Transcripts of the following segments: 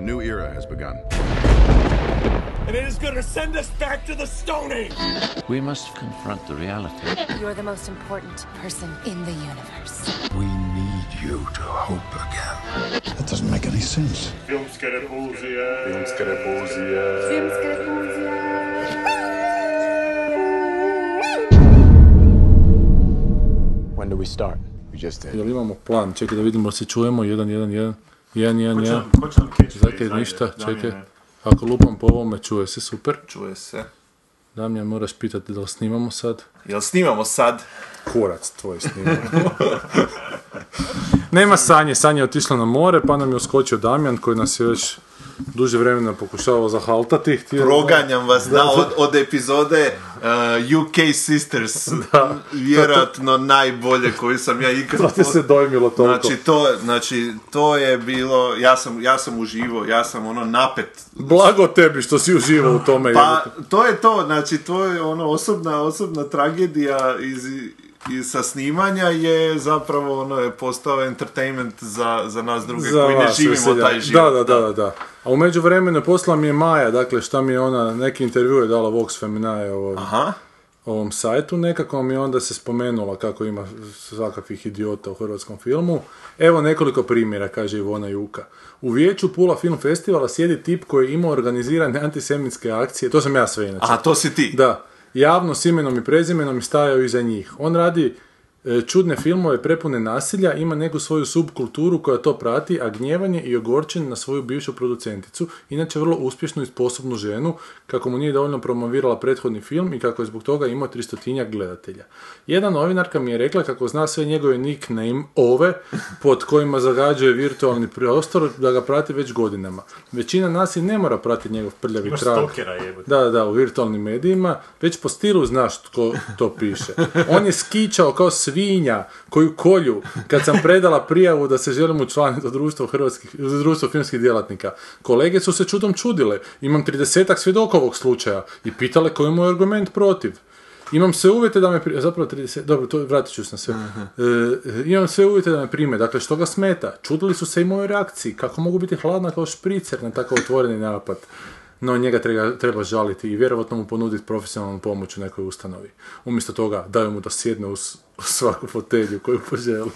A new era has begun. And it is going to send us back to the Stone Age. We must confront the reality. You're the most important person in the universe. We need you to hope again. That doesn't make any sense. Filmske repulzije. Filmske. When do we start? We just did. Jel imamo plan? Čekaj da vidimo se čujemo. 1, 1, 1. 1, 1, Ko će 1. nam- ko će nam catchphrase Čekaj, zadnje? ništa, čekaj. Ako lupam po ovome, čuje se, super. Čuje se. Damjan, moraš pitati da li snimamo sad. Jel snimamo sad? Kurac tvoj snimamo. Nema Sanje, Sanja je otišla na more, pa nam je uskočio Damjan koji nas je već duže vremena pokušavao zahaltati. Htio... Proganjam vas, da, od, od epizode uh, UK Sisters, vjerojatno najbolje koju sam ja ikad... To ti se dojmilo toliko. Znači to, znači, to je bilo, ja sam, ja sam uživo, ja sam ono napet. Blago tebi što si uživao u tome. Pa, to je to, znači, to je ono osobna, osobna tragedija iz, i sa snimanja je zapravo ono je postao entertainment za, za nas druge Za koji ne vas, živimo veselja. taj život. Da, da, da, da. A u međuvremenu poslala mi je Maja, dakle šta mi je ona, neki intervju je dala Vox Feminae ovom, Aha. ovom sajtu, nekako mi onda se spomenula kako ima svakakvih idiota u hrvatskom filmu. Evo nekoliko primjera, kaže Ivona Juka. U vijeću Pula Film Festivala sjedi tip koji je imao organizirane antisemitske akcije, to sam ja sve inače. Aha, to si ti. Da, javno s imenom i prezimenom i stajao iza njih. On radi čudne filmove prepune nasilja, ima neku svoju subkulturu koja to prati, a gnjevanje i ogorčen na svoju bivšu producenticu, inače vrlo uspješnu i sposobnu ženu, kako mu nije dovoljno promovirala prethodni film i kako je zbog toga imao tristotinjak gledatelja. Jedna novinarka mi je rekla kako zna sve njegove nickname ove, pod kojima zagađuje virtualni prostor, da ga prati već godinama. Većina nas i ne mora pratiti njegov prljavi trag. Da, da, u virtualnim medijima, već po stilu znaš tko to piše. On je skičao kao svinja koju kolju kad sam predala prijavu da se želim učlaniti u društvo, hrvatskih, društvo filmskih djelatnika. Kolege su se čudom čudile. Imam 30 svjedoka ovog slučaja i pitale koji je argument protiv. Imam sve uvjete da me prime, zapravo 30, dobro, to vratit ću se na sve. E, imam sve uvjete da me prime, dakle što ga smeta? Čudili su se i moje reakciji, kako mogu biti hladna kao špricer na tako otvoreni napad. No njega treba, treba žaliti i vjerovatno mu ponuditi profesionalnu pomoć u nekoj ustanovi. Umjesto toga daju mu da sjedne u, u svaku fotelju koju poželi.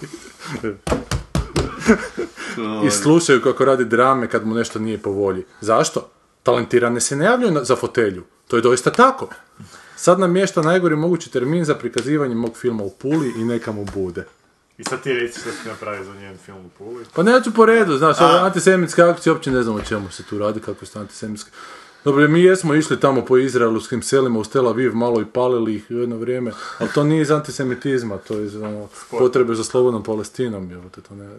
I slušaju kako radi drame kad mu nešto nije po volji. Zašto? Talentirane se ne javljaju na- za fotelju. To je doista tako. Sad namješta najgori mogući termin za prikazivanje mog filma u Puli i neka mu bude. I sad ti reci što si napravio za njen film u Puli. Pa neću po redu, znaš, ove antisemitske akcije, uopće ne znam o čemu se tu radi, kako su antisemitske. Dobro, mi jesmo išli tamo po izraelskim selima u Tel Aviv, malo i palili ih u jedno vrijeme, ali to nije iz antisemitizma, to je iz ono, potrebe za slobodnom Palestinom, te to ne...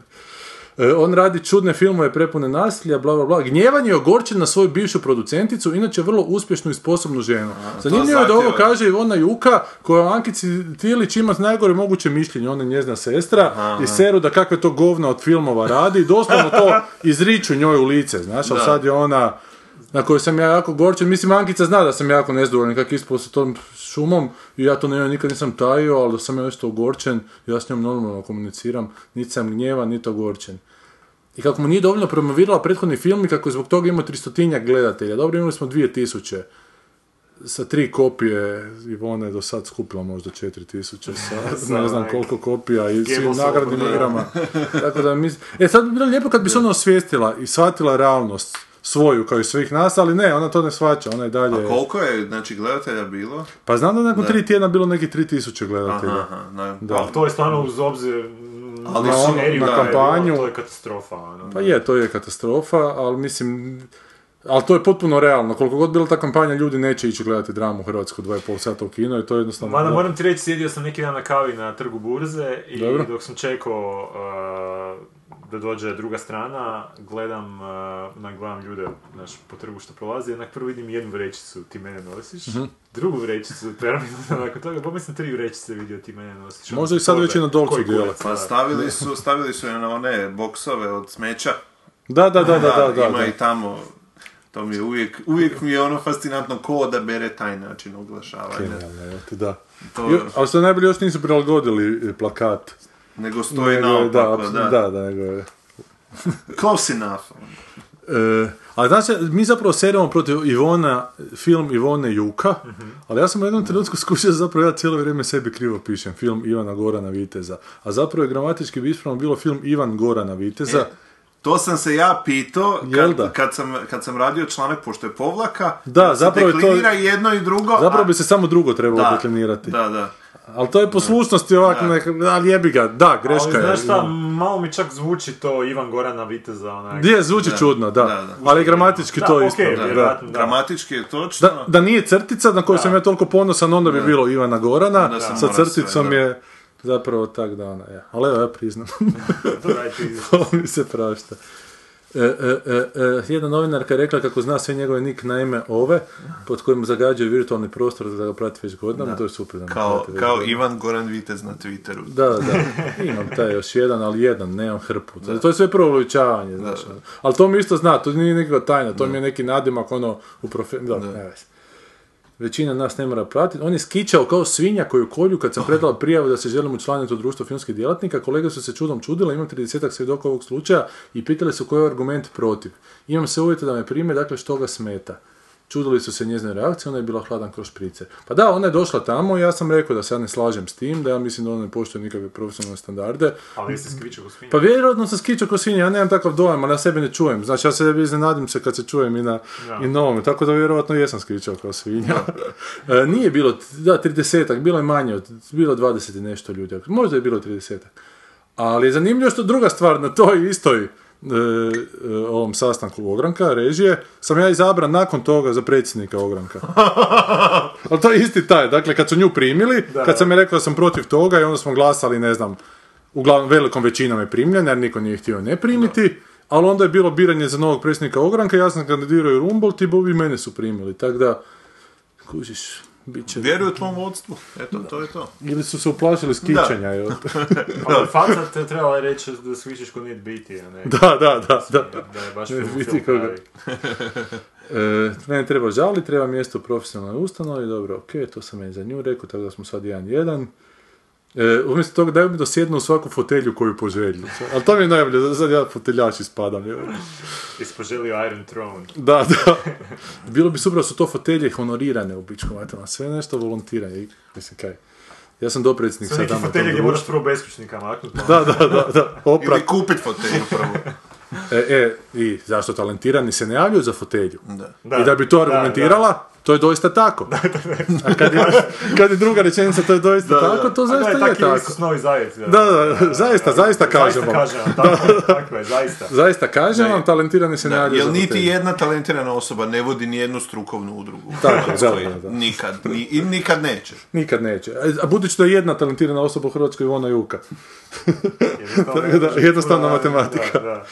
E, on radi čudne filmove prepune nasilja, bla, bla, bla. Gnjevan je ogorčen na svoju bivšu producenticu, inače vrlo uspješnu i sposobnu ženu. Zanimljivo je da ovo kaže Ivona Juka, koja o Ankici Tilić ima najgore moguće mišljenje, ona je njezina sestra, i seru da kakve to govna od filmova radi, i doslovno to izriču njoj u lice, znaš, ali sad je ona na kojoj sam ja jako gorčen, mislim Ankica zna da sam jako nezdovoljan kako ispao sa tom šumom i ja to ne, nikad nisam tajio, ali da sam ja nešto ogorčen, ja s njom normalno komuniciram, niti sam gnjevan, niti ogorčen. I kako mu nije dovoljno promovirala prethodni film i kako je zbog toga imao tristotinjak gledatelja. Dobro, imali smo 2000 sa tri kopije, Ivona je do sad skupila možda 4000 sa ne znam koliko kopija i svim nagradnim igrama. Tako da mi... E sad bi bilo lijepo kad bi se ona osvijestila i shvatila realnost svoju kao i svih nas, ali ne, ona to ne shvaća, ona je dalje... Koliko je, znači, gledatelja bilo? Pa znam da nakon tri tjedna bilo neki 3000 gledatelja. Aha, na, Da. Ali to je stvarno uz obzir Ali na seriju na koja je kampanju- to je katastrofa. Ono. Pa je, to je katastrofa, ali mislim... Ali to je potpuno realno. Koliko god bila ta kampanja, ljudi neće ići gledati dramu u Hrvatsku 2,5 sata u kino i to je jednostavno... Mada moram ti reći, sjedio sam neki dan na kavi na trgu Burze i Dobro. dok sam čekao uh, da dođe druga strana, gledam, uh, onak gledam ljude znaš, po trgu što prolazi, onak prvo vidim jednu vrećicu ti mene nosiš, Mhm. drugu vrećicu, par minuta nakon toga, pa mislim tri vrećice vidio ti mene nosiš. Ono, Možda i sad već i na Dolcu kurac, Pa stavili su, stavili su je na one boksove od smeća. Da, da, da, da, da, da. ima da. i tamo, to mi je uvijek, uvijek mi je ono fascinantno ko da bere taj način oglašavanja. Genijalno, da. To- Jo- ali što je najbolje, još nisu prilagodili e, plakat. Nego stoji Nego na je- da, da. da, da, nego. Close enough. E, A znači, mi zapravo serimo protiv Ivona, film Ivone Juka, ali ja sam u jednom trenutku skušao da zapravo ja cijelo vrijeme sebi krivo pišem, film Ivana Gorana Viteza. A zapravo je gramatički bi ispravno bilo film Ivan Gorana Viteza. E, To sam se ja pitao kad, kad, sam, kad sam radio članak, pošto je povlaka, Da, se zapravo je to- deklinira jedno i drugo. Zapravo a- bi se samo drugo trebalo da, deklinirati. Da, da. Ali to je poslušnosti ovako, Da. neka, ali jebi ga, da, greška Ali je. znaš šta, malo mi čak zvuči to Ivan Gorana Viteza, onak... Gdje zvuči čudno, da. Da, da. Ali gramatički Da, to okej, isto. da. vjerojatno, da. Gramatički je točno. Da, da nije crtica na koju sam ja toliko ponosan, onda bi bilo Ivana Gorana, Da sa crticom sve, da. je zapravo tak dana. Ja. Ali evo, ja priznam. Ovo mi se prašta. E, e, e, jedna novinarka je rekla kako zna sve njegove nick naime ove, pod kojim zagađaju virtualni prostor da ga prati već godinama, to je super. Da Kao, kao. Ivan Goran Vitez na Twitteru. Da, da, da. Imam taj još jedan, ali jedan, nemam hrpu. To je sve prvo uličavanje, znaš. ono. Ali to mi isto zna, to nije nikakva tajna, to mi je neki nadimak, ono, u profe... Da, ne. Većina nas ne mora pratiti. On je skičao kao svinja koju kolju kad sam predala prijavu da se želim učlaniti u društvo filmskih djelatnika. Kolege su se čudom čudile, imam 30 svjedoka ovog slučaja i pitali su koji je argument protiv. Imam se uvjete da me prime, dakle što ga smeta. Čudili su se njezine reakcije, ona je bila hladan kroz šprice. Pa da, ona je došla tamo i ja sam rekao da se ja ne slažem s tim, da ja mislim da ona ne poštuje nikakve profesionalne standarde. Ali jesi skvičao ko svinja? Pa vjerojatno sam skičao ko svinja, ja nemam takav dojam, ali ja sebe ne čujem. Znači ja se iznenadim se kad se čujem i na, i na ovome, tako da vjerojatno jesam skičao kao svinja. E, nije bilo, da, 30 bilo je manje, od, bilo je 20 i nešto ljudi, možda je bilo 30 Ali je zanimljivo što druga stvar na toj istoj ovom sastanku ogranka, režije, sam ja izabran nakon toga za predsjednika ogranka. Ali to je isti taj, dakle kad su nju primili, kad sam je rekao da sam protiv toga i onda smo glasali, ne znam, uglavnom velikom većinom je primljen, jer niko nije htio ne primiti, ali onda je bilo biranje za novog predsjednika ogranka, ja sam kandidirao i Rumbolt i bo- i mene su primili, tako da, kužiš, bit će... Vjeruju tvom vodstvu. Eto, to je to. Ili su se uplašili skičanja, jel? Ali faca te trebala je reći da svičiš ko nit biti, a ne... da, da, da, da. Da je baš Ne film koga. E, mene treba žali, treba mjesto u profesionalnoj ustanovi, dobro, ok, to sam meni za nju rekao, tako da smo sad jedan jedan. E, umjesto toga daju mi da sjednu u svaku fotelju koju poželju. Ali to mi je najbolje, da sad ja foteljač ispadam. jel? Jesi poželio Iron Throne. Da, da. Bilo bi super da su to fotelje honorirane u bičku materijalno. Sve nešto volontiranje. I, Mislim, kaj. Ja sam dopredsjednik Sve sad neki dana fotelje gdje moraš prvo beskućnika maknuti. Da, da, da, da. Oprat. Ili kupit fotelju prvo. E, e, i zašto talentirani se ne javljaju za fotelju? Da. I da bi to Da, argumentirala, to je doista tako. A kad je, kad je druga rečenica, to je doista Da, da. tako, to zaista da, je tak je tako. Novi. Da, da, zaista, zaista kažemo. Zaista kažemo, tako, tako je, zaista. Zaista kažem Da, vam, talentirani se ne Da, jer niti jedna talentirana osoba ne vodi ni jednu strukovnu udrugu. Tako, da, da, da. Nikad. Ni, I nikad neće. Nikad neće. A budući da je jedna talentirana osoba u Hrvatskoj Ivona Juka. Jednostavno, Da, jednostavna da, matematika.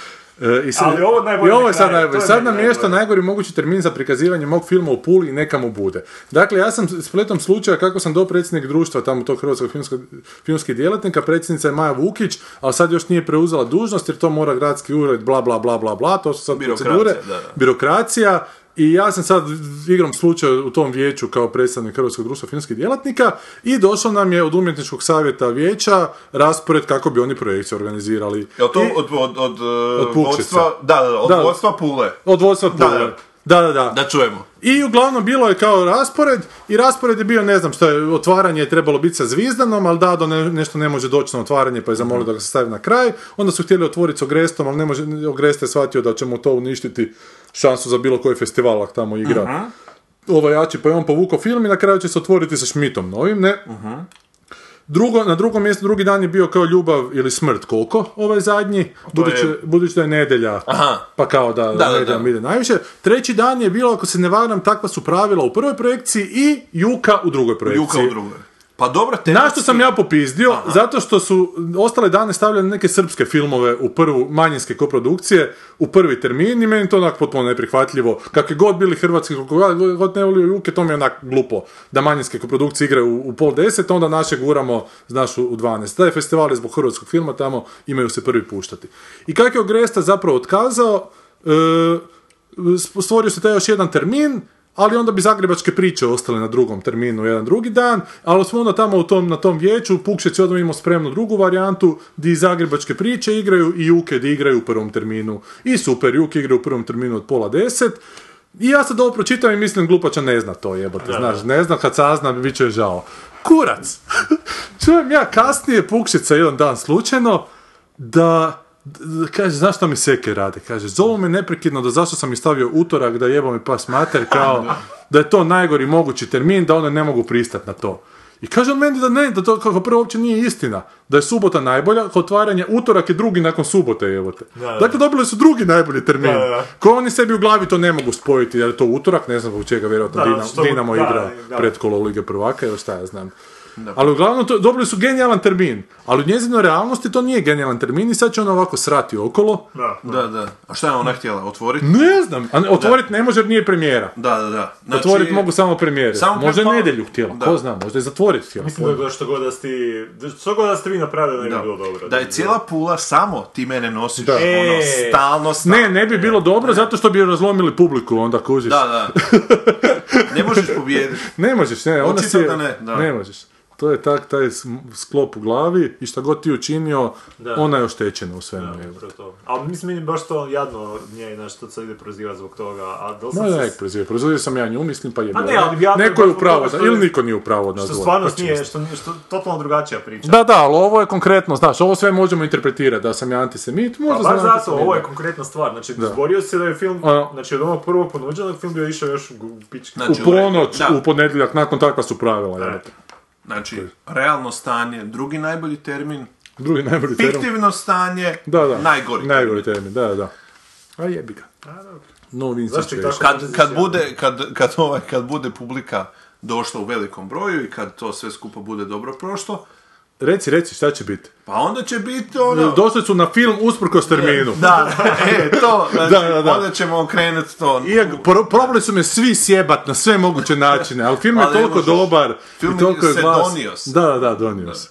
E, i sad, Ali ovo i ovo je sad najbolje. Sad nam mjesto najgori mogući termin za prikazivanje mog filma u Puli i neka mu bude. Dakle, ja sam spletom slučaja kako sam dopredsjednik društva tamo tog hrvatskog filmskog, filmskih djelatnika, predsjednica je Maja Vukić, ali sad još nije preuzela dužnost jer to mora gradski ured, bla, bla, bla, bla, bla, to su sad procedure. da, da. Birokracija. I ja sam sad igrom slučaja u tom vijeću kao predstavnik Hrvatskog društva filmskih djelatnika i došlo nam je od umjetničkog savjeta vijeća raspored kako bi oni projekciju organizirali. Jel to I- od, od, od, Od uh, Pukšića. vodstva, da, da, od Da. vodstva Pule. Od vodstva Da, Pule. da. Da, da, da. Da čujemo. I uglavnom bilo je kao raspored i raspored je bio, ne znam što je, otvaranje je trebalo biti sa zvizdanom, ali Dado ne, nešto ne može doći na otvaranje pa je zamolio da ga se stavi na kraj. Onda su htjeli otvoriti s Ogrestom, ali ne može, Ogreste je shvatio da ćemo to uništiti šansu za bilo koji festival ako tamo igra. Ovaj jači, pa je on povukao film i na kraju će se otvoriti sa Šmitom novim, ne? Drugo, na drugom mjestu, drugi dan je bio kao ljubav ili smrt, koliko ovaj zadnji, budući, je- budući da je nedjelja, Aha. pa kao da, da, nedjeljom da. ide najviše. Treći dan je bilo, ako se ne varam, takva su pravila u prvoj projekciji i Juka u drugoj projekciji. Juka u drugoj. Pa dobro, Na tematski... što sam ja popizdio, zato što su ostale dane stavljali neke srpske filmove u prvu, manjinske koprodukcije, u prvi termin i meni to onak potpuno neprihvatljivo. Kakvi god bili hrvatski, kako god- ne volio Juke, to mi je onak glupo. Da manjinske koprodukcije igraju u, u pol deset, onda naše guramo, znaš, u, 12. Taj festival je zbog hrvatskog filma, tamo imaju se prvi puštati. I kako je Ogresta zapravo otkazao, e, stvorio se taj još jedan termin, ali onda bi zagrebačke priče ostale na drugom terminu jedan drugi dan, ali smo onda tamo u tom, na tom vijeću, Pukšić je odmah imao spremnu drugu varijantu, di zagrebačke priče igraju i Juke di igraju u prvom terminu. I super, Juke igraju u prvom terminu od pola deset, i ja sad ovo pročitam i mislim glupača ne zna to jebote, znaš, ne zna kad sazna bit će žao. Kurac! Čujem ja kasnije Pukšica jedan dan slučajno da kaže, znaš što mi seke rade? Kaže, zovu me neprekidno da zašto sam stavio utorak, da jebo mi pas mater, kao da je to najgori mogući termin, da one ne mogu pristati na to. I kaže on meni da ne, da to kako prvo uopće nije istina. Da je subota najbolja, otvaranje utorak je drugi nakon subote, jebote. da. Dakle, dobili su drugi najbolji termin. Da. Ko oni sebi u glavi to ne mogu spojiti, jer je to utorak, ne znam zbog čega, vjerojatno Dinamo, Dinamo igra da. pretkolo Lige prvaka ili šta ja znam. Ali uglavnom to, dobili su genijalan termin, ali u njezinoj realnosti to nije genijalan termin i sad će ona ovako srati okolo. Da. Da, da. A šta je ona htjela? Otvoriti? Ne znam, a ne- otvorit ne može jer nije premijera. Da, da, da. Znači, Otvorit mogu samo premijere. samo možda je pretpostavljam- nedjelju htjela, Da. ko zna, možda je zatvorit htjela. Mislim da što god da ste, što god da ste vi napravili ne bi Da. bilo dobro. Da je cijela pula samo ti mene nosiš, Da. ono, E. stalno, stalno. Ne, ne bi bilo dobro zato što bi razlomili publiku onda kužiš. Da, da. ne možeš pobijediti. Ne možeš, ne, ona Očito si da ne, da. ne možeš. To je tak, taj sklop u glavi i šta god ti učinio, Da. ona je oštećena u svemu. Da, to. Ali mislim, meni je baš to jadno nje, znaš, što se ide prozivati zbog toga, a da li sam ne, se... prozivaj, prozivio sam ja nju, mislim, pa je A ne, ali ja- Neko je u pravu, ili niko nije u pravu od nas Što dvoje, stvarnost pa nije, što, što totalno drugačija priča. Da, da, ali ovo je konkretno, znaš, ovo sve možemo interpretirati, da sam ja antisemit, Pa možda baš sam zato, ovo je konkretna stvar. Znači, Da. zborio se da je film, A. znači od onog prvog ponuđenog film bio išao još u pičku. Znači, U ponoć, Da. u ponedjeljak, nakon takva su pravila. Znači, realno stanje, drugi najbolji termin, Drugi najbolji termin. fiktivno stanje, Da, da. najgori. Najgori termin, da, da. A jebi ga. No Kad, kad, bude, kad, kad, ovaj, kad bude publika došla u velikom broju i kad to sve skupa bude dobro prošlo, Reci, reci, šta će biti? pa onda će biti ono... Došli su na film usprkos terminu. Da, e, to, znači, Da, da, da. onda ćemo okrenuti to. Iako, pro- probali su me svi sjebat na sve moguće načine, ali film je Ali toliko možeš. dobar Film i toliko je se glas. donio se. Da, da, da, donio se.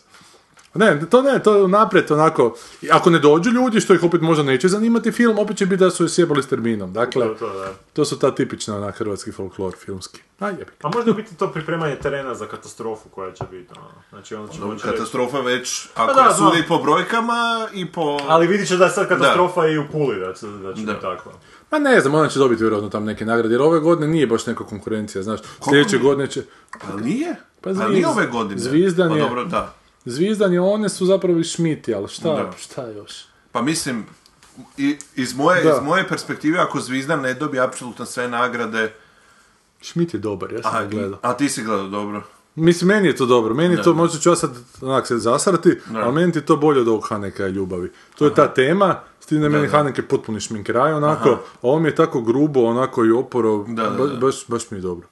Ne, to ne, to je naprijed onako, ako ne dođu ljudi, što ih opet možda neće zanimati film, opet će biti da su je sjebali s terminom. Dakle, To, to, da. to su ta tipična onak hrvatski folklor filmski. A. A možda biti to pripremanje terena za katastrofu koja će biti. Ono. Znači, onda će Dobro, moći reći- Katastrofa već, ako Pa da, je sudi po brojkama i po... Ali vidit će da je sad katastrofa i u Puli, da će, da će Da. takva. Ma ne znam, ona će dobiti vjerojatno tam neke nagrade, jer ove godine nije baš neka konkurencija, znaš. Sljedeće nije? godine će... Pa nije? Pa Pa, nije ove godine. Zvizdan pa je- dobro, da. Zvizdan je one su zapravo i šmiti, ali šta, Da. šta još? Pa mislim, i, iz, moje, Da. iz moje perspektive, ako Zvizdan ne dobije apsolutno sve nagrade, Šmit je dobar, ja sam a, gledao. a ti si gledao dobro. Mislim, meni je to dobro. Meni je to, možda ću ja sad onak se zasrati, Da. ali meni ti je to bolje od ovog Haneka i ljubavi. To je ta tema, s tim da meni da. Hanek je potpuni šminkraj, onako, a ovo mi je tako grubo, onako i oporo, ba- baš, baš mi je dobro.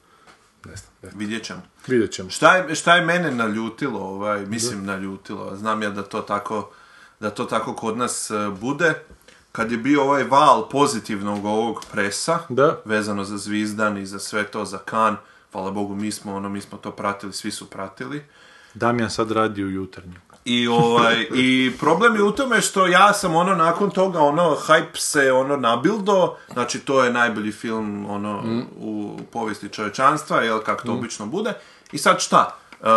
Ne znam, ne. Vidjet ćemo. vidjet ćemo. Šta je, šta je mene naljutilo, ovaj, mislim naljutilo, znam ja da to tako, da to tako kod nas e, bude, kad je bio ovaj val pozitivnog ovog presa, Da. vezano za Zvizdan i za sve to, za kan, hvala Bogu, mi smo, ono, mi smo to pratili, svi su pratili. Damjan sad radi u jutarnju. I, ovaj, I problem je u tome što ja sam ono nakon toga ono hype se ono nabildo, znači to je najbolji film ono u povijesti čovječanstva, jel kako to obično bude. I sad šta? Uh,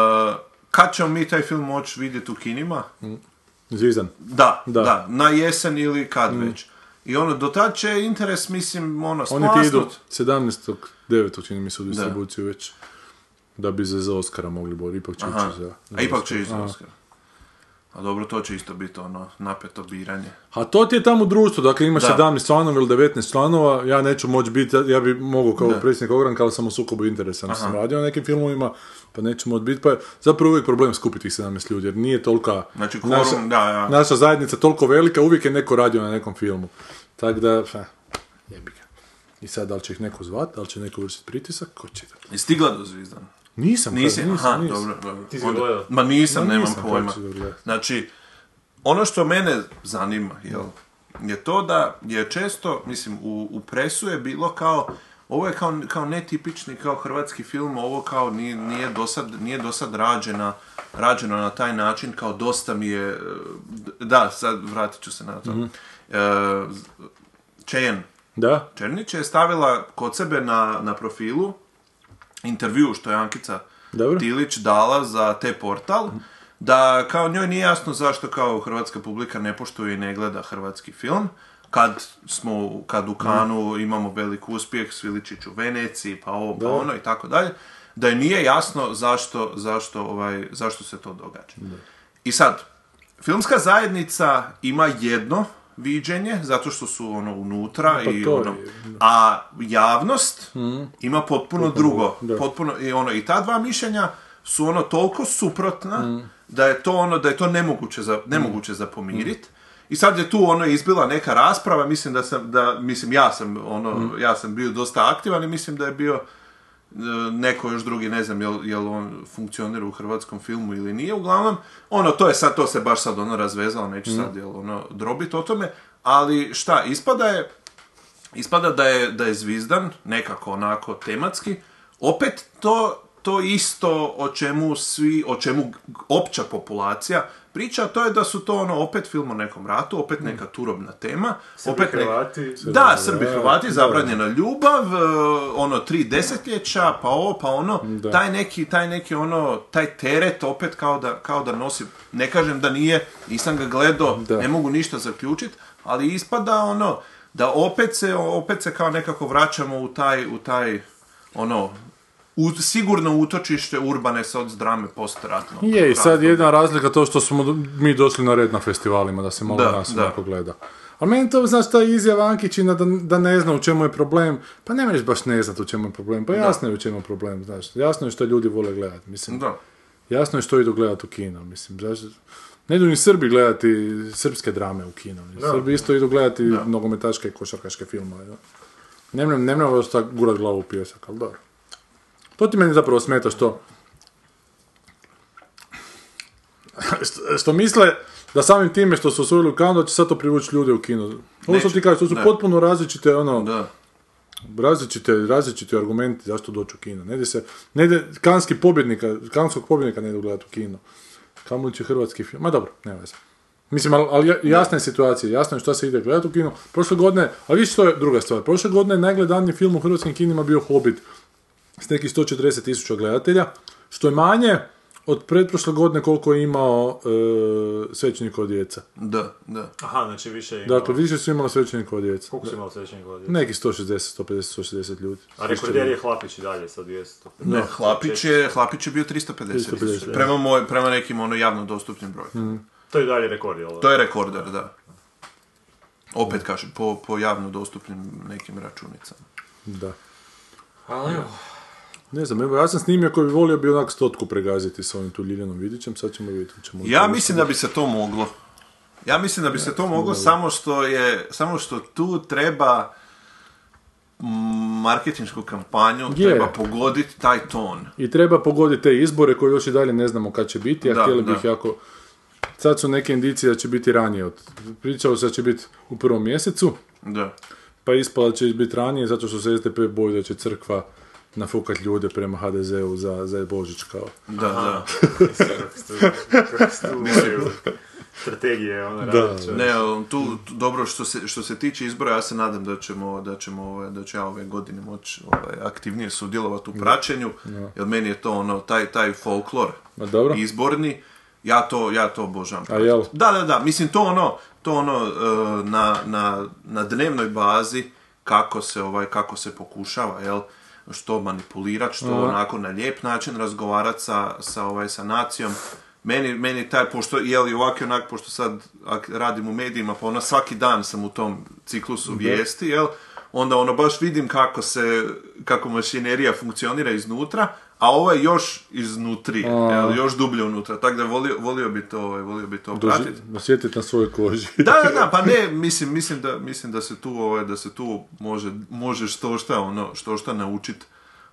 kad ćemo mi taj film moći vidjeti u kinima? Zvizdan. Da, Da. da, na jesen ili kad već. I ono, do tad će interes, mislim, ono, Oni ti idu splasnut. 17.9. čini mi se u distribuciju već. Da bi se za Oscara mogli boriti, ipak će ići za... A ipak će ići za Aha. A dobro, to će isto biti ono, napeto biranje. A to ti je tamo društvo, dakle imaš Da. 17 članova ili 19 članova, ja neću moći biti, ja bi mogao kao Da. predsjednik ogranka, ali sam u sukobu interesa, sam radio na nekim filmovima, pa neću moći biti, pa je zapravo uvijek problem skupiti tih 17 ljudi, jer nije tolika, Znači, naša, kvorum, da, da. naša zajednica toliko velika, uvijek je neko radio na nekom filmu. Tako da, fa, jebi ga. I sad, da li će ih neko zvat, da li će neko vršiti pritisak, ko će da... Je stigla do Zvizdana? Nisam, Nisi? nisam, Aha, nisam. dobro, dobro. Ti si Onda-? Ma nisam, Ma nemam nisam, pojma. Znači, ono što mene zanima, jel, je to da je često, mislim, u, u presu je bilo kao, ovo je kao, kao netipični, kao hrvatski film, ovo kao nije, nije dosad, nije dosad rađena, rađeno na taj način, kao dosta mi je, e, da, sad vratit ću se na to. Mhm. E, Cheyenne, Da? Černić je stavila kod sebe na, na profilu intervju što je Ankica Dobro. Tilić dala za te portal, da kao njoj nije jasno zašto kao hrvatska publika ne poštuje i ne gleda hrvatski film, kad smo, kad u Kanu imamo velik uspjeh, Sviličić u Veneciji, pa ovo, pa ono i tako dalje, da je nije jasno zašto, zašto, ovaj, zašto se to događa. I sad, filmska zajednica ima jedno viđenje, zato što su ono unutra Pa i ono, je, a javnost ima potpuno drugo. da. Potpuno, i, ono, I ta dva mišljenja su ono toliko suprotna Mm. da je to ono da je to nemoguće za, nemoguće za pomirit. I sad je tu ono izbila neka rasprava, mislim da sam, da, mislim ja sam ono, Mm. ja sam bio dosta aktivan i mislim da je bio neko još drugi, ne znam jel, jel on funkcionira u hrvatskom filmu ili nije, uglavnom, ono, to je sad, to se baš sad ono razvezalo, neću Mm. sad jel, ono, drobit o tome, ali šta, ispada je, ispada da je, da je Zvizdan nekako onako tematski, opet to, to isto o čemu svi, o čemu opća populacija priča, a to je da su to ono opet film o nekom ratu, opet neka turobna tema, opet ne- Hrvati. da, Srbi Hrvati, zabranjena ljubav, e, ono tri desetljeća, pa ovo, pa ono, taj neki, taj neki ono, taj teret opet kao da, kao da nosi, ne kažem da nije, nisam ga gledao, Da. ne mogu ništa zaključiti, ali ispada ono, da opet se, opet se kao nekako vraćamo u taj, u taj, ono, u, sigurno utočište urbane soc drame postratno. Je, i sad jedna razlika to što smo mi došli na red na festivalima, da se malo Da, nas da. gleda. Ali meni to, znaš, ta izjava Ankićina da, da ne zna u čemu je problem, pa ne možeš baš ne znati u čemu je problem, pa jasno je u čemu je problem, znaš, jasno je što ljudi vole gledati, mislim, Da. jasno je što idu gledati u kino, mislim, znaš, ne idu ni Srbi gledati srpske drame u kino. Srbi isto idu gledati nogometaške i košarkaške filmove, da. Ne mrem, ne u pijesak, ali dobro. To ti meni zapravo smeta što što, što misle da samim time što su osvojili u Kanu da će sad to privući ljude u kino. Ovo što ti kažeš, to su ne. potpuno različite ono, Da. različite, različiti argumenti zašto doći u kino. Ne se, ne ide, kanski pobjednika, kanskog pobjednika ne ide gledati u kino. Kamo će hrvatski film, ma dobro, nema veze. Mislim, ali, ali ja- jasna je situacija, jasno je šta se ide gledati u kino. Prošle godine, a vidiš što je druga stvar, prošle godine je najgledaniji film u hrvatskim kinima bio Hobbit s nekih 140 tisuća gledatelja, što je manje od pretprošle godine koliko je imao e, svećenikova djeca. Da, da. Aha, znači više ima... Dakle, više su imali svećenikova djeca. Koliko su imali svećenih godina? Nekih 160, 150, 160 ljudi. A rekorder je Hlapić i dalje sa 200. Ne, Hlapić je, Hlapić je bio 350. 350, prema, moj, prema nekim ono javno dostupnim brojkama. To je dalje rekord, jel? To je rekorder, da. Opet kažem, po, po javno dostupnim nekim računicama. Da. Ali evo. Ne znam, evo, ja sam snimio koji bi volio bi onak stotku pregaziti sa ovim tu Ljiljanom Vidićem, sad ćemo vidjeti. Ćemo Ja mislim da bi se to moglo. Ja mislim da bi se to moglo samo što je, samo što tu treba marketinšku kampanju, Je. treba pogoditi taj ton. I treba pogoditi te izbore koje još i dalje ne znamo kad će biti, a Da, htjeli bih jako... Sad su neke indicije da će biti ranije od... Pričalo se da će biti u prvom mjesecu, Da. pa ispala će biti ranije zato što se SDP boji da će crkva nafukat ljude prema HDZ-u za, za Božić kao. Da, da. Tu moraju strategije, ono, radit će. Ne, tu, tu dobro što se, što se tiče izbora, ja se nadam da ćemo, da ćemo, ovaj, da ću ja ove godine moći ovaj, aktivnije sudjelovati u praćenju, jer meni je to ono, taj, taj folklor Ma dobro. izborni, ja to, ja to obožavam. A jel? Da, da, da, mislim to ono, to ono e, na, na, na dnevnoj bazi kako se ovaj kako se pokušava, jel? Što manipulirati, što onako na lijep način razgovarati sa, sa, ovaj, sa nacijom. Meni, meni taj, pošto, jel, i ovak i onak, pošto sad radim u medijima, pa ono svaki dan sam u tom ciklusu vijesti, jel, onda ono baš vidim kako se, kako mašinerija funkcionira iznutra, a ovo je još iznutri, jel, još dublje unutra, tako da volio, volio bi to, ovaj, volio bi to pratiti. Osjetiti na svojoj koži. Da, da, da, pa ne, mislim, mislim da, mislim da se tu, ovaj, da se tu može, može što šta, ono, što šta naučit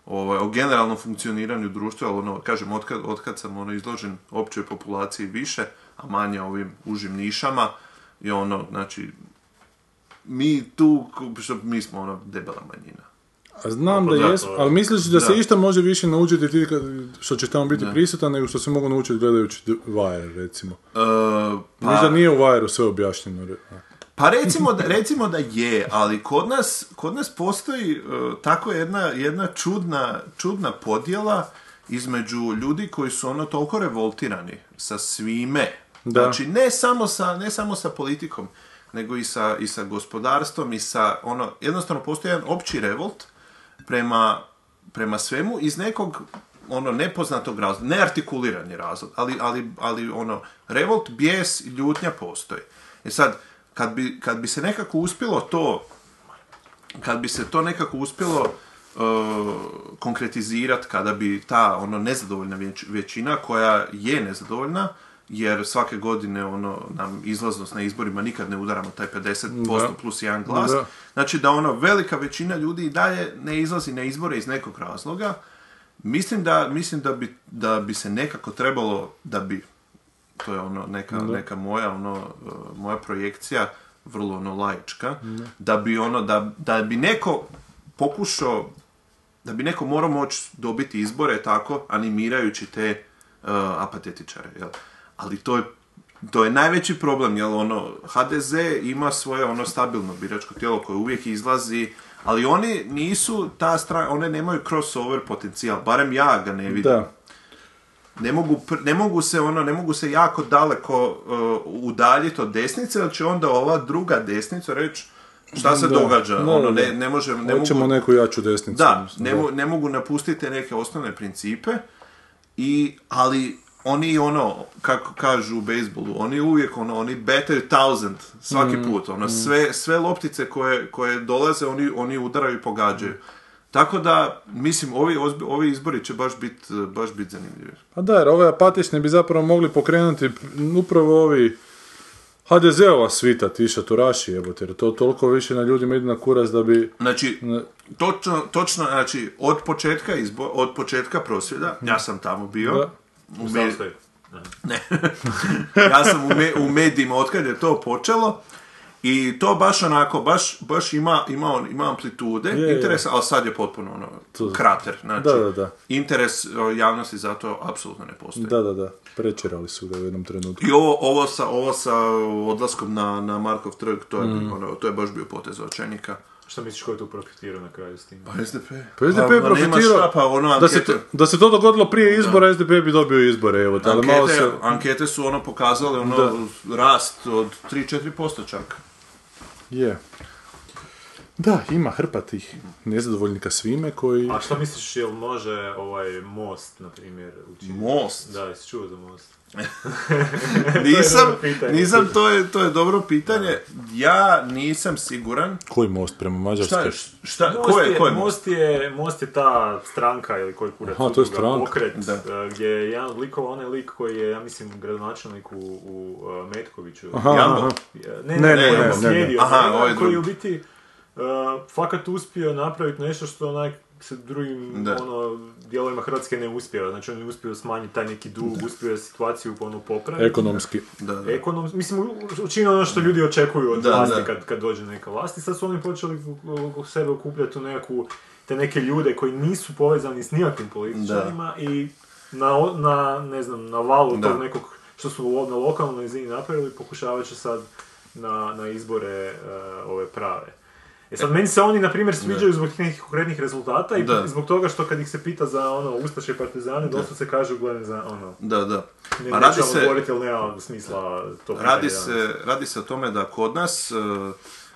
ovaj, o generalnom funkcioniranju društva, ali ono, kažem, otkad, otkad sam ono, izložen općoj populaciji više, a manje ovim užim nišama, i ono, znači, mi tu, što mi smo ono debela manjina. A znam da jes, ali misliš da se išta može više naučiti ti kad, što će tamo biti prisutan nego što se mogu naučiti gledajući Wire, recimo. E, Možda pa, nije u Wire sve objašnjeno. Pa recimo da, recimo da je, ali kod nas, kod nas postoji e, tako jedna, jedna čudna, čudna podjela između ljudi koji su ono toliko revoltirani sa svime. Da. Znači, ne samo sa, ne samo sa politikom, nego i sa, i sa gospodarstvom i sa ono, jednostavno postoji jedan opći revolt prema, prema svemu iz nekog ono nepoznatog razloga, neartikulirani razlog, ali, ali, ali ono, revolt, bijes i ljutnja postoji. I sad, kad bi, kad bi se nekako uspjelo to, kad bi se to nekako uspjelo uh, konkretizirati, kada bi ta ono nezadovoljna već- većina koja je nezadovoljna, jer svake godine ono nam izlaznost na izborima nikad ne udaramo taj 50% Da. plus jedan glas. Da. Znači da ono velika većina ljudi i dalje ne izlazi na izbore iz nekog razloga. Mislim da, mislim da bi, da bi se nekako trebalo, da bi, to je ono neka, neka moja, ono, uh, moja projekcija, vrlo ono laička, da bi ono, da, da bi neko pokušao, da bi neko morao moći dobiti izbore tako, animirajući te uh, apatetičare, jel? Ali to je to je najveći problem, jel ono, HDZ ima svoje ono stabilno biračko tijelo koje uvijek izlazi, ali oni nisu ta strana, one nemaju crossover potencijal, barem ja ga ne vidim. Da. Ne mogu, ne mogu se ono, ne mogu se jako daleko uh, udaljiti od desnice, jer će onda ova druga desnica reći šta se Da. događa, Da, ono, ne, ne može, ne Hoćemo mogu, neku jaču desnicu. da, ne, mo- ne mogu napustiti neke osnovne principe, i, ali oni ono, kako kažu u bejsbolu, oni uvijek ono, oni betaju thousand svaki Mm, put, ono, sve, sve loptice koje, koje dolaze, oni, oni udaraju i pogađaju. Tako da, mislim, ovi, ovi izbori će baš biti baš bit zanimljivi. Pa da, jer ove apatične bi zapravo mogli pokrenuti upravo ovi HDZ-ova svita, ti šatoraši, jebote, jer to toliko više na ljudima ide na kurac da bi... Znači, točno, točno, znači, od početka izbo, od početka prosvjeda, ja sam tamo bio, Da. U U Savskoj. ja sam u, me- u medijima otkad je to počelo i to baš onako, baš, baš ima, ima, on- ima amplitude, je. interes, ali sad je potpuno ono, To- krater, znači, Da, da, da. interes o, javnosti za to apsolutno ne postoji. Da, da, da, prečerali su ga u jednom trenutku. I ovo, ovo, sa, ovo sa odlaskom na, na Markov trg, to je, Mm. ono, to je baš bio potez očajnika. Šta misliš ko je tu profitirao na kraju s tim? Pa SDP. Pa SDP je Pa, profitirao, pa ono, da, se to, da se to dogodilo prije izbora, SDP bi dobio izbore, evo, ali Ankete, malo se... ankete su ono pokazale ono Da. rast od 3-4% čak. Je. Da, ima hrpa tih nezadovoljnika svime koji... A šta misliš, jel može ovaj most, na primjer, učiniti? Most? Da, jesi čuo za most? Nisam, pitanje. nisam, to je, to je dobro pitanje. Ja nisam siguran. Koji most prema Šta, Mađarskoj? je- šta, Most ko je, ko je most? je, most je ta stranka ili koji kurac Aha, to je stranka. pokret, Da. eh, gdje je jedan od likova, onaj lik koji je, ja mislim, gradonačelnik u, u eh, Metkoviću. Aha, aha. Ne, Ne, ne, ne, ne, ne, ne, slijedio ne. Aha, njega, ovaj koji je u drugi. biti uh, fakat uspio napraviti nešto što onak se drugim Da. ono, dijelovima Hrvatske ne uspio. Znači on je uspio smanjiti taj neki dug, uspio je situaciju ono popraviti. Ekonomski. Da, da. Ekonom, mislim, učinio ono što ljudi očekuju od Da, vlasti da. Kad, kad dođe neka vlast i sad su oni počeli oko sebe okupljati u nekakvu, te neke ljude koji nisu povezani s nijakvim političarima i na, na, ne znam, na valu Da. tog nekog što su na lokalnoj razini napravili, pokušavat će sad na, na izbore e, ove prave. E sad, meni se oni, na primjer, sviđaju zbog nekih konkretnih rezultata i Da. zbog toga što kad ih se pita za ono Ustaše i Partizane, dosta se kaže gledam za ono, Da, da. ne, Ma radi se, govoriti, ali nema smisla to radi, se, radi se o tome da kod nas, eh,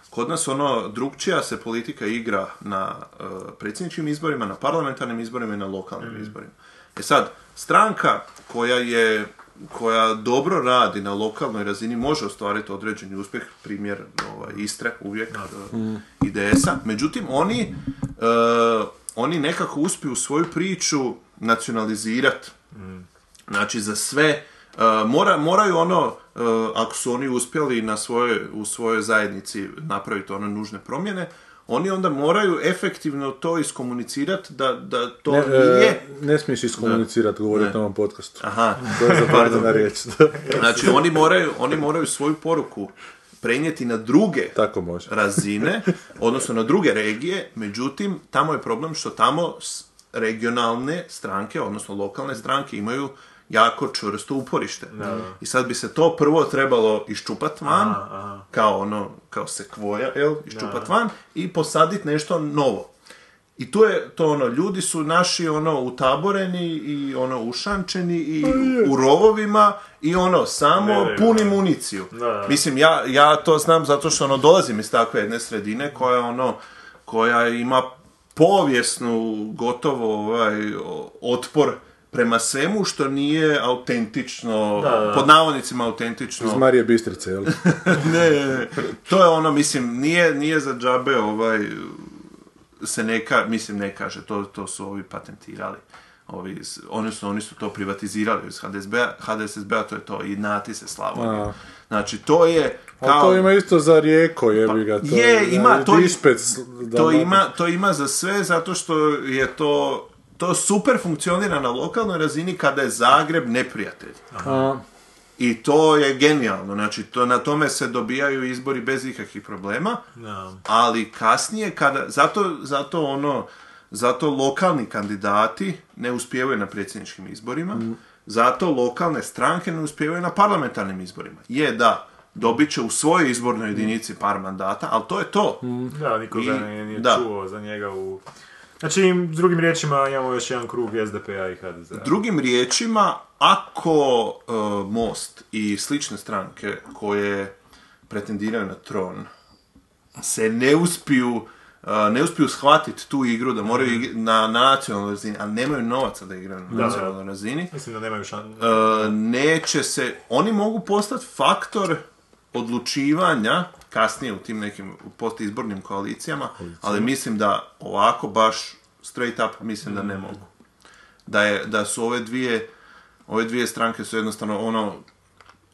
kod nas ono drugčija se politika igra na eh, predsjedničkim izborima, na parlamentarnim izborima i na lokalnim izborima. E sad, stranka koja je koja dobro radi na lokalnoj razini može ostvariti određeni uspjeh, primjer ovaj, Istre uvijek, eh, IDS-a. Međutim, oni, eh, oni nekako uspiju svoju priču nacionalizirati. Znači za sve, uh, mora, moraju ono, uh, ako su oni uspjeli na svojoj, u svojoj zajednici napraviti one nužne promjene, oni onda moraju efektivno to iskomunicirati da, da to Ne, nije... e, ne smiješ iskomunicirati, govoriti na ovom podcastu. Aha, To je zabranjena riječ. znači oni moraju, oni moraju svoju poruku prenijeti na druge Tako može. razine, odnosno na druge regije, međutim, tamo je problem što tamo regionalne stranke, odnosno lokalne stranke imaju jako čvrsto uporište. I sad bi se to prvo trebalo iščupat van, kao ono, kao sekvoja, jel, iščupat van i posaditi nešto novo. I tu je to ono, ljudi su naši ono utaboreni i ono ušančeni i u rovovima i ono, samo Nemaju, puni da. municiju. Da, da. Mislim, ja, ja to znam zato što ono, dolazim iz takve jedne sredine koja ono, koja ima povijesnu gotovo ovaj, otpor prema svemu što nije autentično, Da, da. pod navodnicima autentično. Iz Marije Bistrice, jel? ne, ne, ne. To je ono, mislim, nije, nije za džabe ovaj, se neka, mislim ne kaže, to, to su ovi patentirali. Ovi, oni, su, oni su to privatizirali iz HDSB-a, HDSSB-a to je to, i nati se Slavonija. A. Znači, to je kao... to ima isto za Rijeko, jebi ga. To je, ima, to, to, ima, to ima za sve zato što je to to super funkcionira na lokalnoj razini kada je Zagreb neprijatelj. A, I to je genijalno, znači to, na tome se dobijaju izbori bez ikakvih problema, Da. ali kasnije kada, zato, zato ono, zato lokalni kandidati ne uspijevaju na predsjedničkim izborima, zato lokalne stranke ne uspijevaju na parlamentarnim izborima. Je da, dobit će u svojoj izbornoj jedinici par mandata, ali to je to. Da, niko I- ga nije, nije da. čuo za njega u... Znači, drugim riječima imamo još jedan krug SDP-a i HDZ-a. Drugim riječima, ako e, Most i slične stranke koje pretendiraju na tron se ne uspiju e, ne uspiju shvatiti tu igru da moraju ig- na nacionalnoj razini, a nemaju novaca da igraju na nacionalnoj razini, Mislim da nemaju šan... e, neće se, oni mogu postati faktor odlučivanja kasnije u tim nekim postizbornim koalicijama, ali mislim da ovako baš straight up mislim da ne mogu. Da, je, da su ove dvije ove dvije stranke su jednostavno ono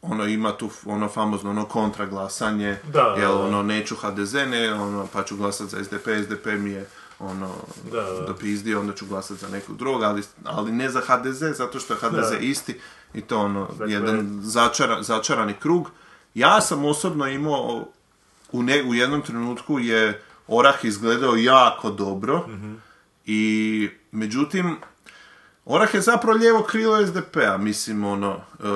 ono ima tu ono famozno ono kontraglasanje, Da, da, jel da. ono neću HDZ, ne, ono pa ću glasat za SDP, SDP mi je ono Da, da. dopizdio, onda ću glasat za nekog drugog, ali, ali ne za HDZ, zato što je HDZ Da. isti i to ono, Dakle- jedan začara, začarani krug. Ja sam osobno imao, u, ne, u jednom trenutku je Orah izgledao jako dobro i međutim, Orah je zapravo lijevo krilo SDP-a, mislim, ono, e,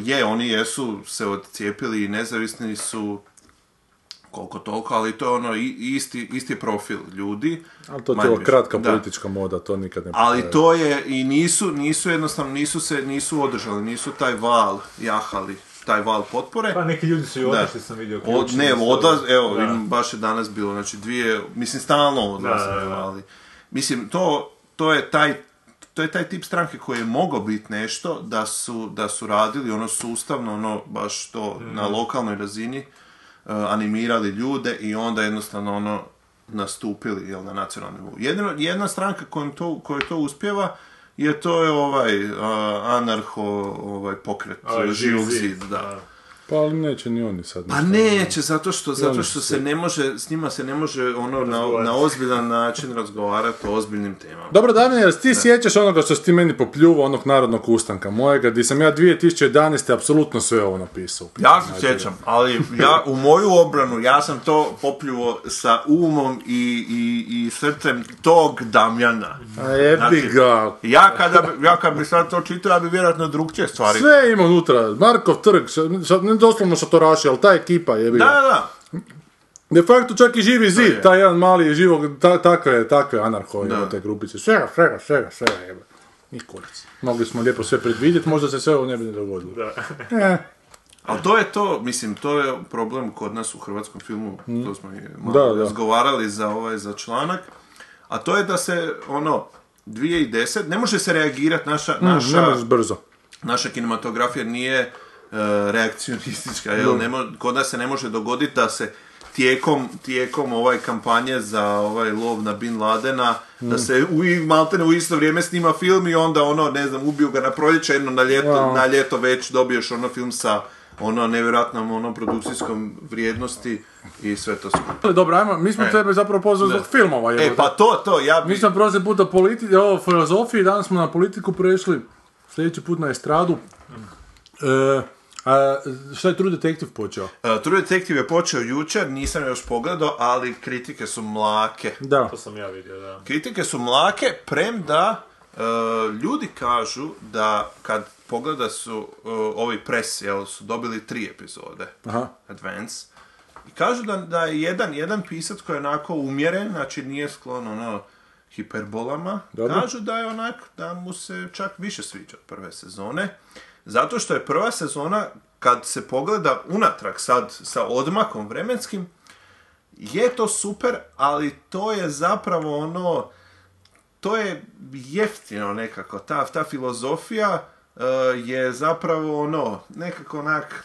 je, oni jesu se odcijepili i nezavisni su koliko toliko, ali to je ono isti, isti profil ljudi. ali to je kratka da. politička moda, to nikad ne Ali potraje. to je, i nisu, nisu jednostavno, nisu se, nisu održali, nisu taj val jahali, taj val potpore. Pa neki ljudi su i otišli, sam vidio. Od, ne, odlaz, evo, Da. im baš je danas bilo, znači dvije, mislim, stalno odlaze, ali, mislim, to, to je taj, to je taj tip stranke koji je mogao biti nešto da su, da su radili ono sustavno, ono baš to Mhm. na lokalnoj razini, uh, animirali ljude i onda jednostavno ono nastupili jel, na nacionalnom nivou. Jedino, jedna stranka kojom to, kojoj to uspjeva je to je ovaj anarho ovaj pokret živog zid, da. Pa ali neće ni oni sad. Pa neće, zato što, zato što se ne može, s njima se ne može ono na, na ozbiljan način razgovarati o ozbiljnim temama. Dobro, Damir, jel ti sjećaš onoga što si ti meni popljuvao, onog narodnog ustanka mojega, di sam ja 2011. apsolutno sve ovo napisao. Ja se sjećam, ali ja u moju obranu, ja sam to popljuvo sa umom i, i, i srcem tog Damjana. A jebi Znači. Ja kada, bi- ja kad bi sad to čitao, ja bi vjerojatno drugčije stvari. Sve ima unutra, Markov trg, ša- ša- ne doslovno šatoraši, ali ta ekipa jebi Da, ga. da, da. De facto čak i živi je. zid, taj jedan mali živog, ta, takve, takve anarho, Da. evo te grupice. Svega, svega, svega, svega, jebe. Ni kurac. Mogli smo lijepo sve predvidjeti, možda se sve ovo ne bi ni dogodilo. Da. Eh, Ali to je to, mislim, to je problem kod nas u hrvatskom filmu, to smo i malo Mm. Da, da. razgovarali za ovaj, za članak, a to je da se, ono, 2010, ne može se reagirati naša, ne naša, brzo. naša kinematografija nije e, reakcionistička, jel? Ne mo- kod nas se ne može dogoditi da se tijekom, tijekom ovaj kampanje za ovaj lov na Bin Ladena, da se u, maltene u isto vrijeme snima film i onda ono, ne znam, ubiju ga na proljeće, jedno na ljeto, Wow. na ljeto već dobiješ ono film sa ono nevjerojatnom ono produkcijskom vrijednosti i sve to skupa. Ali Dobro, ajmo, mi smo E. tebe zapravo pozvali zbog filmova, E, jebote. pa to, to, ja bi... Mi smo prošli puta politi- ovo filozofiji, danas smo na politiku prešli, sljedeći put na estradu. E, a šta je True Detective počeo? Uh, True Detective je počeo jučer, nisam još pogledao, ali kritike su mlake. Da. To sam ja vidio, da. Kritike su mlake, premda e, ljudi kažu da kad pogleda su e, ovi pres, jel, su dobili tri epizode, Aha. Advance, i kažu da, da je jedan, jedan pisac koji je onako umjeren, znači nije sklon ono hiperbolama, Dobro. kažu da je onak, da mu se čak više sviđa od prve sezone, zato što je prva sezona, kad se pogleda unatrag sad sa odmakom vremenskim, je to super, ali to je zapravo ono, to je jeftino nekako, ta, ta filozofija e, je zapravo ono, nekako onak,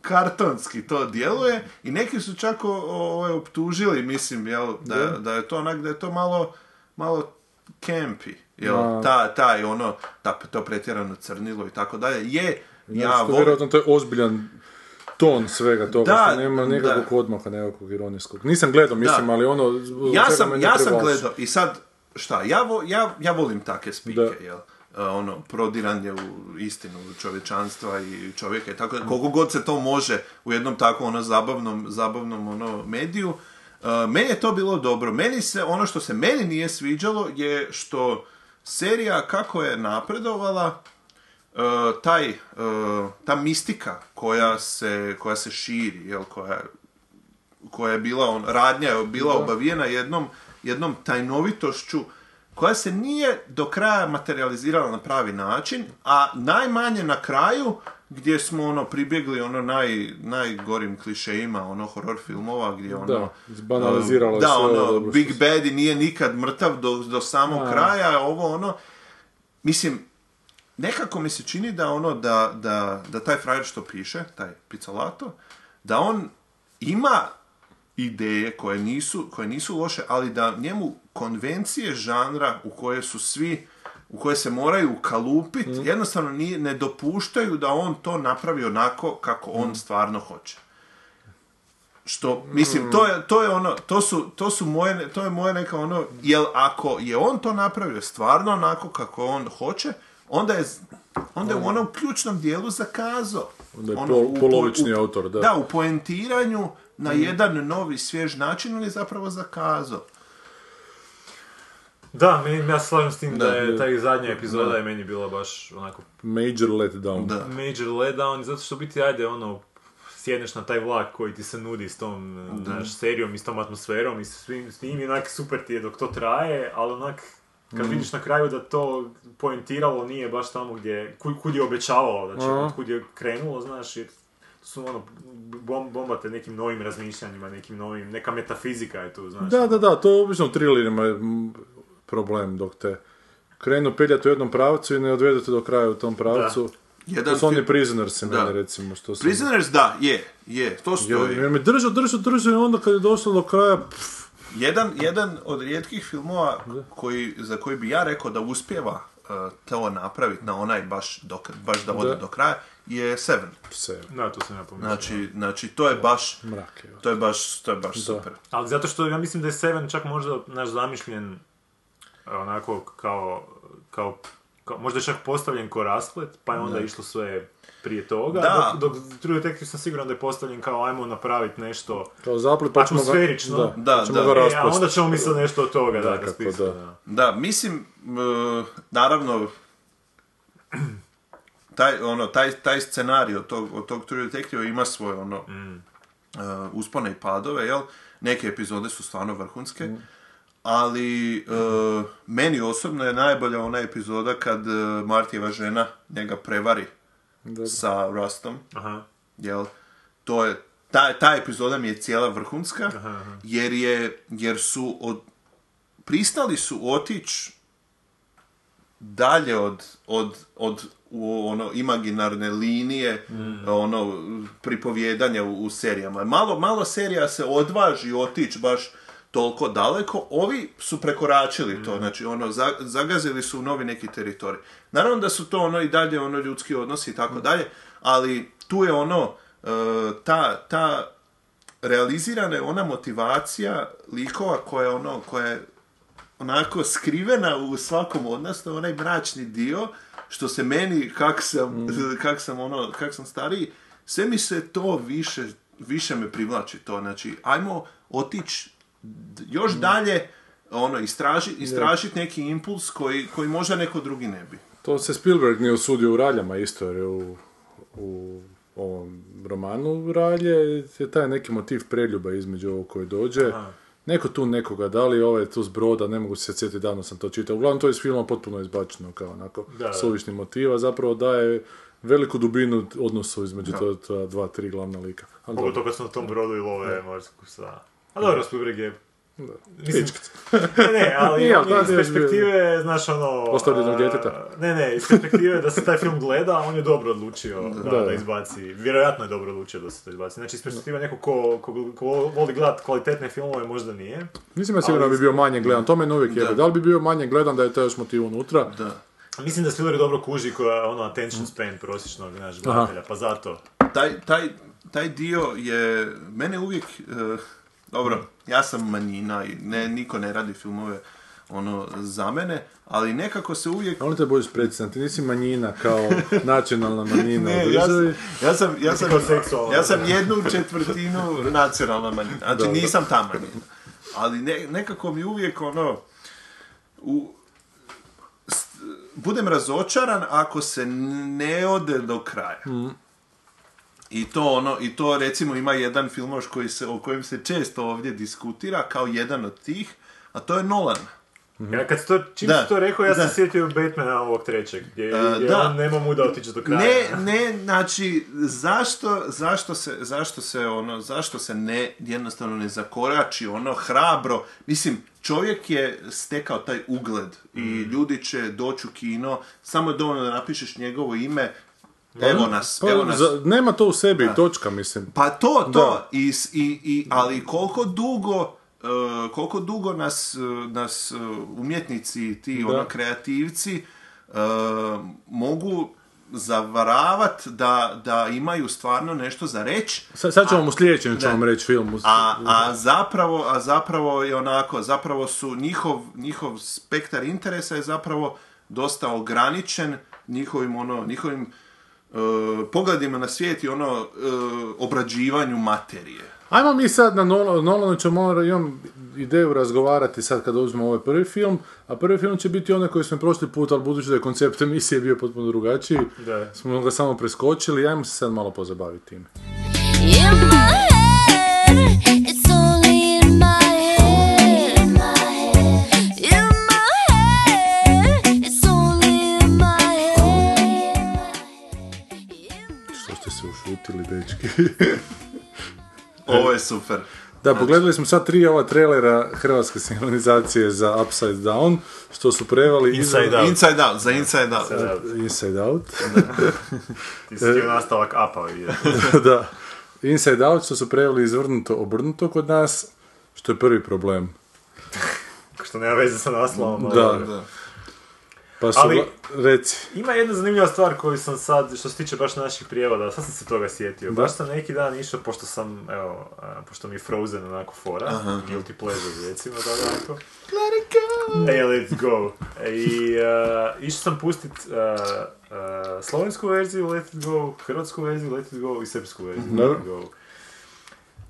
kartonski to djeluje i neki su čak o- o- optužili, mislim, jel, da, da je to onak, da je to malo, malo campy, jel, Da. ta, taj ono, ta, to pretjerano crnilo i tako dalje, je, ja, Ja, volim, vjerojatno to je ozbiljan ton svega toga, Da, što nema da. nekakvog odmaka, nekakvog ironijskog. Nisam gledao, mislim, ali ono... ja sam, ja sam gledao i sad, šta, ja, vo- ja, ja volim takve spike, Da. jel? E, ono, prodiranje u istinu čovječanstva i čovjeka i tako da, koliko god se to može u jednom takvom ono zabavnom, zabavnom ono mediju, e, meni je to bilo dobro. Meni se, ono što se meni nije sviđalo je što serija kako je napredovala, e, taj, e, ta mistika koja se, koja se širi, jel, koja, koja je bila, on, radnja je bila obavijena jednom, jednom tajnovitošću koja se nije do kraja materializirala na pravi način, a najmanje na kraju gdje smo ono pribjegli ono naj, najgorim klišejima ono horror filmova gdje ono Da, da, sve ono dobro Big Bad nije nikad mrtav do, do samog Da. kraja ovo ono mislim nekako mi se čini da ono da, da, da taj frajer što piše taj Pizzolato da on ima ideje koje nisu, koje nisu loše, ali da njemu konvencije žanra u koje su svi u koje se moraju ukalupit, jednostavno nije, ne dopuštaju da on to napravi onako kako on stvarno hoće. Što, mislim, to je, to je ono, to su, to su moje, to je moje neka ono, jel ako je on to napravio stvarno onako kako on hoće, onda je, onda je u onom ključnom dijelu zakazao. Onda je Ono, pol- u po- polovični u- autor, da. Da, u poentiranju na jedan novi, svjež način on je zapravo zakazao. Da, meni, ja se slažem s tim da, Da. je ta zadnja epizoda je meni bila baš onako Major letdown. Da. major letdown, zato što biti ajde ono, sjedneš na taj vlak koji ti se nudi s tom znaš, serijom i s tom atmosferom i s svim s tim i onak super ti je dok to traje, ali onak kad vidiš na kraju da to poentiralo nije baš tamo gdje, kud, kud je obećavalo, znači Aha. od kud je krenulo, znaš, jer su ono, bom, bombate nekim novim razmišljanjima, nekim novim, neka metafizika je tu, znaš. Da, da, da, to obično u mm, problem dok te krenu peljati u jednom pravcu i ne odvedete do kraja u tom pravcu. Jedan To su oni film- Prisoners, Da. meni recimo. Što sam... Prisoners, da, je, je, to stoji. jer me držao, držao, držao i onda kad je došlo do kraja, pff, Jedan, jedan od rijetkih filmova koji, za koji bi ja rekao da uspjeva uh, to napraviti na onaj baš, dok, baš da ode Da. do kraja, je Seven. se, Da, to sam ja pomislio. Znači, znači to je baš, mrak je. to je baš, to je baš super. Ali zato što ja mislim da je Seven čak možda naš zamišljen onako kao, kao, kao možda je čak postavljen ko rasplet, pa je onda išlo sve prije toga. Da. Dok, dok True Detective sam siguran da je postavljen kao ajmo napraviti nešto Kao zaplet, pa ćemo ga... atmosferično. Da, Da, ćemo da. ga E, a onda ćemo mi sad nešto od toga da, Da, kako da. da. Da, mislim, uh, naravno, taj, ono, taj, taj scenarij od tog, od tog True Detective ima svoje ono, uh, uspone i padove, jel? Neke epizode su stvarno vrhunske, ali uh, meni osobno je najbolja ona epizoda kad uh, Martijeva žena njega prevari sa Rustom, Aha. jel? To je, ta, ta epizoda mi je cijela vrhunska, jer je, jer su od, pristali su otići dalje od, od, od u, ono imaginarne linije ono pripovjedanja u, u serijama. Malo, malo serija se odvaži otići baš toliko daleko, ovi su prekoračili to, znači ono, za- zagazili su u novi neki teritorij. Naravno da su to ono i dalje ono ljudski odnosi i tako dalje, ali tu je ono, e, ta, ta realizirana je ona motivacija likova koja je ono, koja je onako skrivena u svakom od nas, to je onaj mračni dio, što se meni, kak sam, kak sam ono, kak sam stariji, sve mi se to više, više me privlači to, znači, ajmo otići još dalje ono, istraži, istražiti neki impuls koji, koji možda neko drugi ne bi. To se Spielberg nije usudio u raljama isto, jer je u, u ovom romanu Ralje je taj neki motiv preljuba između ovog koji dođe. Neko tu nekoga, da li ovaj tu s broda, ne mogu se sjetiti, davno sam to čitao. Uglavnom to je iz filma potpuno izbačeno kao onako Da, suvišni motiv, a zapravo daje veliku dubinu odnosu između to, dva, tri glavna lika. Pogotovo kad su na tom brodu i love morsku sa... A dobro, Spielberg je... Mislim, ne, ne, ali ali iz da, perspektive, znaš, ono... Ostavljenog djeteta. Ne, ne, iz perspektive da se taj film gleda, on je dobro odlučio da, Da, da, da. izbaci. Vjerojatno je dobro odlučio da se to izbaci. Znači, iz perspektive nekog ko, ko, ko voli gledat kvalitetne filmove, možda nije. Mislim da sigurno bi bio manje gledan, to mene uvijek jebe. Da. Da li bi bio manje gledan da je taj još motiv unutra? Da. Mislim da Spielberg dobro kuži koja ono attention span prosječnog, znaš, gledatelja, pa zato. taj, taj, taj dio je, mene uvijek, e, dobro, ja sam manjina i ne, niko ne radi filmove ono za mene, ali nekako se uvijek... Molim te budeš precisan, ti nisi manjina kao nacionalna manjina u Ne, ja ja sam, ja sam, ja sam jednu četvrtinu nacionalna manjina, znači Dobro. nisam ta manjina. Ali ne, nekako mi uvijek ono, u, s- budem razočaran ako se ne ode do kraja. I to ono, i to recimo ima jedan filmoš koji se, o kojem se često ovdje diskutira kao jedan od tih, a to je Nolan. Ja kad si to, čim Da, si to rekao, ja sam da. se sjetio Batmana ovog trećeg, gdje, E, gdje da. on nema muda otići do kraja. Ne, ne, znači, zašto, zašto se, zašto se ono, zašto se ne, jednostavno ne zakorači ono hrabro, mislim, čovjek je stekao taj ugled i Mm. ljudi će doći u kino, samo je dovoljno da napišeš njegovo ime, evo nas, Pa, evo nas. za- nema to u sebi, točka, mislim. Pa to, to, Da. I, i, i, ali koliko dugo, e, koliko dugo nas, e, nas e, umjetnici, ti Da. ono kreativci, e, mogu zavaravat da, da imaju stvarno nešto za reći, Sad, sad ću vam u sljedećem ću Da. vam reći film. a, a, zapravo, a zapravo je onako, zapravo su njihov, njihov spektar interesa je zapravo dosta ograničen njihovim ono, njihovim pogledima na svijet i ono e, obrađivanju materije. Ajmo mi sad na Nolan, Nolanu ćemo, ono, imam ideju razgovarati sad kada uzmemo ovaj prvi film, a prvi film će biti onaj koji smo prošli put, ali budući da je koncept emisije bio potpuno drugačiji, Da. smo ga samo preskočili, ajmo se sad malo pozabaviti time. Ušutili, dečki? Ovo je super. Da, pogledali smo sad tri ova trailera hrvatske sinhronizacije za Upside Down, što su prevali Inside Out. Inside Out, za Inside Out. Da, Inside Out. ti si htio nastavak apa da. Inside Out što su preveli izvrnuto obrnuto kod nas, što je prvi problem. Što nema veze sa naslovom. ali Da. Da. Pa su, Ali- reci. Ima jedna zanimljiva stvar koju sam sad, što se tiče baš naših prijevoda, sad sam se toga sjetio. Baš sam neki dan išao, pošto sam, evo, pošto mi je Frozen onako fora, guilty pleasure recimo, da onako. Let it go! Ej, let it go. I a, išao sam pustit a, a, slovensku verziju Let it go, hrvatsku verziju Let it go i srpsku verziju Let it go.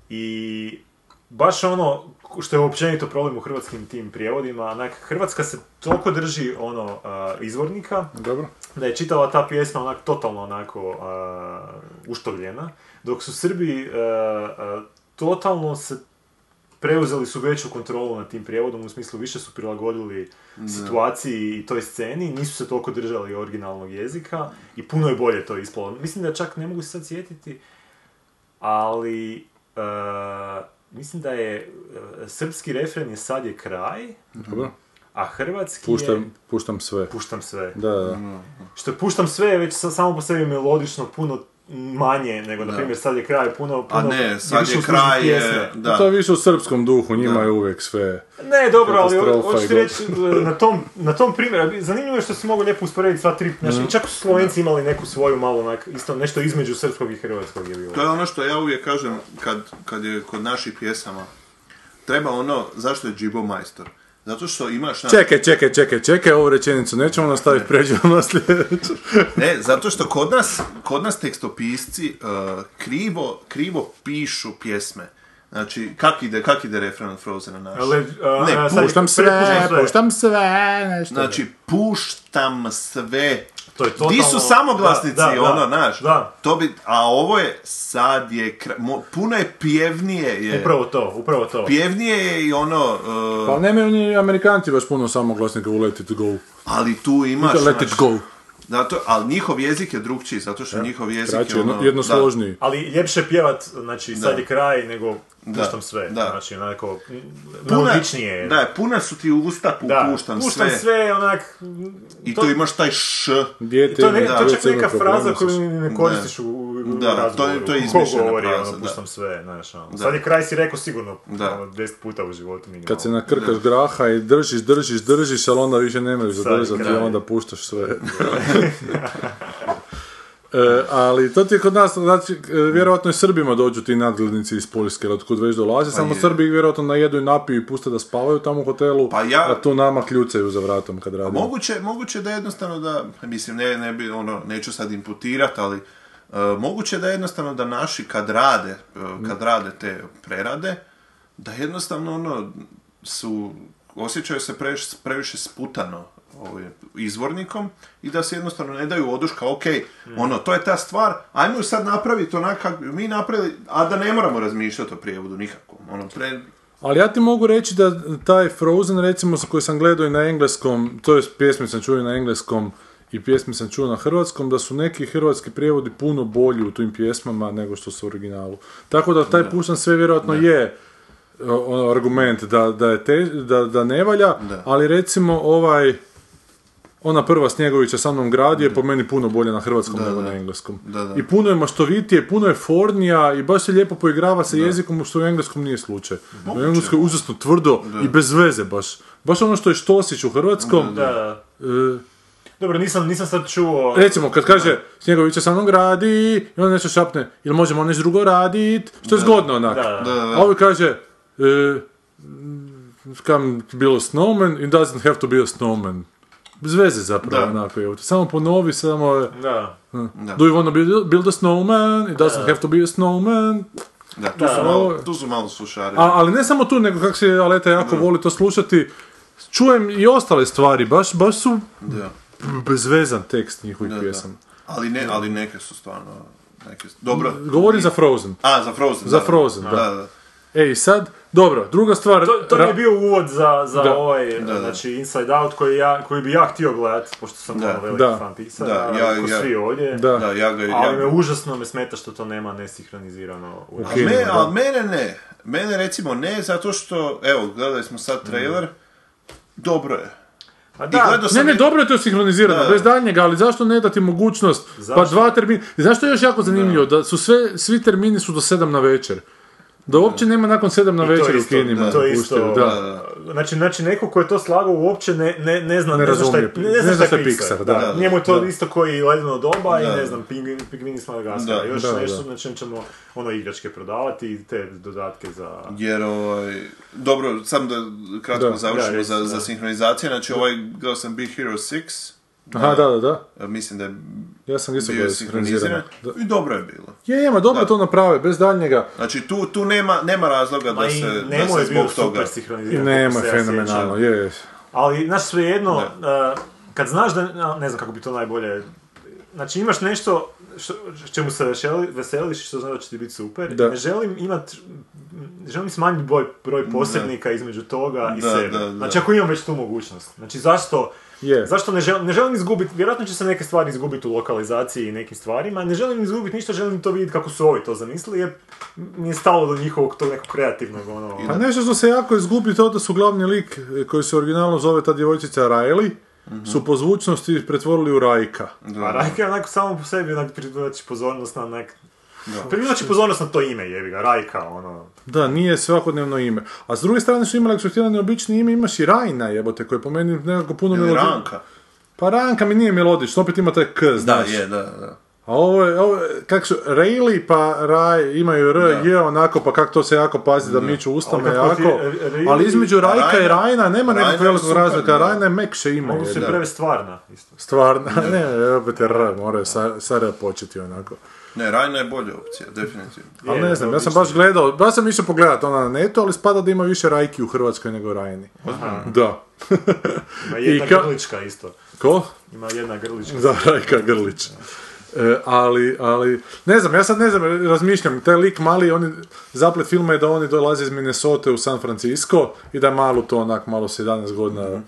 I baš ono što je općenito problem u hrvatskim tim prijevodima, onak, Hrvatska se toliko drži ono a, izvornika, Dobro. da je čitava ta pjesma onak totalno onako a, uštovljena, dok su Srbi a, totalno se preuzeli su veću kontrolu nad tim prijevodom, u smislu više su prilagodili situaciji i toj sceni, nisu se toliko držali originalnog jezika i puno je bolje to ispalo. Mislim da čak ne mogu se sad sjetiti, ali a, mislim da je a, srpski refren je sad je kraj, Dobro. a hrvatski je... Puštam, puštam sve. Puštam sve. Da, da. Što puštam sve je već sa- samo po sebi melodično puno manje nego, na primjer, sad je kraj puno, puno A ne, sad je kraj je, da. To je više u srpskom duhu, njima je uvijek sve. Ne, dobro, ali hoću reći, na tom, na tom primjeru, zanimljivo je što si mogu lijepo usporediti sva tri, znači, Mhm. čak su Slovenci imali neku svoju malo, onak, isto nešto između srpskog i hrvatskog je bilo. To je ono što ja uvijek kažem kad, kad je kod naših pjesama. Treba ono, zašto je Džibo majstor? Zato što imaš... na- Čekaj, čekaj, čekaj, čekaj, ovu rečenicu nećemo nastaviti, pređemo na sljedeću. Ne, zato što kod nas, kod nas tekstopisci uh, krivo, krivo pišu pjesme. Znači, kak ide, kak ide refren od Frozena naš? Le, a, Ne, a, sad je Puštam sve, puštam sve, nešto. Znači, puštam sve. To je Di totalno- su samoglasnici, da, da, ono, znaš? Da, To bi, a ovo je, sad je, kra- mo- puno je pjevnije je. upravo to, upravo to. Pjevnije je i ono, uh, Pa nemaju ni Amerikanci baš puno samoglasnika u Let It Go. ali tu imaš... Let It Go. Zato, ali njihov jezik je drugčiji, zato što njihov jezik Kraći, je ono... jedno, jednosložniji. Ali ljepše pjevat, znači sad Da. je kraj, nego Da, puštam sve. da. Znači, onako, Puna, melodičnije je. da, puna su ti usta, pu- Da, puštam, puštam sve. sve, onak... I to- tu imaš taj š. Dijete To, je ne, ima to je čak neka fraza koju ne koristiš u, u Da, razgovoru. to je- to je Ko izmišljena govori, fraza, ono, da. puštam sve, znaš, ono. Da. Sad je kraj si rekao sigurno, Da. ono, deset puta u životu minimalno. Kad se nakrkaš graha i držiš, držiš, držiš, ali onda više nemaš za Sad je držati i onda puštaš sve. E, ali to ti je kod nas, znači, e, vjerojatno i Srbima dođu ti nadglednici iz Poljske, ili otkud već dolaze, samo Pa je. Srbi ih vjerojatno najedu i napiju i puste da spavaju tamo u hotelu, Pa ja- a tu nama kljucaju za vratom kad radimo. Moguće, moguće da jednostavno da, mislim, ne, ne bi, ono, neću sad imputirati, ali e, moguće da jednostavno da naši kad rade, e, kad rade te prerade, da jednostavno ono, su, osjećaju se previše, previše sputano ovaj, izvornikom i da se jednostavno ne daju oduška, ok, ono, to je ta stvar, ajmo ju sad napraviti onak kako bi mi napravili, a da ne moramo razmišljati o prijevodu nikakvom, ono, pre, Ali ja ti mogu reći da taj Frozen, recimo, koji sam gledao i na engleskom, to je pjesme sam čuo i na engleskom i pjesme sam čuo na hrvatskom, da su neki hrvatski prijevodi puno bolji u tim pjesmama nego što su u originalu. Tako da taj puštan sve vjerojatno je o, ono, argument da, da, je te, da, da ne valja, Da. ali recimo ovaj ona prva Snjegovića sa mnom gradi je po meni puno bolja na hrvatskom Da, nego da. na engleskom. Da, da. I puno je maštovitije, puno je fornija i baš se lijepo poigrava sa jezikom što u engleskom nije slučaj. U engleskom je užasno tvrdo i bez veze baš. Baš ono što je Štosić u hrvatskom. Da, da. e, Dobro, nisam, nisam sad čuo... recimo, kad kaže Snjegovića sa mnom gradi, i onda nešto šapne, ili možemo nešto drugo radit, što je zgodno onak. Da, da. da, da, A ovaj kaže, e, kam bilo snowman, it doesn't have to be a snowman. Bez veze zapravo, Da. onako je. Samo ponovi, samo je, Da. do you wanna build, build a snowman, it doesn't have to be a snowman. da, tu, Da, su da. malo, tu su malo sušari. A, ali ne samo tu, nego kako se Aleta jako voli to slušati, čujem i ostale stvari, baš, baš su Da. bezvezan tekst njihovih pjesama. Ali, ne, ali neke su stvarno... Neke, su- dobro. Govorim za Frozen. A, za Frozen. Za da, Frozen, da. da. Da. Ej, E, sad, dobro, druga stvar... To, to mi ra- je bio uvod za, za Da. ovaj, Da, da. znači Inside Out koji, ja, koji bi ja htio gledat, pošto sam Da. ono veliki Da. fan Pixara, Da, ja- ja- svi ovdje. Da. Da, ja ga... Ali ja, me užasno me smeta što to nema nesinhronizirano u a, kinima, me, da. a mene ne. Mene recimo ne, zato što, evo, gledali smo sad trailer, dobro je. A I da, Ne, sam ne, i- dobro je to sinhronizirano, Da. bez daljnjega, ali zašto ne dati mogućnost, pa Zašto? dva termina, zašto je još jako zanimljivo, da su sve, svi termini su do sedam na večer, da uopće nema nakon sedam na večer u kinima, to isto, Da, da. Znači, znači neko ko je to slagao uopće ne, ne, ne zna, Ne ne, zna šta je, ne, ne zna šta je Pixar. Pixar, da. da, da, Njemu je to da. isto koji ledeno doba i Da, ne znam, pingvin, pingvini s Madagaskara. Da. Još Da, nešto na čem ćemo ono igračke prodavati i te dodatke za... Jer, ovaj, dobro, sam da kratko završimo Da, za, za da. sinhronizaciju, znači ovaj, gledao sam Big Hero 6, Aha, da, da, da, e, mislim da je ja sam isto bio sinhroniziran, i dobro je bilo. Je, ima, dobro Da. to naprave, bez daljnjega, Znači, tu, tu nema, nema razloga Ma da se, da je se zbog toga... i nema, ja fenomenalno, sjećam. je. Ali, znaš, svejedno, uh, kad znaš da, ne znam kako bi to najbolje, znači imaš nešto što, čemu se veseli, veseliš i što znaš da će ti biti super, Da. ne želim imat, želim smanjiti broj, broj posrednika između toga i Da, sebe. da, da. Znači ako imam već tu mogućnost. Znači zašto, Je. zašto ne želim, ne želim izgubiti, vjerojatno će se neke stvari izgubiti u lokalizaciji i nekim stvarima, ne želim izgubiti ništa, želim to vidjeti kako su ovi to zamislili, jer mi je stalo do njihovog tog nekog kreativnog, ono... Pa nešto što se jako izgubi to da su glavni lik koji se originalno zove ta djevojčica Riley, su po zvučnosti pretvorili u Rajka. A Rajka je onako samo po sebi onak privlači pozornost na nek... Privlači pozornost na to ime, jebi ga, Rajka, ono... Da, nije svakodnevno ime. A s druge strane su imali, ako su htjeli ime, imaš i Rajna jebote, koji je po meni nekako puno Ili melodi- Ranka. Pa Ranka mi nije melodično, opet ima taj K, Da, znaš. je, da, da. A ovo je, ovo je, kak su, Rayleigh pa Raj imaju R, J, onako, pa kako to se jako pazi da miču ustame Ali jako. ti- Rayleigh- Ali između Rajka i Rajna- nema nekog velikog razlika. da. Rajna je mekše ime. Mogu se da. prevesti stvarna, isto. Stvarno, ne, opet je R, moraju sa, sa R početi onako. Ne, Rajna je bolja opcija, definitivno. Ali ne znam, ja sam baš gledao, baš sam išao pogledat ona na netu, ali spada da ima više Rajki u Hrvatskoj nego Rajni. Da. Ima jedna I ka- grlička isto. Ko? Ima jedna grlička. Da, Rajka Grlić. E, ali, ali, ne znam, ja sad ne znam, razmišljam, taj lik mali, oni, zaplet filma je da oni dolaze iz Minnesota u San Francisco i da malu to onak, malo 17 godina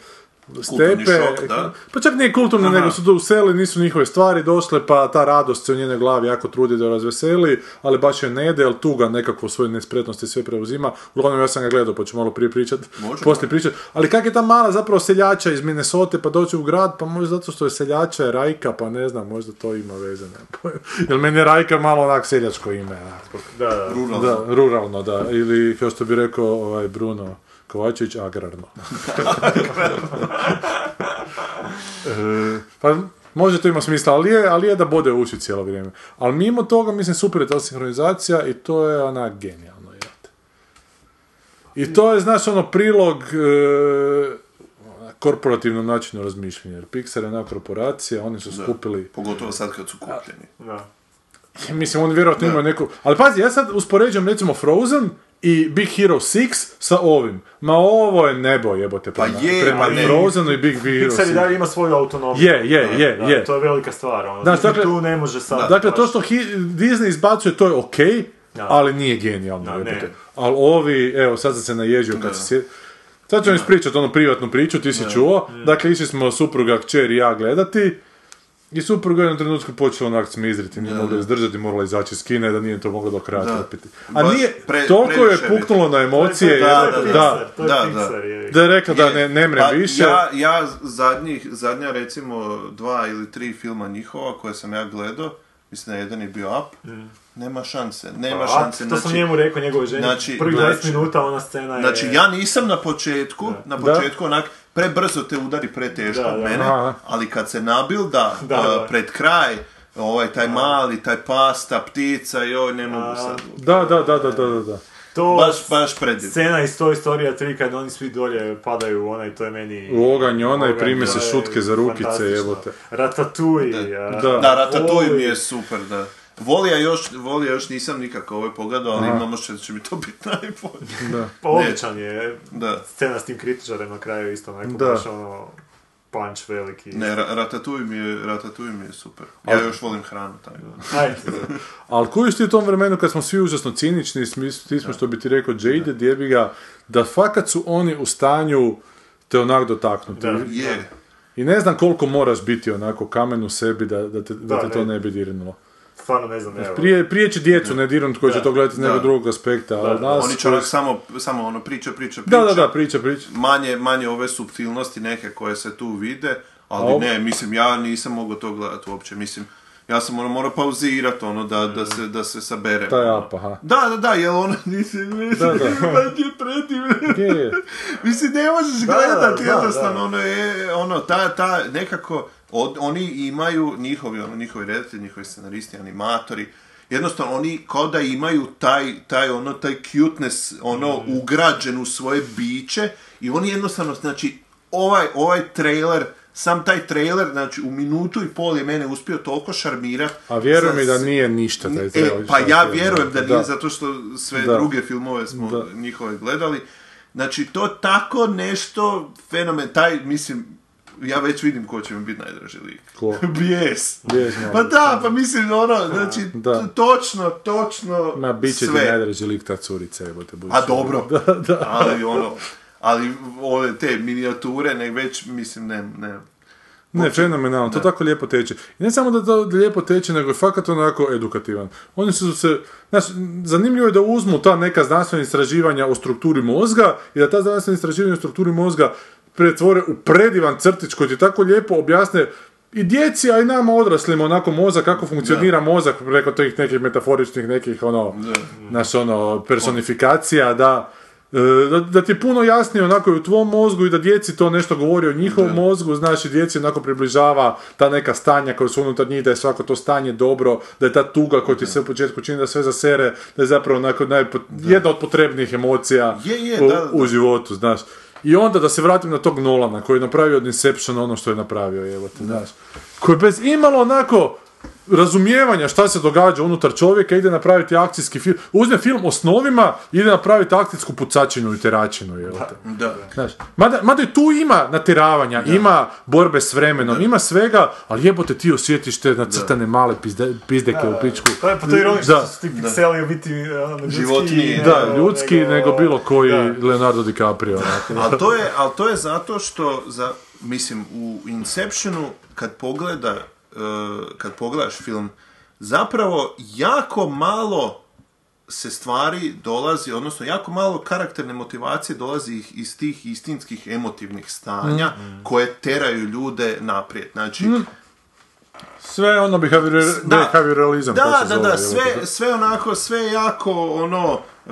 stepe. Šok, da. Pa čak nije kulturno, Aha. nego su tu useli, nisu njihove stvari došle, pa ta radost se u njenoj glavi jako trudi da razveseli, ali baš je ne ide, jer tuga nekako svoje nespretnosti sve preuzima. Uglavnom ja sam ga gledao, pa ću malo prije pričat, poslije pričat. Ali kak je ta mala zapravo seljača iz Minnesota pa doći u grad, pa možda zato što je seljača je Rajka, pa ne znam, možda to ima veze. pojma. Jer meni je Rajka malo onak seljačko ime. onak. Da, da. Ruralno. Da, ruralno, da. Ili, kao što bi rekao ovaj Bruno Kovačević, agrarno. E, pa može to ima smisla, ali je, ali je da bode u uši cijelo vrijeme. Ali mimo toga, mislim, super je ta sinhronizacija i to je onak genijalno. jebote. I to je, znaš, ono prilog e, korporativnom načinu razmišljanja. Jer Pixar je ona korporacija, oni su skupili Pogotovo sad kad su kupljeni. Da. Mislim, on vjerojatno ima neku... Ali pazi, ja sad uspoređujem recimo Frozen i Big Hero 6 sa ovim. Ma ovo je nebo jebote prema, je, prema pa ne. Frozenu i Big Hero Pixar i 6. dalje ima svoju autonomiju. Je, je, je, Da, je. To je velika stvar. Ono. Disney dakle- tu ne može sad... Dakle, to što Hi- Disney izbacuje, to je okej, Da. ali nije genijalno. Da, ne. jebote. Ali ovi, evo, sad sam se naježio kad se sje- Sad ću vam ispričati onu privatnu priču, ti si čuo. Dakle, išli smo supruga, kćer i ja gledati. I supruga je u jednom trenutku počela onak smizriti, nije mogla izdržati, morala izaći iz kine da nije to mogla do kraja Da. trpiti. A Baš nije, pre- toliko je je puknulo na emocije, Da, da, da, To je Da, da. je. da je rekla da Je, ne, ne mrem pa više. Ja, ja zadnjih, zadnja recimo dva ili tri filma njihova koje sam ja gledao, mislim da jedan je bio Up, nema šanse, nema A, šanse. to sam njemu rekao, njegove ženi. znači- Prvih znači- 20 minuta ona scena je... Znači, ja nisam na početku, na Da. početku onak, prebrzo te udari preteško od da. mene, ali kad se nabilda Da, da. uh, pred kraj, ovaj, taj mali, taj pasta, ptica, joj, ne mogu sad. Da, da, da, da, da, da, da. To Baš, baš predivno. scena iz Toy Storya 3 kad oni svi dolje padaju u onaj, to je meni... U oganj onaj, Oganj, prime to se šutke za rukice, fantastično. jebote. Ratatouille. Da. Da, Ratatouille mi je super, da. Volija još, Volija još nisam nikako ovaj pogledao, ali imamo što će mi to biti najbolje. Da. Pa odličan je. Da. Scena s tim kritičarem na kraju isto onako Da. baš ono... Punch veliki. Ne, Ra- Ratatouille mi je, Ratatouille mi je super. Ja još volim hranu, tako da. Ajde. Ali kojiš ti u tom vremenu kad smo svi užasno cinični, ti smo što bi ti rekao jaded, jebi ga, da fakat su oni u stanju te onak dotaknuti. Da. Je. I ne znam koliko moraš biti onako kamen u sebi da, da te, da Da, te to ne. ne bi dirnulo. Stvarno ne znam, evo. Prije, prije će djecu ne dirnuti koji će to gledati iz nekog drugog aspekta, ali da, nas Oni onak samo, samo ono priča, priča, priča. Da, da, da, priča, priča. Manje, manje ove subtilnosti neke koje se tu vide, ali A ne, mislim, ja nisam mogao to gledati uopće, mislim, ja sam ono morao pauzirati, ono, da, da, se, da se saberem. Taj ap, aha. Da, da, da, jer ono, nisi, mislim, Da, da. je predivno. Je, je. Mislim, ne možeš Da, gledati da, jednostavno, ono je, ono, ta, ta, nekako, od, oni imaju, njihovi, ono, njihovi redatelji, njihovi scenaristi, animatori, jednostavno, oni kao da imaju taj, taj, ono, taj cuteness, ono, Mm. ugrađen u svoje biće i oni jednostavno, znači, ovaj, ovaj trailer, sam taj trailer, znači, u minutu i pol je mene uspio toliko šarmirati. A vjeruj mi da nije ništa taj E, trailer. pa ja vjerujem da nije, Da. zato što sve Da. druge filmove smo Da. njihove gledali. Znači, to tako nešto fenomen, taj, mislim, ja već vidim ko će mi biti najdraži lik. Ko? Bijes. Bijes. Pa da, pa mislim, ono, znači, Da. točno, točno Ma, bit će ti sve. najdraži lik ta curica, evo te budući. A dobro, Da, da. ali ono, ali ove te minijature, ne već, mislim, ne, ne. Ne, fenomenalno, to tako lijepo teče. I ne samo da to lijepo teče, nego je fakat onako edukativan. Oni su se, znaš, zanimljivo je da uzmu ta neka znanstvena istraživanja o strukturi mozga i da ta znanstvena istraživanja o strukturi mozga pretvore u predivan crtić koji ti tako lijepo objasne i djeci, a i nama odraslima onako mozak, kako funkcionira mozak preko tih nekih metaforičnih nekih ono, znaš, ono, personifikacija, da, E, Da, da ti je puno jasnije onako i u tvom mozgu i da djeci to nešto govori o njihovom mozgu, znaš i djeci onako približava ta neka stanja koja su unutar njih, da je svako to stanje dobro, da je ta tuga koja ti sve u početku čini da sve zasere, da je zapravo onako najpo- jedna od potrebnijih emocija Je, je, u, da, da. u životu, znaš. I onda da se vratim na tog Nolana koji je napravio od Inceptiona ono što je napravio, evo te, znaš. Koji bez imalo onako razumijevanja šta se događa unutar čovjeka, ide napraviti akcijski film, uzme film o snovima, ide napraviti akcijsku pucačinu i teračinu, evo te. Da. Znaš, mada, mada i tu ima natjeravanja, ima borbe s vremenom, ima svega, ali jebote ti osjetiš te nacrtane male pizde, pizdeke u pičku. To je, pa to je ironično Da. što su ti pikseli biti ono, ljudski, Životinji. ne, Da, nego- ljudski nego bilo koji Da. Leonardo DiCaprio. Ali to je, ali to je zato što, za, mislim, u Inceptionu kad pogleda, e, kad pogledaš film, zapravo jako malo se stvari dolazi, odnosno jako malo karakterne motivacije dolazi ih iz tih istinskih emotivnih stanja koje teraju ljude naprijed. Znači, Sve ono behavior, Da. behavioralizam. Da, da, da, jebote. sve, sve onako, sve jako, ono, e,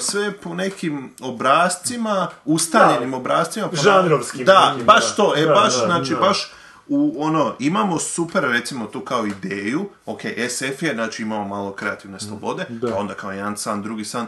sve po nekim obrazcima, ustaljenim obrazcima. po- Žanrovskim Da, nekim, baš da. to, e, Da, baš, da, znači, da. baš u, ono, imamo super, recimo, tu kao ideju, ok, SF je, znači imamo malo kreativne slobode, pa onda kao jedan san, drugi san,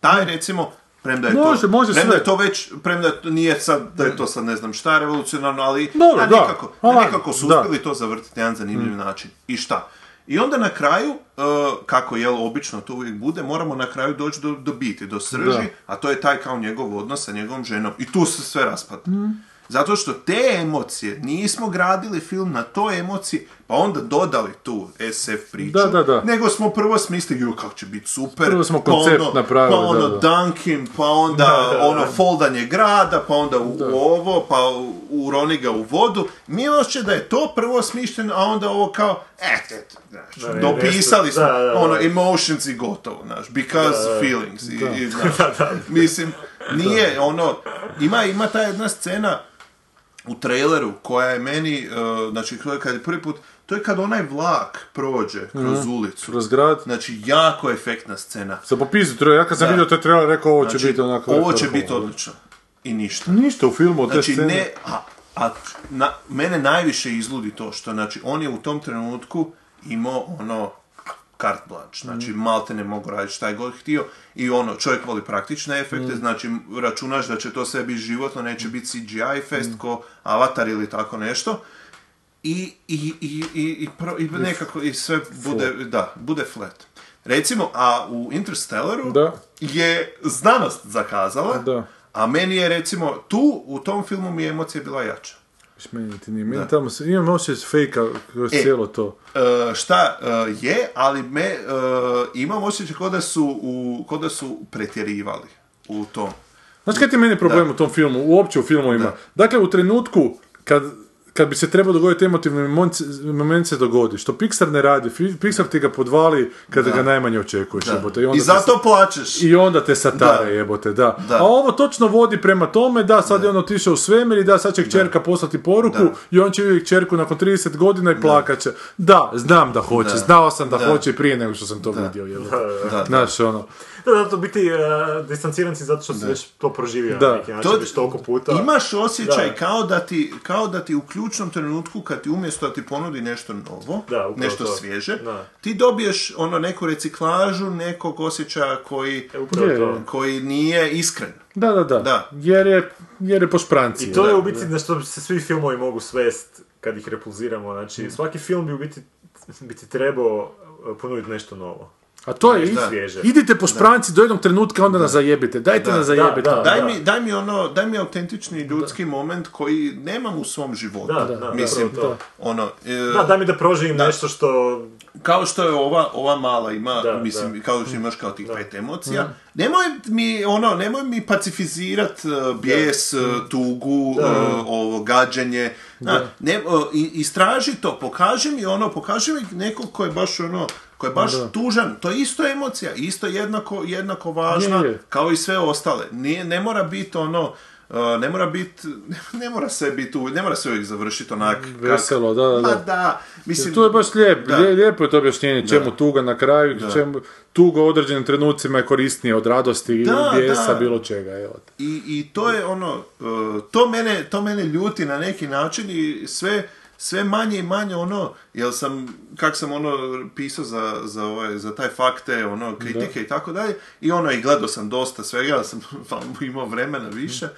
taj, recimo, premda je Može, to, može premda sve. je to već, premda to nije sad, da je to sad ne znam šta revolucionarno, ali Dobro, a da. nekako, a Ali, nekako su da. uspjeli to zavrtiti na jedan zanimljiv način. I šta? I onda na kraju, uh, kako jel obično to uvijek bude, moramo na kraju doći do, do biti, do srži, Da. a to je taj kao njegov odnos sa njegovom ženom. I tu se sve raspada. Zato što te emocije, nismo gradili film na toj emociji, pa onda dodali tu SF priču, Da, da, da. nego smo prvo smislili, ju, kako će biti super, Prvo smo pa ono, napravili, pa ono. Dunkin, pa onda ono foldanje grada, pa onda u, ovo, pa u, uroni ga u vodu. Mi osjećaj da je to prvo smišljeno, a onda ovo kao, eh, eto, znaš, dopisali smo, da, da, da. ono, emotions i gotovo, znaš, because feelings. I, i, znaš, Da, da. Mislim, nije, ono, ima, ima ta jedna scena u traileru koja je meni, uh, znači, kad je prvi put, to je kad onaj vlak prođe kroz ulicu. Kroz grad. Znači, jako efektna scena. Sa popizdu treba, ja kad sam Da. vidio taj trailer rekao ovo će Znači, biti onako... ovo će biti odlično. I ništa. Ništa u filmu od te Znači, scene. ne, a, a na, mene najviše izludi to što, znači, on je u tom trenutku imao ono carte blanche, znači Mhm. malte ne mogu raditi šta je god htio i ono, čovjek voli praktične efekte, Mhm. znači računaš da će to sve biti životno, neće biti CGI fest ko Avatar ili tako nešto i, i, i, i, i, pro- i nekako i sve bude, da, bude flat. Recimo, a u Interstellaru Da. je znanost zakazala, Da. a meni je recimo tu, u tom filmu mi je emocija bila jača. Viš, Meni ti nije, meni tamo se, imam osjećaj fejka kroz E. cijelo to. E, šta e, je, ali me, e, imam osjećaj kao da su, u, kao da su pretjerivali u tom. Znaš kaj ti je meni problem Da. u tom filmu, uopće u filmovima? Da. Dakle, u trenutku kad, kad bi se trebao dogoditi emotivni moment, se dogodi. Što Pixar ne radi. Pixar ti ga podvali kada ga najmanje očekuješ. Da. jebote, I, onda te zato sa- plačeš. I onda te satare Da. jebote, da. Da. A ovo točno vodi prema tome, da, sad je on otišao u svemir i da, sad će kćerka poslati poruku Da. i on će vidjeti kćerku nakon 30 godina i plakat će. Da, znam da hoće, Da. znao sam da, Da. hoće i prije nego što sam to vidio, jebote. Da, da. Znaš, ono. Da, zato biti uh, distanciran si zato što si već to proživio Da. neki način, To- već toliko puta. Imaš osjećaj Da. kao da, ti, kao da ti u ključnom trenutku, kad ti umjesto da ti ponudi nešto novo, Da, nešto to. svježe, Da. ti dobiješ ono neku reciklažu nekog osjećaja koji, E, Je, to. koji nije iskren. Da, da, da. Da. Jer je, jer je po špranci. I to je u biti na što se svi filmovi mogu svest kad ih repulziramo. Znači, svaki film bi u biti, biti trebao uh, ponuditi nešto novo. A to je, Da. Svježe. idite po špranci do jednog trenutka, onda nas zajebite. Dajte Da. nas zajebite. Da, da. Daj mi, daj mi ono, daj mi autentični ljudski moment koji nemam u svom životu. Da, da, Mislim, to. ono, e, Da, daj mi da proživim nešto što... kao što je ova, ova mala ima, Da, mislim, kao što imaš kao tih pet emocija, nemoj mi, ono, nemoj mi pacifizirat uh, bijes, uh, tugu, uh, ovo, gađenje, Na, ne, uh, istraži to, pokaži mi ono, pokaži mi nekog ko je baš ono, ko je baš tužan, to je isto emocija, isto jednako, jednako važna Je, je. kao i sve ostale. Nije, ne mora biti ono, uh, ne mora biti, ne mora sve biti, ne mora se uvijek završiti onak kak- Veselo, da, da, Ma da. da, mislim... Tu je baš lijep, Da. lije- lijepo je to objašnjenje čemu tuga na kraju, čemu tuga u određenim trenucima je korisnije od radosti, Da, bijesa, da. bilo čega, evo. I, I to je ono, uh, to mene, to mene ljuti na neki način i sve, sve manje i manje ono, jel sam, kak sam ono pisao za, za, ovaj, za taj fakte, ono, kritike i tako dalje, i ono, i gledao sam dosta svega, sam imao vremena više,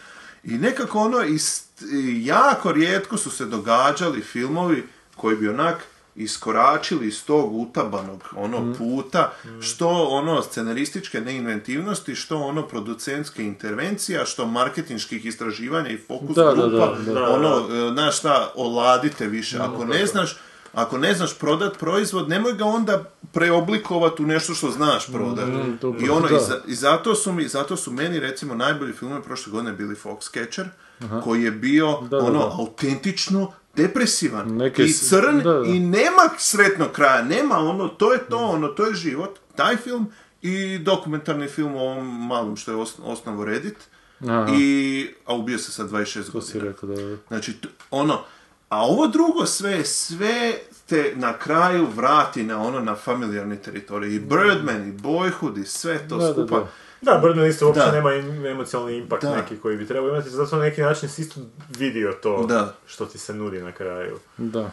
i nekako ono, is- i jako rijetko su se događali filmovi koji bi onak iskoračili iz tog utabanog ono puta, što ono scenarističke neinventivnosti, što ono producentske intervencija, što marketinških istraživanja i fokus Da, da, grupa, da, da. ono, e, znaš šta, oladite više. Ako ne znaš, ako ne znaš prodat proizvod, nemoj ga onda preoblikovati u nešto što znaš prodat. to- I ono, da. i, za- i zato su mi, zato su meni recimo najbolji filmovi prošle godine bili Foxcatcher, koji je bio Da, da, ono da. autentično depresivan Neke i crn da, da. i nema sretnog kraja, nema ono, to je to, ono, to je život, taj film i dokumentarni film o ovom malom što je os, osnovo Reddit Aha. i, a ubio se sa 26 To si godina. rekao, da, da. Znači, ono, a ovo drugo sve, sve te na kraju vrati na ono, na familijarni teritorij. I Birdman, i Boyhood, i sve to Da, da, skupa. da. Da, Birdman isto uopće Da. nema emocionalni impakt Da. neki koji bi trebao imati, zato na neki način si isto vidio to Da. što ti se nudi na kraju. Da.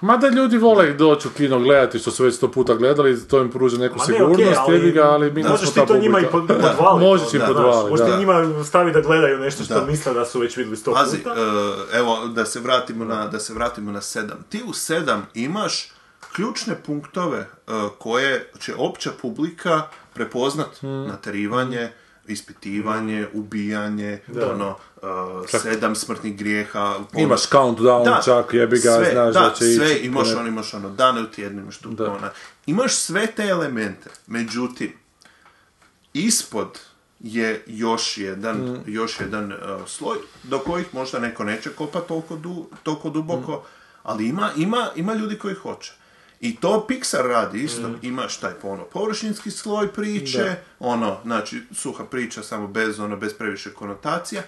Mada ljudi vole doći u kino gledati što su već sto puta gledali, to im pruža neku Ma ne, sigurnost, okej, ali ga, ali mi možeš nismo ti ta to njima i publika. pod- podvaliti. Možeš im znaš, Možeš njima staviti da gledaju nešto što Da. misle da su već vidjeli sto Pazi, puta. e, evo, da se vratimo na, da se vratimo na sedam. Ti u sedam imaš ključne punktove e, koje će opća publika prepoznat. Naterivanje, ispitivanje, ubijanje, ono, e, sedam smrtnih grijeha. ono- Imaš countdown čak, jebi ga, sve, znaš da, da će sve, ići. imaš ono, imaš ono, dane u tjednu, imaš tu, Da. ona. Imaš sve te elemente, međutim, ispod je još jedan, Mm. još jedan uh, sloj do kojih možda neko neće kopati toliko, du, toliko duboko, Mm. ali ima, ima, ima ljudi koji hoće. I to Pixar radi isto. Mm. Imaš taj ono površinski sloj priče, ono, znači, suha priča samo bez, ono, bez previše konotacija,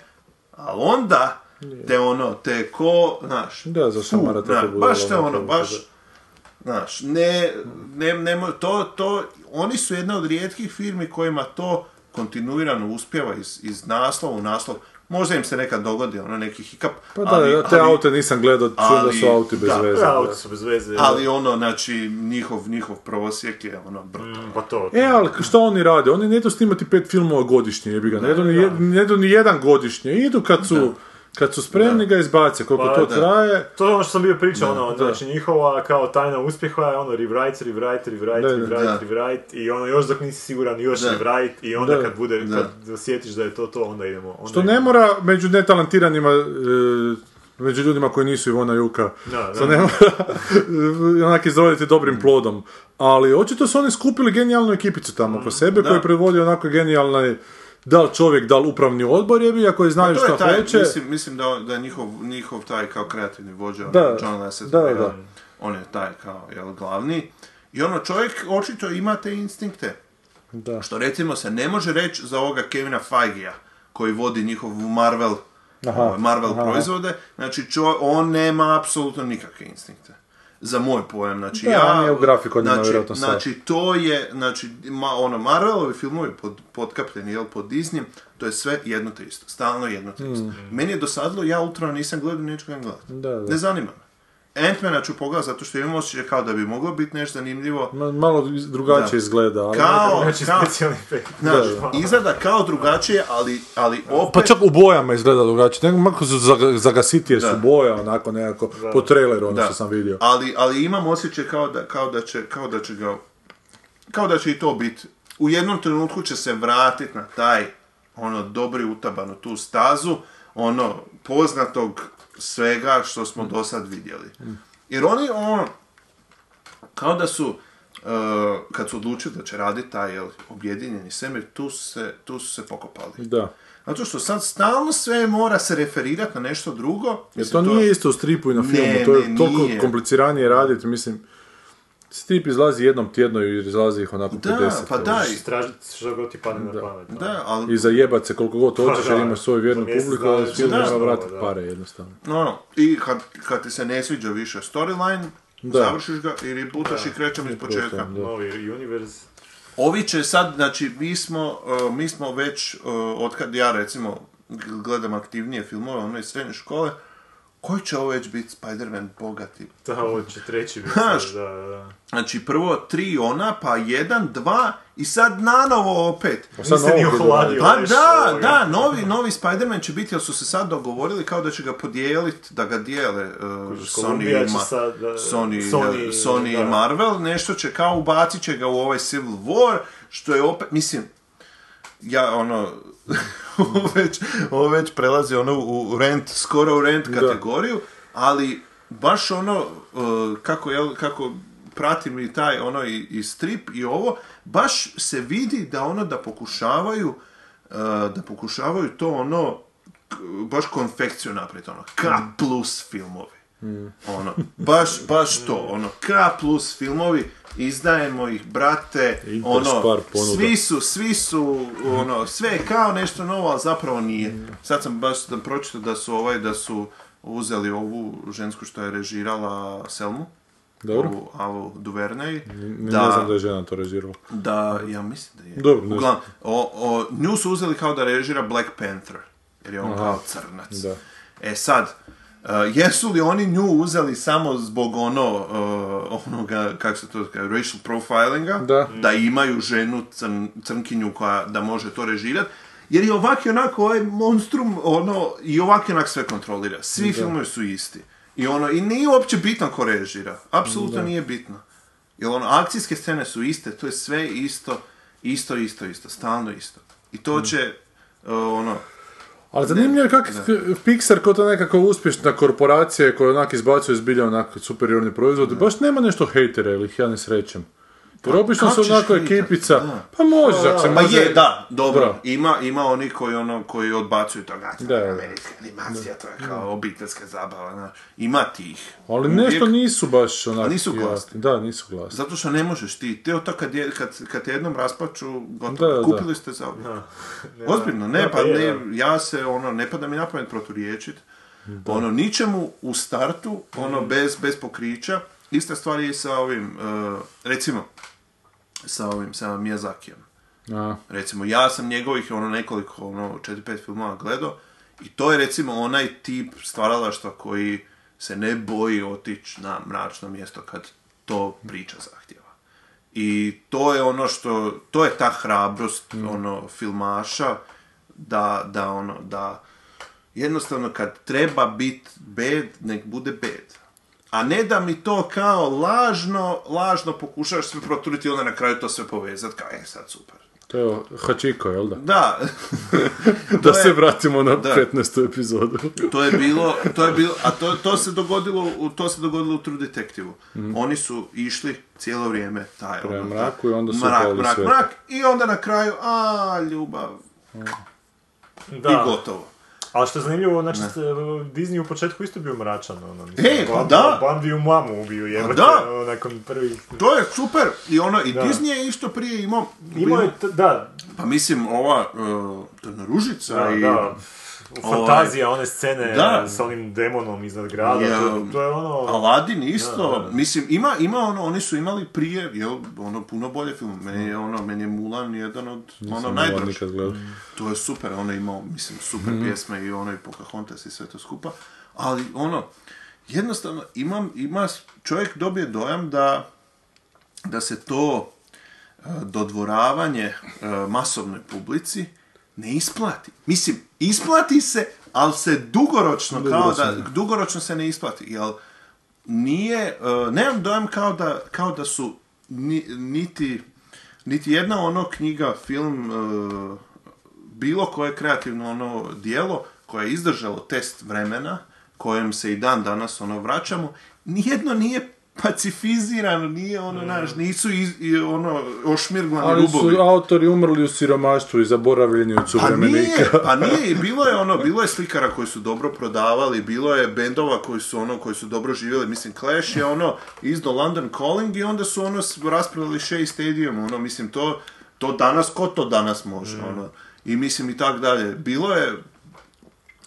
ali onda te ono, te ko, znaš, Da, za na, baš te ono, ono, baš, znaš, ne, ne, ne, to, to, oni su jedna od rijetkih firmi kojima to kontinuirano uspjeva iz, iz naslova u naslov. Možda im se nekad dogodi ono neki hikap, Pa da, ali, te ali- aute nisam gledao, čujem da su auti bez da, veze. Da, da. auti su bez veze. ali ono, znači, njihov, njihov prosjek je ono brutalno. Mm, Pa to. E, ali što oni rade? Oni ne idu snimati pet filmova godišnje, jebi ga. Ne idu ni, jedan godišnje. Idu kad su, kad su spremni ga izbace. Koliko Pa to da. traje. To je ono što sam bio pričao, ono, da. znači njihova kao tajna uspjeha je ono rewrite, rewrite, rewrite, Da, rewrite, Da. rewrite i ono još dok nisi siguran još Da. rewrite i onda Da. kad bude, Da. kad osjetiš da je to to, onda idemo. Onda Što ne idemo. mora među netalentiranima, e, među ljudima koji nisu Ivona Juka, Da, ne mora onak izroditi dobrim plodom. Ali očito su oni skupili genijalnu ekipicu tamo oko sebe, Da. koji predvodi onako genijalni da li čovjek, da li upravni odbor jebi, a koji znaju Pa je taj, hoće. mislim, mislim da, da je njihov, njihov taj kao kreativni vođa, Da, ono, John da, da. on je taj kao, jel, glavni. I ono, čovjek očito ima te instinkte. Da. Što recimo se ne može reći za ovoga Kevina Feigea, koji vodi njihov Marvel, Aha, ovaj, Marvel aha. proizvode, znači čo, on nema apsolutno nikakve instinkte. Za moj pojam, znači Da, ja... on je u grafikonima znači, vjerojatno. Znači, to je, znači, ma, ono, Marvelovi filmovi pod, potkapljeni, jel, pod Disney, to je sve jedno te isto, stalno jedno te isto. Meni je dosadilo, ja Ultrona nisam gledao, neću ga gledati. Mm. Da, da. Ne zanima me. Ant-Mana ću pogledati zato što imam osjećaj kao da bi moglo biti nešto zanimljivo. Ma- Malo drugačije Da. izgleda, ali... Kao, Znači kao, specijalni efekt. znaš, Da, izgleda kao drugačije, ali, ali opet... Pa čak u bojama izgleda drugačije. Nego malo su zaga- zagasitije su Da. boje, onako nekako, po traileru ono Da. što sam vidio. Ali, ali imam osjećaj kao da, kao da će, kao da će ga, kao da će i to biti. U jednom trenutku će se vratiti na taj, ono, dobri utaban u tu stazu, ono, poznatog svega što smo do sad vidjeli. Jer oni, ono, kao da su, uh, kad su odlučili da će raditi taj jel, objedinjeni svemir, tu su se, tu su se pokopali. Da. Zato što sad stalno sve mora se referirati na nešto drugo. Jer Mislim, to nije isto u stripu i na Ne, filmu, to je ne, toliko nije. kompliciranije raditi, mislim... Strip izlazi jednom tjedno i izlazi ih onako Da, 50. pa da, i- Istražiti što god ti padne na pamet. Da, ali I zajebat se koliko god hoćeš Pa jer da, imaš svoju vjernu publiku, ali nema da, vratiti pare jednostavno. ono, i kad, kad ti se ne sviđa više storyline, Da. završiš ga i rebootaš i krećemo iz početka. Novi univerz. Ovi će sad, znači, mi smo, uh, mi smo već, uh, otkad ja recimo gledam aktivnije filmove, ono iz srednje škole, koji će ovo već biti Spider-Man bogati? Da, ovo će treći biti. Da, da. Znači, prvo tri ona, pa jedan, dva i sad nanovo opet. Pa sad Nisi ni novog ohladio. Pa da, ovoga. da, novi, novi Spider-Man će biti, jer su se sad dogovorili kao da će ga podijeliti, da ga dijele uh, Sony, će ma- sad, da, Sony, Sony, uh, Sony da. i Marvel, nešto će kao ubacit će ga u ovaj Civil War, što je opet, mislim, ja ono, ovo već, ovo već prelazi ono u rent, skoro u rent kategoriju, ali baš ono, uh, kako, jel, kako pratim i taj ono i, i strip i ovo, baš se vidi da ono da pokušavaju uh, da pokušavaju to ono baš konfekciju napraviti, ono, K plus filmovi. Ono, baš, baš to, ono, K plus filmovi, izdajemo ih, brate, ono, svi su, svi su, ono, sve je kao nešto novo, ali zapravo nije. Sad sam baš sam pročitao da su ovaj, da su uzeli ovu žensku što je režirala Selmu, Dobro. ovu Alu Duvernay, Ne, ne da, znam da je žena to režirala. da, ja mislim da je. Dobro, ne Uglavnom, o, o, nju su uzeli kao da režira Black Panther, jer je on kao crnac. Da. E sad, uh, jesu li oni nju uzeli samo zbog ono, uh, onoga, kako se to kaže, racial profilinga, Da. imaju ženu crn, crnkinju koja da može to režirat, jer je ovak i onako ovaj monstrum, ono, i ovak i onak sve kontrolira. Svi filmovi su isti. I ono, i nije uopće bitno ko režira. Apsolutno nije bitno. Jer ono, akcijske scene su iste, to je sve isto, isto, isto, isto, stalno isto. I to će, uh, ono, Ali zanimljivo je kako Pixar kao ta nekakva uspješna korporacija koja onak izbacuje zbilja onak superiorni proizvod, baš nema nešto hejtera ili ih ja ne srećem. Kako su ćeš onako ekipica, Da. pa može, ako se Pa može... je, da, dobro. Da. Ima, ima oni koji, ono, koji odbacuju toga. Da, da. Američka animacija, to je kao obiteljska zabava. znaš. Ima tih. Ali Uvijek. nešto nisu baš onak... nisu glasni. Da, nisu glasni. Zato što ne možeš ti. Te to kad, je, kad, kad te jednom raspaču, gotovo. Da, da. Kupili ste za. Ozbiljno, ne, Da, pa pa ne, ja se, ono, ne pada mi na pamet proturječit. Ono, ničemu u startu, ono, bez, bez pokrića. Ista stvar je i sa ovim, uh, recimo, sa ovim, sa Miyazakijem. A, Recimo, ja sam njegovih ono nekoliko, ono, 4-5 filmova gledao i to je recimo onaj tip stvaralaštva koji se ne boji otići na mračno mjesto kad to priča zahtjeva. I to je ono što, to je ta hrabrost, ono, filmaša da, da, ono, da jednostavno kad treba biti bed, nek bude bed. A ne da mi to kao lažno, lažno pokušaš sve proturiti i onda na kraju to sve povezati kao, e, sad super. to je Hachiko, jel da? Da, Da je- se vratimo na da. 15. epizodu. to je bilo, to je bilo, a to, to se dogodilo, u- to se dogodilo u True Detective-u. Oni su išli cijelo vrijeme taj, Prema ono, mraku i onda su mrak, mrak, mrak, i onda na kraju, a, ljubav, Da. i gotovo. Ali što je zanimljivo, znači, Disney u početku isto bio mračan, ono, mislim, E, pa da. Bambiju mamu ubiju, jebote, da. ono, nakon prvih... To je super, i ono, i Da. Disney je isto prije imao, Imao je, da, pa mislim, ova, uh, Trna Ružica da, i... da, fantazija, one scene Da. s onim demonom iznad grada, Je, to, to je ono... Aladdin isto, Da, da. mislim, ima, ima ono, oni su imali prije, jel, ono, puno bolje film. Meni je ono, meni je Mulan jedan od, ono, Nisam najdraži. To je super, ono je imao, mislim, super pjesme i ono i Pocahontas i sve to skupa. Ali, ono, jednostavno, imam, ima, čovjek dobije dojam da, da se to e, dodvoravanje e, masovnoj publici ne isplati. Mislim, isplati se, ali se dugoročno, kao da, dugoročno se ne isplati. Jel, nije, e, nemam dojam kao da, kao da su ni- niti, niti jedna ono knjiga, film, e, bilo koje kreativno ono dijelo koje je izdržalo test vremena, kojem se i dan danas ono vraćamo, nijedno nije pacifizirano, nije ono, znaš, nisu iz, i ono, ošmirglani Ali rubovi. su autori umrli u siromaštvu i zaboravljeni od Pa nije, suvremenika. pa nije, bilo je ono, bilo je slikara koji su dobro prodavali, bilo je bendova koji su ono, koji su dobro živjeli, mislim Clash je ono izdao London Calling i onda su ono raspravili Shea Stadium, ono, mislim to, to danas, ko to danas može, ono, i mislim i tak dalje. Bilo je,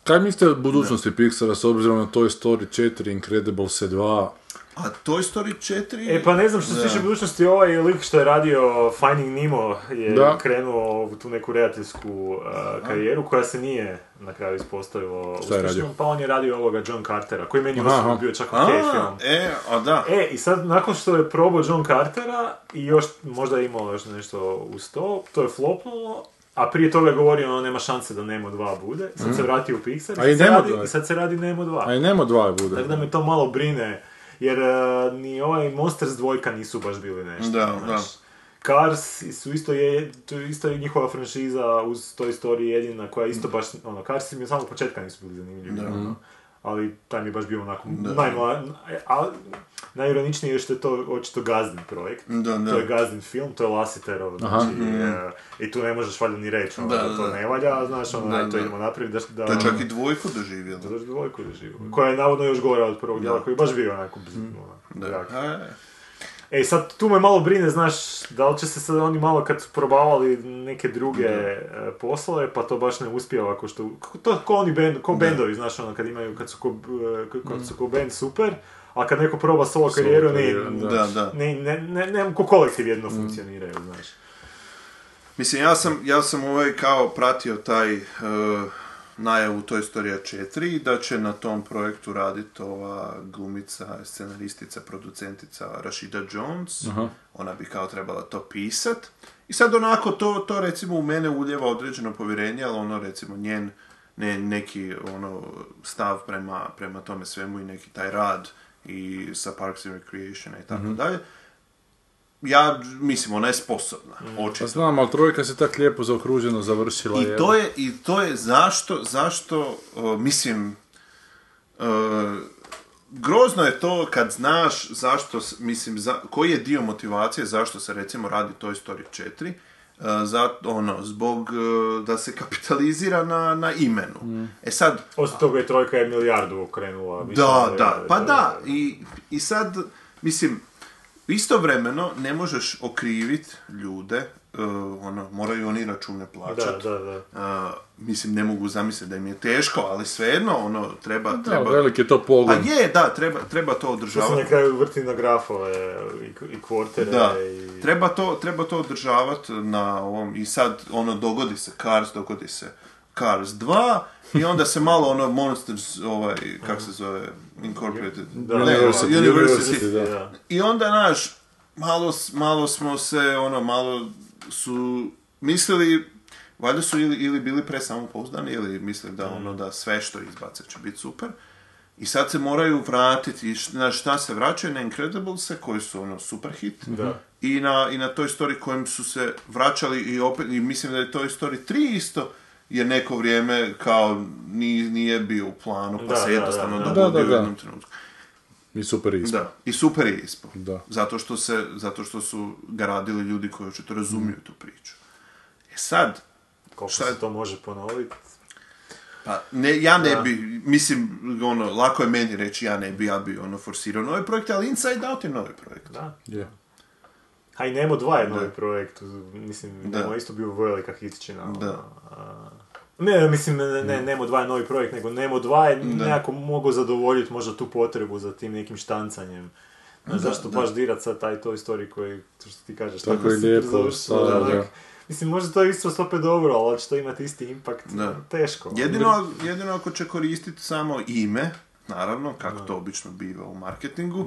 Kaj mislite o budućnosti Pixara s obzirom na Toy Story 4, Incredibles 2? A Toy Story 4... E pa ne znam što se tiče budućnosti, ovaj lik što je radio Finding Nemo je Da. krenuo u tu neku redateljsku uh, karijeru koja se nije na kraju ispostavila uspješnom, pa on je radio ovoga John Cartera, koji meni osobno bio čak ok film. e, a da. E, i sad nakon što je probao John Cartera i još možda je imao još nešto uz to, to je flopnulo, a prije toga je govorio ono nema šanse da Nemo 2 bude, sad se vratio u Pixar Mhm. A i sad, se Nemo radi, 2. i sad se radi Nemo 2. A i Nemo 2 bude. Tako da me to malo brine, jer e, ni ovaj Monsters dvojka nisu baš bili nešto. Da, znaš. da. Cars su isto je, to je isto je njihova franšiza uz Toy Story jedina koja isto baš, ono, Cars mi od samog početka nisu bili zanimljivi. ono. Ali taj mi je baš bio onako najmla, a, najironičnije je što je to očito gazdin projekt. Da, da. To je gazdin film, to je Lasiterov, znači, e, i tu ne možeš valjda ni reći ono, Da, da, to da. ne valja, znaš, ono, Da, to da. idemo napraviti da, da... To je čak i dvojku doživjelo. Da dođe dvojku da živu. Koja je navodno još gora od prvog dijela, koji je baš bio onako bzz, onako, Da. E, sad tu me malo brine, znaš, da li će se sad oni malo kad su probavali neke druge e, poslove, pa to baš ne uspije ovako što, to ko oni bend, ko bendovi, znaš, ono, kad imaju, kad su ko, kad su ko band super, a kad neko proba solo karijeru, ne, da. Da, da. ne, ne, ne, ne, ko kolektiv jedno funkcioniraju, znaš. Mislim, ja sam, ja sam ovaj kao pratio taj e, najavu Toy Story 4 da će na tom projektu raditi ova glumica, scenaristica, producentica Rashida Jones. Ona bi kao trebala to pisat. I sad onako to, to recimo u mene uljeva određeno povjerenje, ali ono recimo njen ne, neki ono stav prema, prema tome svemu i neki taj rad i sa Parks and Recreation i tako dalje. Ja mislim, ona je sposobna, Pa očito. znam, ali trojka se tak lijepo zaokruženo završila. I to je, i to je zašto, zašto, o, mislim, e, grozno je to kad znaš zašto, mislim, za, koji je dio motivacije zašto se recimo radi Toy Story 4, e, za, ono, zbog e, da se kapitalizira na, na imenu. E sad, Osim toga je trojka je milijardu okrenula. više da, milijarde, da, pa da, i, i sad, mislim, istovremeno ne možeš okrivit ljude, e, ono, moraju oni račune plaćati. Da, da, da. A, mislim, ne mogu zamisliti da im je teško, ali svejedno, ono, treba... Da, treba... velik je to Pa pogon. je, da, treba, treba to To se održavati. na kraju vrti na grafove i, i kvortere Da, i... treba to, treba to održavati na ovom, i sad, ono, dogodi se Cars, dogodi se Cars 2, i onda se malo, ono, Monsters, ovaj, kak se zove, Incorporated, Da, ne, University, University, University, da. I onda, znaš, malo, malo smo se, ono, malo su mislili, valjda su ili, ili bili presamopouzdani, ili mislili da, ono, da sve što izbace će biti super. I sad se moraju vratiti, na šta se vraćaju, na Incrediblese, koji su, ono, super hit. Da. I na, I na toj story kojim su se vraćali i opet, i mislim da je Toy Story 3 isto, je neko vrijeme kao ni- nije bio u planu, pa Da, se jednostavno da, da. dogodio Da, da, da. u jednom trenutku. I super ispod. Da, i super je. Zato što se, zato što su ga radili ljudi koji očito razumiju tu priču. E sad, Koliko Šta je- se to može ponoviti? pa ne, ja ne bi, mislim, ono, lako je meni reći ja ne bi, ja bi ono forsirao novi projekt, ali Inside Out je novi projekt. Da. Je. A i Nemo 2 je novi Da. projekt, mislim, Da. Nemo je isto bio velika hitčina. ono, Da. a- Ne, mislim, ne, ne, Nemo 2 je novi projekt, nego Nemo 2 je nekako mogao zadovoljiti možda tu potrebu za tim nekim štancanjem. Znaš, zašto da. baš dirat sad taj Toy Story koji, to što ti kažeš, Tako je super lijepo, sada, da. Mislim, možda to je isto opet dobro, ali će to imati isti impakt, Da. teško. Jedino, jedino ako će koristiti samo ime, naravno, kako to obično biva u marketingu,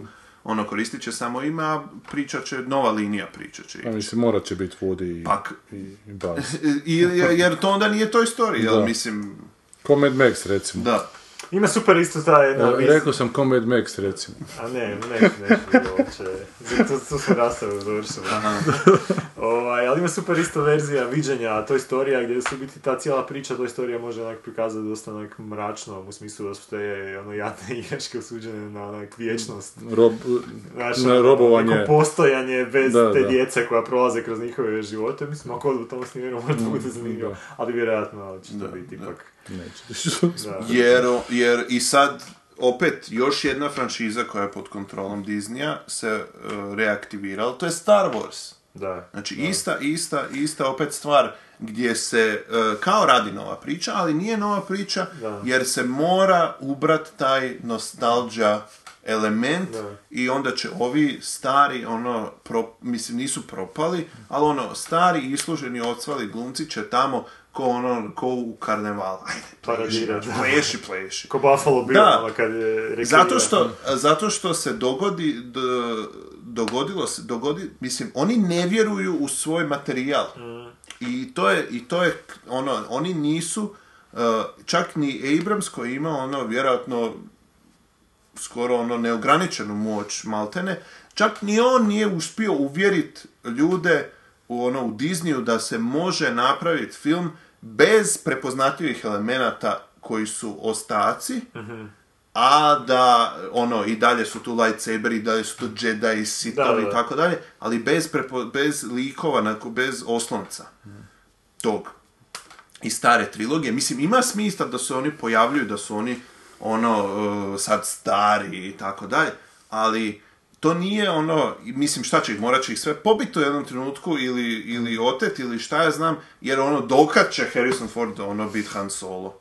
ono koristit će samo ime, a pričat će, nova linija pričat će. A mislim, morat će biti Woody i, Pak- i, i Buzz. I, jer to onda nije Toy Story, jel? Mislim, Ko Mad Max, recimo. da. Ima super isto ta jedna... Vis- Rekao sam ko Mad Max, recimo. A ne, ne, ne, uopće. Tu, tu smo rastavu završili. ovaj, ali ima super isto verzija viđenja Toy Storija gdje su biti ta cijela priča Toy Storija može onak prikazati dosta onak mračno u smislu da su te ono jadne igračke osuđene na onak vječnost. Rob, Znaš, na ono, robovanje. neko postojanje bez Da, te da. djece koja prolaze kroz njihove živote. Mislim, ako u tom smjeru možda bude zanimljivo, da. ali vjerojatno će to biti ipak. Neće. Da. Jer, jer i sad, opet, još jedna franšiza koja je pod kontrolom Disneya se uh, reaktivirala, to je Star Wars. Da. Znači, ista, ista, ista opet stvar gdje se e, kao radi nova priča, ali nije nova priča Da. jer se mora ubrat taj nostalđa element Da. i onda će ovi stari, ono, pro, mislim nisu propali, ali ono, stari isluženi ocvali glumci će tamo ko ono, ko u karnevalu. Ajde, pleši, pleši. Ko Buffalo Bill, Da. ono kad je rekao... Zato što, zato što se dogodi, d- dogodilo se, dogodi, mislim, oni ne vjeruju u svoj materijal. I to je, i to je, ono, oni nisu, uh, čak ni Abrams koji ima ono, vjerojatno, skoro ono neograničenu moć maltene, čak ni on nije uspio uvjeriti ljude u ono u Disneyu da se može napraviti film bez prepoznatljivih elemenata koji su ostaci, a da ono i dalje su tu lightsaberi, i dalje su tu Jedi, Sithovi i tako dalje, ali bez, prepo- bez likova, bez oslonca tog i stare trilogije. Mislim, ima smisla da se oni pojavljuju, da su oni ono, uh, sad stari i tako dalje, ali to nije ono, mislim šta će ih, morat će ih sve pobiti u jednom trenutku ili, ili otet ili šta ja znam, jer ono, dokad će Harrison Ford ono biti Han Solo.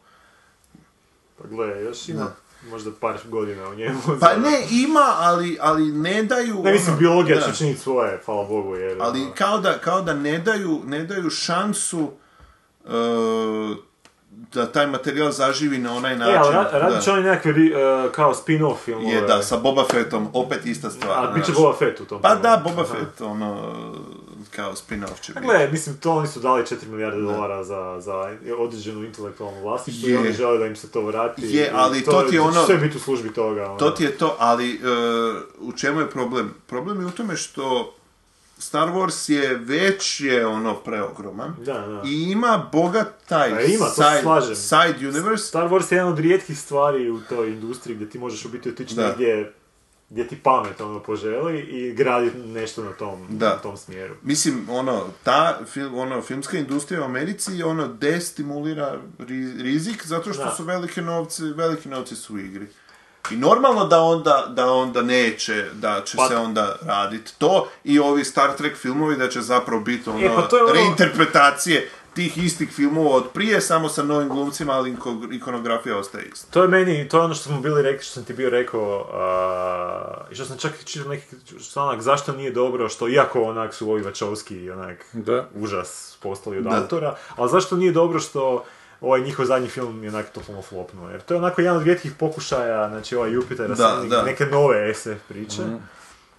Pa gle, još ima možda par godina u njemu. Pa ne, ima, ali, ali ne daju... Ne, mislim, ono, biologija da. će činiti svoje, hvala Bogu, jer... Ali ono, kao da, kao da ne daju, ne daju šansu uh, da taj materijal zaživi na onaj E, način. ali ra- radit će oni nekakve ri- uh, kao spin-off filmove. Je, da, sa Boba Fettom, opet ista stvar. A, bit će. Boba Fett u tom. Pa da, Boba Aha. Fett, ono, kao spin-off će biti. gle, mislim, to oni su dali 4 milijarde dolara za, za određenu intelektualnu vlasništvo i oni žele da im se to vrati. Je, ali to ti je ono- Sve biti u službi toga. ono. To ti je to, ali uh, u čemu je problem? Problem je u tome što Star Wars je već je ono preogroman Da, da. i ima bogat taj Pa ima, side, side universe Star Wars je jedan od rijetkih stvari u toj industriji gdje ti možeš u biti otići Da. negdje gdje ti pamet ono poželi i graditi nešto na tom, Da. na tom smjeru. Mislim, ono, ta fil, ono, filmska industrija u Americi ono destimulira ri- rizik zato što Da. su velike novci, veliki novci su u igri. I normalno da onda, da onda neće, da će Pa- se onda raditi to i ovi Star Trek filmovi da će zapravo biti ono, E, pa to je ono- reinterpretacije tih istih filmova od prije, samo sa novim glumcima, ali iko- ikonografija ostaje ista. To je meni, to je ono što smo bili rekli, što sam ti bio rekao, a, i što sam čak čitao neki članak, zašto nije dobro što, iako onak su ovi Vačovski onak Da. užas postali od Da. autora, ali zašto nije dobro što ovaj njihov zadnji film je onak totalno flopnuo, jer to je onako jedan od rijetkih pokušaja, znači ovaj Jupiter, Da, da. neke nove SF priče.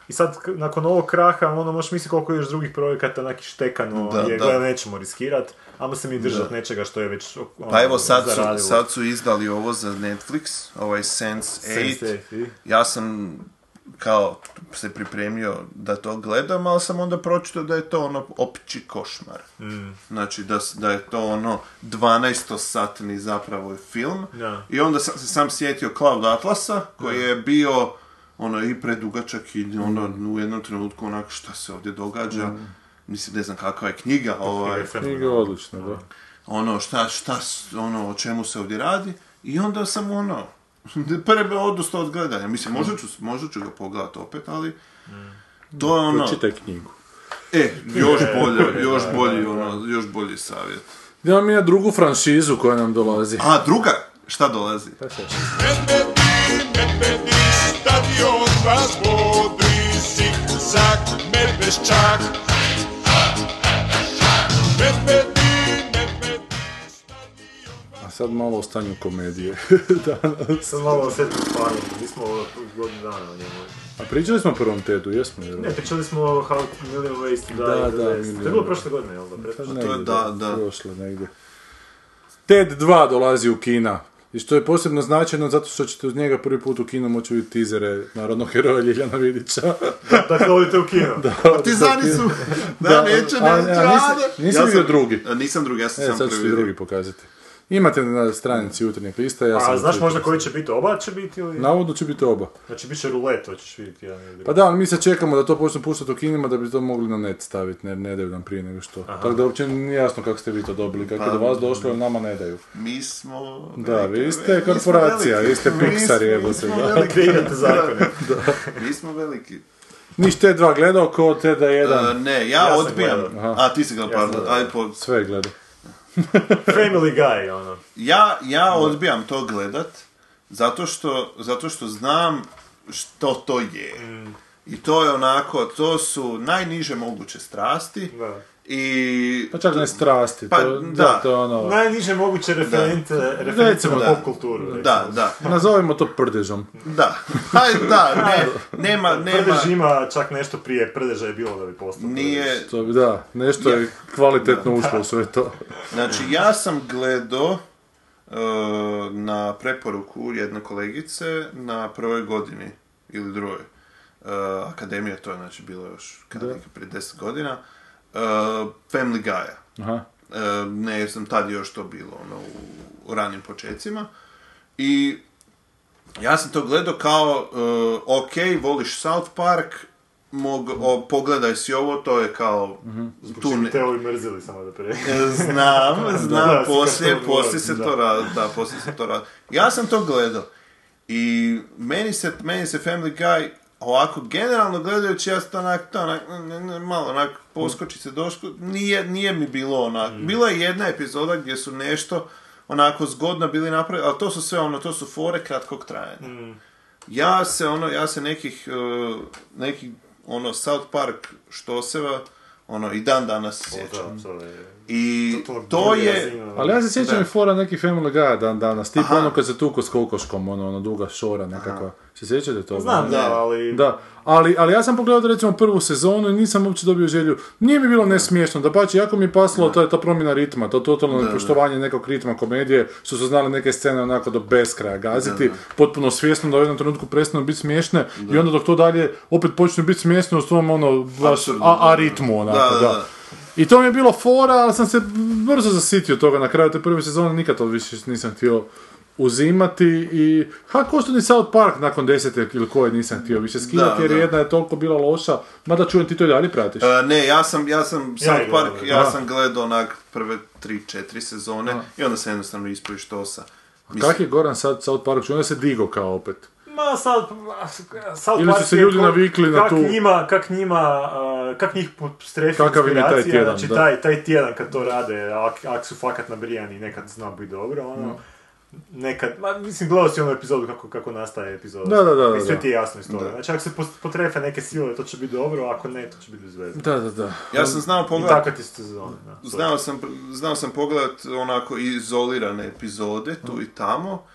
I sad, nakon ovog kraha, ono, možeš misliti koliko je još drugih projekata onak štekano, Da, je, da. nećemo riskirat, ajmo se mi držati nečega što je već ono, Pa evo sad su, sad su izdali ovo za Netflix, ovaj Sense 8. Sense8, i? Ja sam kao se pripremio da to gledam, ali sam onda pročitao da je to ono opći košmar. Znači da, da je to ono 12-satni zapravo film. Da. I onda sam se sam sjetio Cloud Atlasa, koji je bio ono i predugačak i ono u jednom trenutku onak šta se ovdje događa. Mislim, ne znam kakva je knjiga, ovaj, Knjiga je odlična, da. ono, šta, šta, ono, o čemu se ovdje radi, i onda sam ono, prebe odustao od gledanja. Mislim, možda ću, možda ću ga pogledat opet, ali to je ono, Pročitaj knjigu. e, još bolje, još bolji, ono, još bolji savjet. Idemo mi na drugu franšizu koja nam dolazi. A, druga, šta dolazi? Stadion vas bodri, zig-zag, medveščak. Sad malo o stanju komedije. Sad malo o Setu mi smo godinu dana o njemu. A pričali smo o prvom Tedu, jesmo? Ne, vjerojatno? pričali smo o How Million Ways to Die. Da, da. To je bilo prošle godine, jel da? Pa Pretprošle? negdje, je da, da. Prošle negdje. Ted 2 dolazi u kina. I što je posebno značajno zato što ćete uz njega prvi put u kinu moći vidjeti tizere narodnog heroja Ljiljana Vidića. Dakle, odite u kino. Partizani su... Da, neće, a- a neće, Ja sam- drugi? a, Nisam drugi, ja sam E, sam sad ću prvi ti vidio. drugi pokazati. Imate na stranici jutarnjeg lista, ja sam... A znaš možda koji će biti? Oba će biti ili... Navodno će biti oba. Znači, bit će rulet, hoćeš vidjeti jedan ili. Pa da, ali mi sad čekamo da to počne puštati u kinima da bi to mogli na net staviti, ne, ne daju nam prije nego što. Tako da uopće nije jasno kako ste vi to dobili, kako je do vas došlo, jer nama ne daju. Mi smo... Da, vi ste korporacija, vi ste Pixar, jebo mi se, smo da. veliki. Kreirate zakone. Mi smo veliki. Niš te dva gledao ko te da jedan, E, ne, ja, Ja odbijam. Aha. A, ti si gledao, pardon. sve gledao. Family Guy, ono. Ja, ja odbijam to gledat, zato što, zato što znam što to je. I to je onako, to su najniže moguće strasti. Da. I... Pa čak ne strasti, Pa, to, da. da, to je ono, Najniže moguće referente, reference na da. pop kulturu. recimo. Da, da, nazovimo to prdežom. da. Hajde, da, ne, nema, nema, Prdež ima čak nešto prije prdeža je bilo da bi postao nije, To, bi- da, nešto je kvalitetno ušlo u sve to. Znači, ja sam gledao e, na preporuku jedne kolegice na prvoj godini ili drugoj e, akademije, to je znači bilo još kada neka prije 10 godina, Family Guy-a. Aha. E, ne, jer sam tad još to bilo ono, u, u ranim počecima. I ja sam to gledao kao, e, ok, voliš South Park, mog, o, pogledaj si ovo, to je kao... Zbog tu ne- bi Teo i mrzili samo da pre... Znam, znam, da, poslije, poslije se to radi, da, poslije se to radi. Ja sam to gledao i meni se, meni se Family Guy ovako generalno gledajući ja sam onak, to onak, ne, ne, malo onak poskoči se doško, nije, nije mi bilo onak, bila je jedna epizoda gdje su nešto onako zgodno bili napravili, ali to su sve ono, to su fore kratkog trajanja. Ja se ono, ja se nekih, uh, nekih ono South Park štoseva, ono i dan danas sjećam. To je... I to druga je. Ali ja se sjećam i fora neki Family Guy dan danas, tipa Aha. ono kad se tuko s kokoškom, ono, ono duga šora nekakva. Se sjećate toga? Znam, da, Ne. ali... Da, ali, ali ja sam pogledao recimo prvu sezonu i nisam uopće dobio želju. Nije mi bilo nesmiješno, da pače, jako mi je paslo ta, ta promjena ritma, to totalno nepoštovanje nekog ritma komedije, što su znali neke scene onako do beskraja gaziti, potpuno svjesno da u jednom trenutku prestanu biti smiješne i onda dok to dalje opet počne biti smiješno u svom ono baš a, a ritmu onako, Da, da. da, da. I to mi je bilo fora, ali sam se brzo zasitio toga na kraju te prve sezone, nikad to više nisam htio uzimati i ha, ko što ni South Park nakon desete ili koje nisam htio više skidati Da, jer da. jedna je toliko bila loša, mada čujem ti to i dalje pratiš. E, ne, ja sam, ja sam South Park, gledam, ja da. sam gledao onak prve tri, četiri sezone i onda se jednostavno ispoji štosa. Kak je Goran sad South Park, čujem da se digo kao opet. Ma, sad, South Ili su se ljudi navikli na kak tu- Njima, kak njima, a, kak njih strefi Kakav im je taj tjedan, znači da. taj, taj tjedan kad to rade, ak, ak su fakat nabrijani, nekad zna biti dobro, ono, nekad, ma, mislim, gledao si onu epizodu kako, kako nastaje epizoda. Da, da, da, I sve ti je jasno iz toga. Znači, ako se potrefe neke sile, to će biti dobro, ako ne, to će biti bez veze. Da, da, da. Ja sam znao I pogledat, tako ti ste sezone, da. znao sam, znao sam pogledat onako izolirane epizode tu i tamo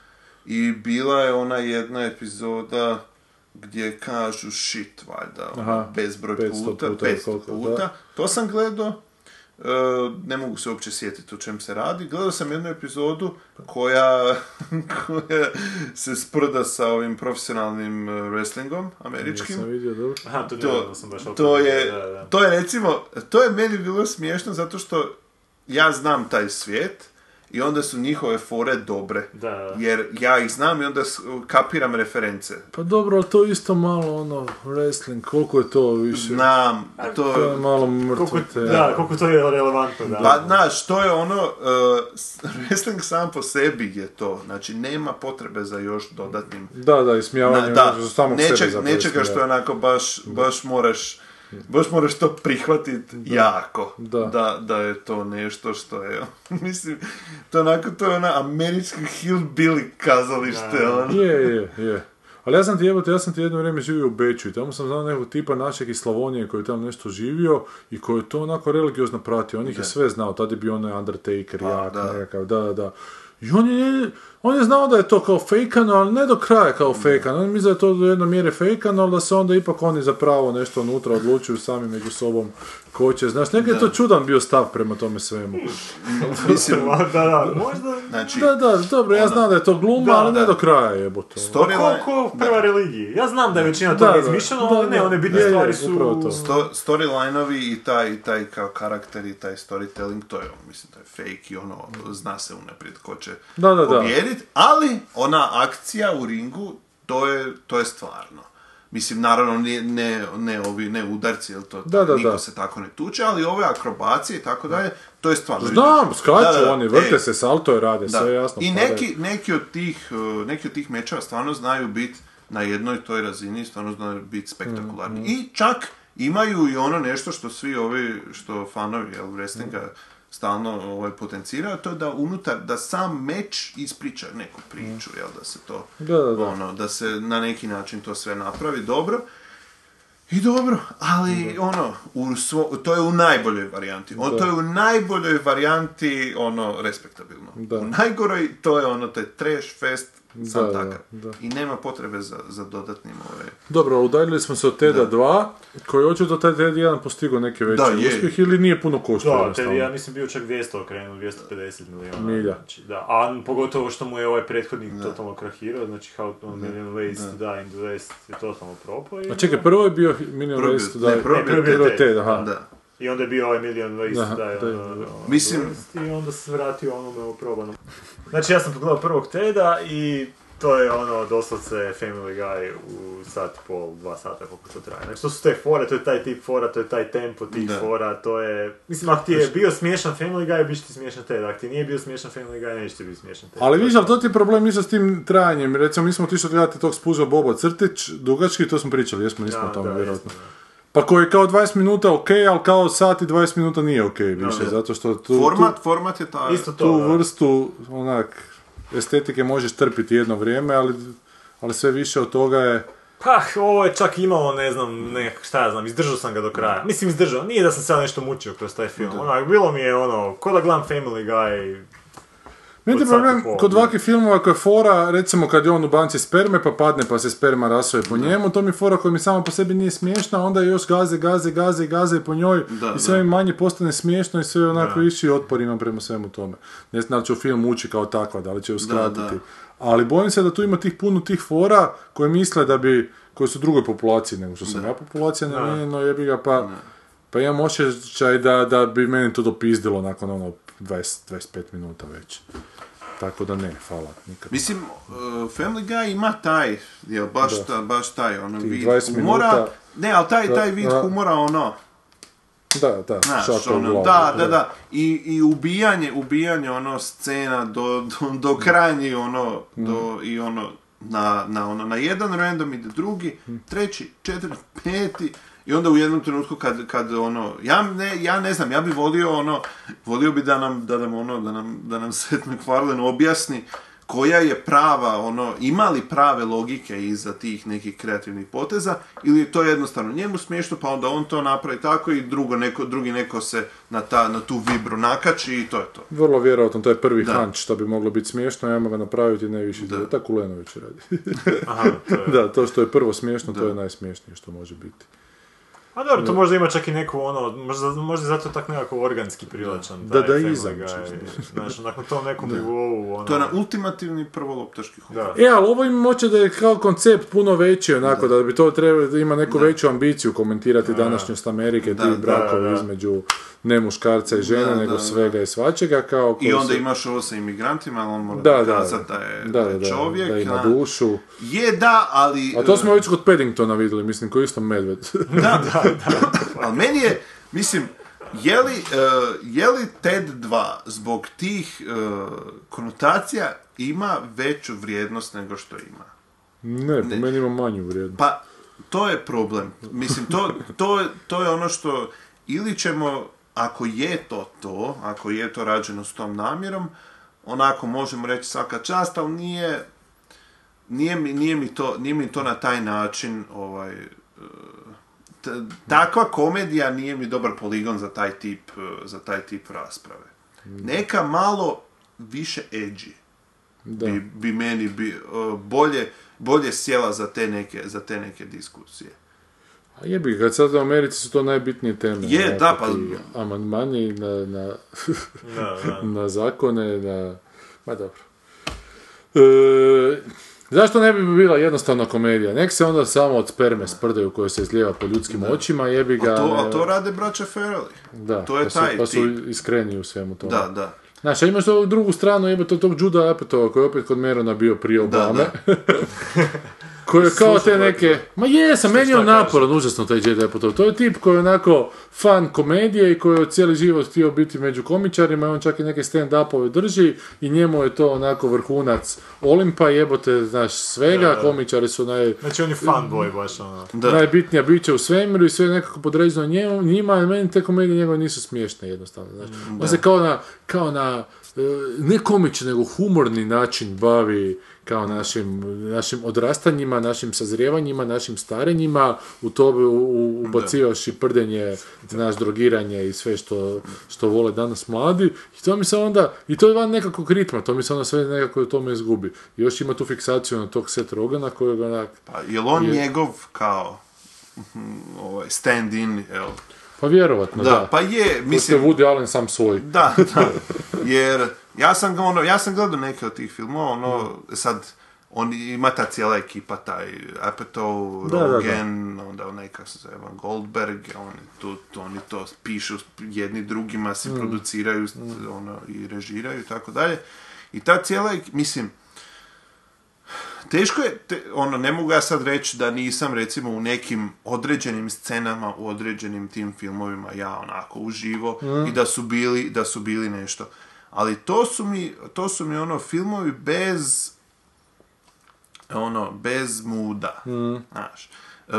i bila je ona jedna epizoda gdje kažu shit, valjda, ono, Aha, bezbroj 500 puta, puta, 500 koliko, puta. da. To sam gledao, e, ne mogu se uopće sjetiti o čem se radi. Gledao sam jednu epizodu koja, koja se sprda sa ovim profesionalnim e, wrestlingom američkim. Nisam vidio, dobro. Aha, to, ne To, znam, sam baš to je, da, da. to je recimo, to je meni bilo smiješno zato što ja znam taj svijet i onda su njihove fore dobre. Da. Jer ja ih znam i onda kapiram reference. Pa dobro, ali to isto malo ono, wrestling, koliko je to više? Znam, to, To je malo mrtvo Koliko, te. da, koliko to je relevantno, da. Pa, znaš, to je ono, uh, wrestling sam po sebi je to. Znači, nema potrebe za još dodatnim Da, da, ismijavanje da, sebe nečeg, zapravo nečega što je onako baš, baš moraš baš moraš to prihvatiti jako. Da. Da, da je to nešto što je, mislim, to je onako, to je ona američka hillbilly kazalište, ono. Je, je, je. Ali ja sam ti jebote, ja sam ti jedno vrijeme živio u Beču i tamo sam znao nekog tipa našeg iz Slavonije koji je tamo nešto živio i koji je to onako religiozno pratio. On ih je sve znao, tad je bio onaj Undertaker, jak, da. nekakav, da, da, da. I on je, On je znao da je to kao fejkano, ali ne do kraja kao fejkano. On misli da je to do jedne mjere fejkano, ali da se onda ipak oni zapravo nešto unutra odlučuju sami među sobom ko će. Znaš, nekaj je to čudan bio stav prema tome svemu. Mislim, da, da, možda... znači, Da, da, dobro, ja znam da je to gluma, Da, ali ne do kraja jebote. Ko, storyline... ko prva religiji. Ja znam da je većina toga izmišljeno, ali ne, one bitne Je, je, stvari su... upravo to. Sto, storyline-ovi i taj, i taj kao karakter i taj storytelling, to je, mislim, to je fake i ono, zna se unaprijed ko će Da, da, da. Pobijedit, ali ona akcija u ringu, to je, to je stvarno. Mislim, naravno, ne, ne, ne ovi, ne udarci, jel to, Da, da, niko da. se tako ne tuče, ali ove akrobacije i tako dalje, to je stvarno. Znam, skaču oni, vrte E, se, saltoje rade, Da. sve jasno. I neki, neki, od tih, uh, neki od tih mečeva stvarno znaju biti na jednoj toj razini, stvarno znaju biti spektakularni. Mm, I čak imaju i ono nešto što svi ovi, što fanovi jel, wrestlinga stalno ovaj, potenciraju, to je da unutar, da sam meč ispriča neku priču, jel, da se to, Da, da, da. ono, da se na neki način to sve napravi dobro. I dobro, ali ono, u svo, to je u najboljoj varijanti. On, to je u najboljoj varijanti, ono, respektabilno. Da. U najgoroj, to je ono, to je trash fest, sam Da, da, takav. da. I nema potrebe za, za dodatnim ove... Dobro, udaljili smo se od Teda 2, koji očito taj Ted 1 postigao neki veći Da, je. uspjeh ili nije puno koštao Da, te, jednostavno. ja mislim bio čak 200 okrenuo, 250 milijuna. Milja. Znači, da. A pogotovo što mu je ovaj prethodnik totalno krahirao, znači How to Million Ways to Die in the West je totalno propao. I, A čekaj, prvo je bio Million Ways to ne, Die. prvo je bio je Ted. Ted, aha. Da. I onda je bio ovaj Million Ways to Die je- Mislim- West, I onda se vratio onome u probanom. Znači ja sam pogledao prvog Teda i to je ono doslovce Family Guy u sat pol, dva sata koliko to traje. Znači to su te fore, to je taj tip fora, to je taj tempo tih Da. fora, to je... Mislim, ako ti je bio smiješan Family Guy, bit će ti smiješan Ted. Ako ti nije bio smiješan Family Guy, neće ti biti smiješan Ted. Ali viš, ali to ti je problem isto s tim trajanjem. Recimo, mi smo otišli gledati tog spuža Boba Crtić, dugački, to smo pričali, jesmo, nismo o tome, vjerojatno. Pa koji je kao 20 minuta ok, ali kao sat i 20 minuta nije ok više, zato što tu, Format, format je taj... Isto tu, to, tu da. vrstu, onak, estetike možeš trpiti jedno vrijeme, ali, ali sve više od toga je... Pa, ovo je čak imalo, ne znam, nekak, šta ja znam, izdržao sam ga do kraja. Mislim, izdržao, nije da sam se nešto mučio kroz taj film. Onak, bilo mi je ono, ko da gledam Family Guy, Meni je problem kod da. ovakvih filmova koji je fora, recimo kad je on u banci sperme pa padne pa se sperma rasuje po njemu, to mi je fora koja mi sama po sebi nije smiješna, onda još gaze, gaze, gaze gaze po njoj Da, i sve da. mi manje postane smiješno i sve onako viši otpor imam prema svemu tome. Ne znam da će u film ući kao takva, da li će uskratiti. da. Ali bojim se da tu ima tih puno tih fora koje misle da bi, koje su drugoj populaciji nego što sam ja populacija namijenjeno, jebi ga pa... Pa imam osjećaj da, da bi meni to dopizdilo nakon ono 20, 25 minuta već. Tako da ne, hvala, nikad. Mislim, uh, Family Guy ima taj, jel, baš, ta, baš taj, ono, Tih vid 20 humora. minuta. Ne, ali taj, taj vid da. humora, ono, Da, da, Znaš, ono, glavu. da, da, da. I, i ubijanje, ubijanje ono scena do, do, do krajnji ono, do, i ono, na, na, ono, na jedan random ide drugi, treći, četvrti, peti, i onda u jednom trenutku kad, kad ono, ja ne, ja ne znam, ja bi volio ono, volio bi da nam, da nam ono, da nam, da nam Seth MacFarlane objasni koja je prava, ono, ima li prave logike iza tih nekih kreativnih poteza, ili je to jednostavno njemu smiješno, pa onda on to napravi tako i drugo neko, drugi neko se na, ta, na tu vibru nakači i to je to. Vrlo vjerojatno, to je prvi Da. hunch što bi moglo biti smiješno, ajmo ga napraviti ne više. Da. Tako Lenović radi. aha, to je... da, to što je prvo smiješno, to je najsmiješnije što može biti. A dobro, to možda ima čak i neku ono, možda, možda je zato tak nekako organski privlačan. Da, Guy. čisto. Znaš, nakon tom nekom nivou, ono... To je na ultimativni prvoloptaški humor. Da. E, ali ovo im moće da je kao koncept puno veći, onako, da bi to trebalo, da ima neku veću ambiciju komentirati današnjost Amerike, Da, ti da, brakovi da, da. između ne muškarca i žene, Da, nego da, svega i svačega, kao... I onda su- imaš ovo sa imigrantima, ali on mora Da, da, da je, da, da je da, čovjek. da ima a- dušu. Je, da, ali... A to smo već kod Paddingtona vidjeli, mislim, koji je isto medved. Da, da, da. Ali meni je, mislim, je li, e, je li TED 2 zbog tih e, konotacija ima veću vrijednost nego što ima? ne, po meni ima manju vrijednost. Pa, to je problem. Mislim, to, to, je- to je ono što ili ćemo, ako je to to, ako je to rađeno s tom namjerom, onako možemo reći svaka čast, ali nije, nije, mi, nije, mi, to, nije mi to na taj način ovaj, e, takva komedija nije mi dobar poligon za taj tip, e, za taj tip rasprave. Neka malo više edgy. bi, bi meni bi, uh, bolje, bolje sjela za te neke, za te neke diskusije. A jebi, ga, kad sad u Americi su to najbitnije teme. Je, da, pa- Amandmani na, na, Da, da. na zakone, na... Ma dobro. E, zašto ne bi bila jednostavna komedija? Nek se onda samo od sperme sprdaju koje se izlijeva po ljudskim očima, jebi ga... A to, a to rade braća Farrelly. da, to je pa su, taj pa su tip. iskreni u svemu tome. Da, da. Znaš, a imaš ovu drugu stranu, jebate tog Juda Apatova koji je opet kod Merona bio prije Da, Obame. da. koji je kao te neke... Ma jesam, meni je on naporan, užasno taj Judd Apatow. To je tip koji je onako fan komedije i koji je cijeli život htio biti među komičarima i on čak i neke stand-upove drži i njemu je to onako vrhunac Olimpa, jebote, znaš, svega, Da, da. komičari su naj... Znači on je fanboy baš ono. Da. najbitnija bića u svemiru i sve je nekako podređeno njemu, njima, a meni te komedije njegove nisu smiješne jednostavno. Znači. On se kao na, kao na e, ne komični, nego humorni način bavi kao našim, našim odrastanjima, našim sazrijevanjima, našim starenjima, u to bi ubacivaš i prdenje, naš drogiranje i sve što, što vole danas mladi. I to mi se onda, i to je van nekakvog ritma, to mi se onda sve nekako u tome izgubi. Još ima tu fiksaciju na tog Seth Rogana kojeg onak, Pa, jel on Je. njegov kao ovaj, stand-in, jel? pa vjerovatno, Da, da. pa je, Mislim, mislim, Woody Allen sam svoj. Da, da. Jer ja sam ga ono, ja sam gledao neke od tih filmova, ono, sad, on ima ta cijela ekipa, taj Apatow, Da, da, da. Rogen, onda onaj, kako se zove, Goldberg, oni, tu, tu- oni to pišu jedni drugima, Mm. si produciraju, ono, i režiraju i tako dalje. I ta cijela, mislim, Teško je, te, ono, ne mogu ja sad reći da nisam recimo u nekim određenim scenama, u određenim tim filmovima ja onako uživo i da su bili, da su bili nešto. Ali to su mi, to su mi ono filmovi bez ono, bez muda, znaš. E,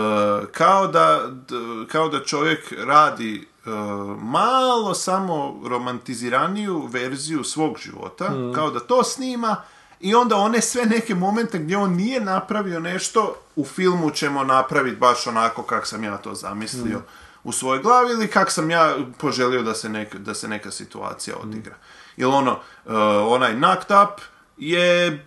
kao, da, d- kao da čovjek radi e, malo samo romantiziraniju verziju svog života, kao da to snima i onda one sve neke momente gdje on nije napravio nešto, u filmu ćemo napraviti baš onako kak sam ja to zamislio u svojoj glavi ili kak sam ja poželio da se, nek, da se neka situacija odigra. Jer ono, e, onaj Knocked Up je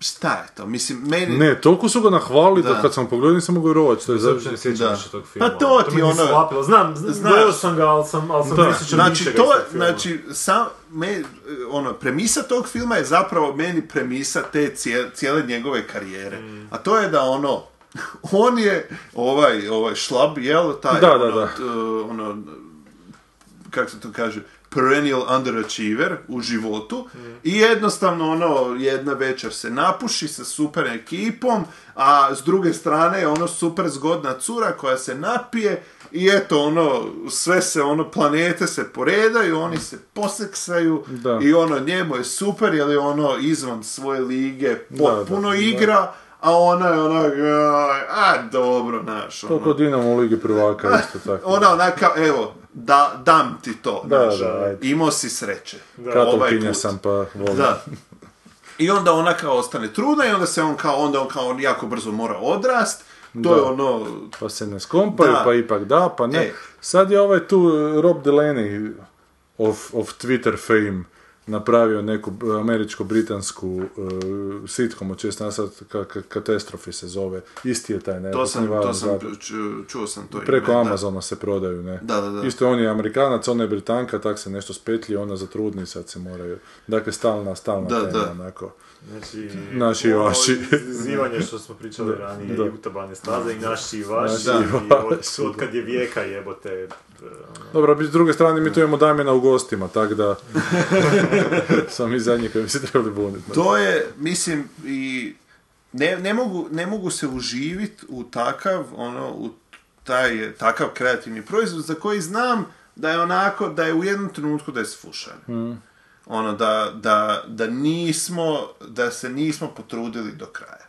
šta je to? Mislim, meni... Ne, toliko su ga nahvalili da, Da. kad sam pogledao nisam mogao vjerovati što je za... Uopće ne sjećam Da. više tog filma. Pa to ti mi nisu ono- lapilo. Znam, z- Znaš. gledao sam ga, ali sam, ali sam Da. sjećam Znači, to, znači, sam, me, ono, premisa tog filma je zapravo meni premisa te cije- cijele njegove karijere. Mm. A to je da ono, on je ovaj, ovaj šlab, jel, taj, Da, da, ono, da. t- ono, kako se to kaže, perennial underachiever u životu i jednostavno ono jedna večer se napuši sa super ekipom, a s druge strane je ono super zgodna cura koja se napije i eto ono sve se ono planete se poredaju, oni se poseksaju Da. i ono njemu je super jer je ono izvan svoje lige potpuno da, da. igra, a ona je onak, "Aj, a dobro, naš, To ono. kod Dinamo u Ligi prvaka isto tako. Ona onaka, evo, da, dam ti to. Da, znaš, da, ajde. Imao si sreće. Katolkinja ovaj put. sam pa volim. Da. I onda ona kao ostane trudna i onda se on kao, onda on kao jako brzo mora odrast. To Da. je ono, Pa se ne skompaju, Da. pa ipak da, pa ne. E. Sad je ovaj tu eh, Rob Delaney of, of Twitter fame napravio neku američko-britansku uh, sitcom od čest nasad, ka, ka- katastrofi se zove. Isti je taj, ne? to sam, to sam, čuo sam to Preko ime, da. Amazona se prodaju, ne? Da, da, da. Isto on je Amerikanac, ona je Britanka, tak se nešto spetlji, ona za trudni sad se moraju. Dakle, stalna, stalna Da, tema, da. onako. Znači, Naši i vaši. Izivanje što smo pričali ranije, da. i utabane staze i naši i vaši. Naši i i od, vaši, od kad je vijeka jebote. e, Dobro, s druge strane mi tu imamo Damjena u gostima, tako da smo mi zadnji koji bi se trebali buniti. To je, mislim, i ne, ne, mogu, ne mogu se uživit u takav, ono, u taj, takav kreativni proizvod za koji znam da je onako, da je u jednom trenutku da je sfušan. Ono, da, da, da nismo, da se nismo potrudili do kraja.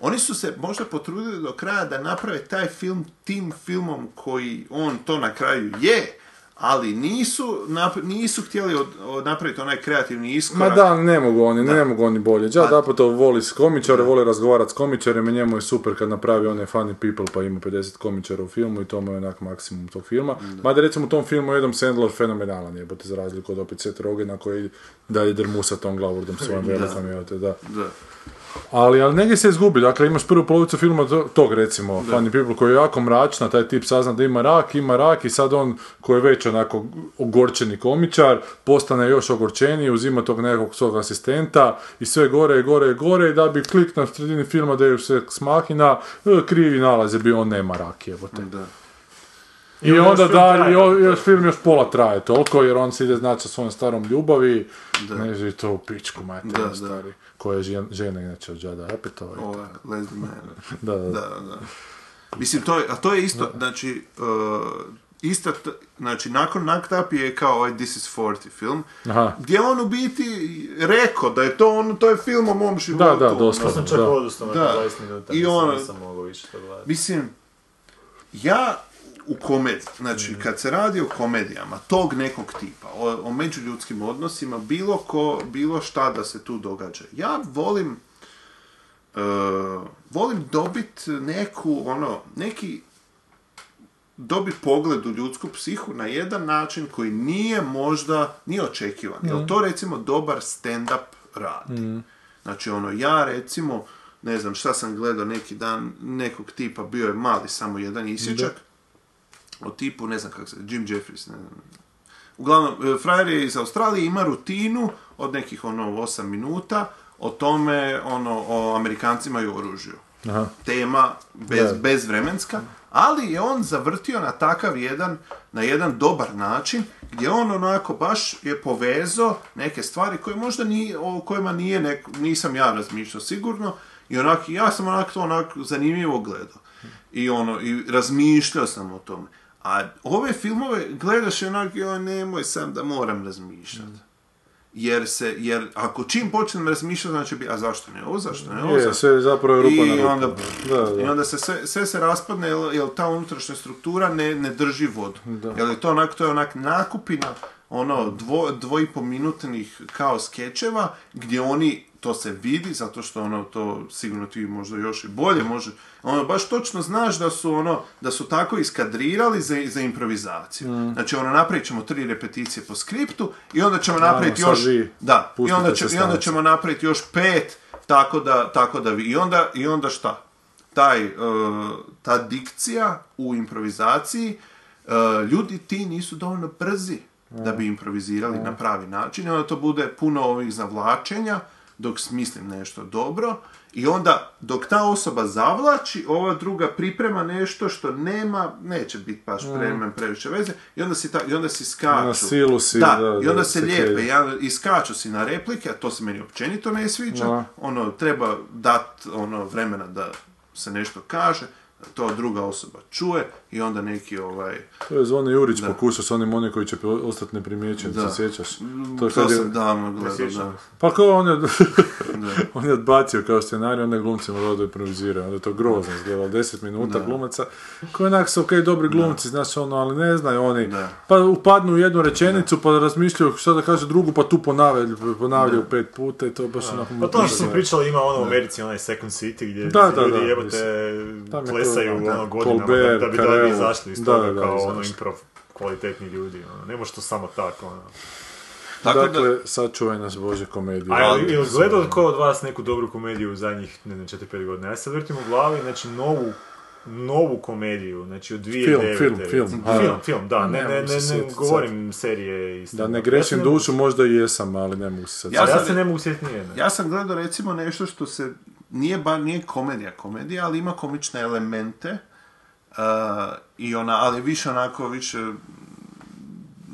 Oni su se možda potrudili do kraja da naprave taj film tim filmom koji on to na kraju je, ali nisu, nap- nisu htjeli od- od- napraviti onaj kreativni Ma iskorak. da, ne mogu oni, ne mogu oni bolje. Ja Pa- Dapato voli s komičare, voli razgovarati s komičarima, njemu je super kad napravi one funny people pa ima 50 komičara u filmu i to mu je onak maksimum tog filma. Mada recimo u tom filmu je Adam Sandler fenomenalan jebote za razliku od opet Seth Rogena koji dalje drmusa tom glavurdom svojom velikom jebote, da. Da. Ali, ali negdje se izgubi, dakle imaš prvu polovicu filma to- tog recimo, Funny People koji je jako mračna, taj tip sazna da ima rak, ima rak i sad on koji je već onako ogorčeni komičar, postane još ogorčeniji, uzima tog nekog svog asistenta i sve gore i gore i gore i da bi klik na sredini filma da je se smahina, e, krivi nalaz je bio on nema rak jebote. Da. I, još onda da, traje i o- toliko. još film još pola traje toliko jer on se ide znači sa svojom starom ljubavi, ne živi to u pičku Da, materiju da. stari, koja je žen- žena inače od Jada Apatova i je Leslie Mann. da, da, da. Da, da. Mislim, to je, a to je isto, znači, uh, ista, t- znači, nakon Knocked Up je kao ovaj This is 40 film, Aha. gdje on u biti rekao da je to on, to je film o mom životu. Da, da, ono. doslovno. Ja sam čak Da. odustao Da. 20 minuta, I ono- nisam mogao više to gledati. Mislim, ja u komediji, znači kad se radi o komedijama tog nekog tipa, o, o međuljudskim odnosima, bilo ko, bilo šta da se tu događa, ja volim e, volim dobit neku, ono, neki dobit pogled u ljudsku psihu na jedan način koji nije možda, nije očekivan. Jel to recimo dobar stand-up radi? Znači ono, ja recimo, ne znam šta sam gledao neki dan, nekog tipa, bio je mali samo jedan isječak, o tipu, ne znam kako se, Jim Jeffries, ne znam. Uglavnom, e, frajer je iz Australije, ima rutinu od nekih ono 8 minuta o tome, ono, o Amerikancima i oružju. Aha. Tema bez, Da. bezvremenska, ali je on zavrtio na takav jedan, na jedan dobar način, gdje on onako baš je povezao neke stvari koje možda nije, o kojima nije nek, nisam ja razmišljao sigurno, i onak, ja sam onak to onak zanimljivo gledao. I ono, i razmišljao sam o tome. A ove filmove gledaš i onak, joj, nemoj sam da moram razmišljati. Jer se, jer ako čim počnem razmišljati, znači bi, a zašto ne ovo, zašto ne ovo, zašto- sve zapravo rupa i na onda, Da, da. I onda se sve, sve se raspadne, jer, jer ta unutrašnja struktura ne, ne drži vodu. Jer je to onak, to je onak nakupina, ono, dvo, dvo i po minutnih kao skečeva, gdje oni, to se vidi, zato što ono, to sigurno ti možda još i bolje može, ono, baš točno znaš da su ono, da su tako iskadrirali za, za improvizaciju. Mm. Znači, ono, napravit ćemo tri repeticije po skriptu i onda ćemo napraviti još, vi da, i onda, će, i onda ćemo napraviti još pet, tako da, tako da vi, i onda, i onda šta? Taj, e, ta dikcija u improvizaciji, e, ljudi ti nisu dovoljno brzi da bi improvizirali na pravi način, i onda to bude puno ovih zavlačenja, dok smislim nešto dobro, i onda dok ta osoba zavlači, ova druga priprema nešto što nema, neće biti baš vremen previše veze, i onda si, ta, i onda si skaču. Na silu si, da, da, i onda da se lijepe, ja, i skaču si na replike, a to se meni općenito ne sviđa. Da. Ono, treba dat ono, vremena da se nešto kaže, to druga osoba čuje i onda neki ovaj... To je Zvone Jurić Da. pokušao s onim oni koji će ostati neprimjećeni, Da. se sjećaš? To To, je sam davno gledao, da. Pa kao on je, on je odbacio kao scenarij, onda je glumcima dodao da improviziraju, onda je to grozno izgledalo, 10 minuta Da. glumaca, koji onak su okej, dobri glumci, znaš ono, ali ne znaju oni, Da. pa upadnu u jednu rečenicu, pa razmišljaju šta da kaže drugu, pa tu ponavljaju, ponavljaju pet puta i to je baš onako... Pa to što mučno. pričali, ima ono u Americi, onaj Second City, gdje Da, da, ljudi da, jebote plesaju ono godinama da bi da izašli iz toga da, da, kao ono improv kvalitetni ljudi. Ono. Ne može to samo tako. Ono. Tako da- Dakle, sad čuvaj nas Bože komediju. A jel gledao ko od vas neku dobru komediju u zadnjih, ne znam, 4-5 godina? Ja sad vrtim u glavi, znači, novu novu komediju, znači od 2009. film, film. A, film, film, da, ne, ne ne, ne, ne, sjetit sad. govorim serije i Da ne grešim dušu, možda i jesam, ali ne mogu se sad... Ja se ne mogu sjetiti nijedne. Ja sam gledao recimo nešto što se nije bar nije komedija komedija, ali ima komične elemente uh, i ona, ali više onako više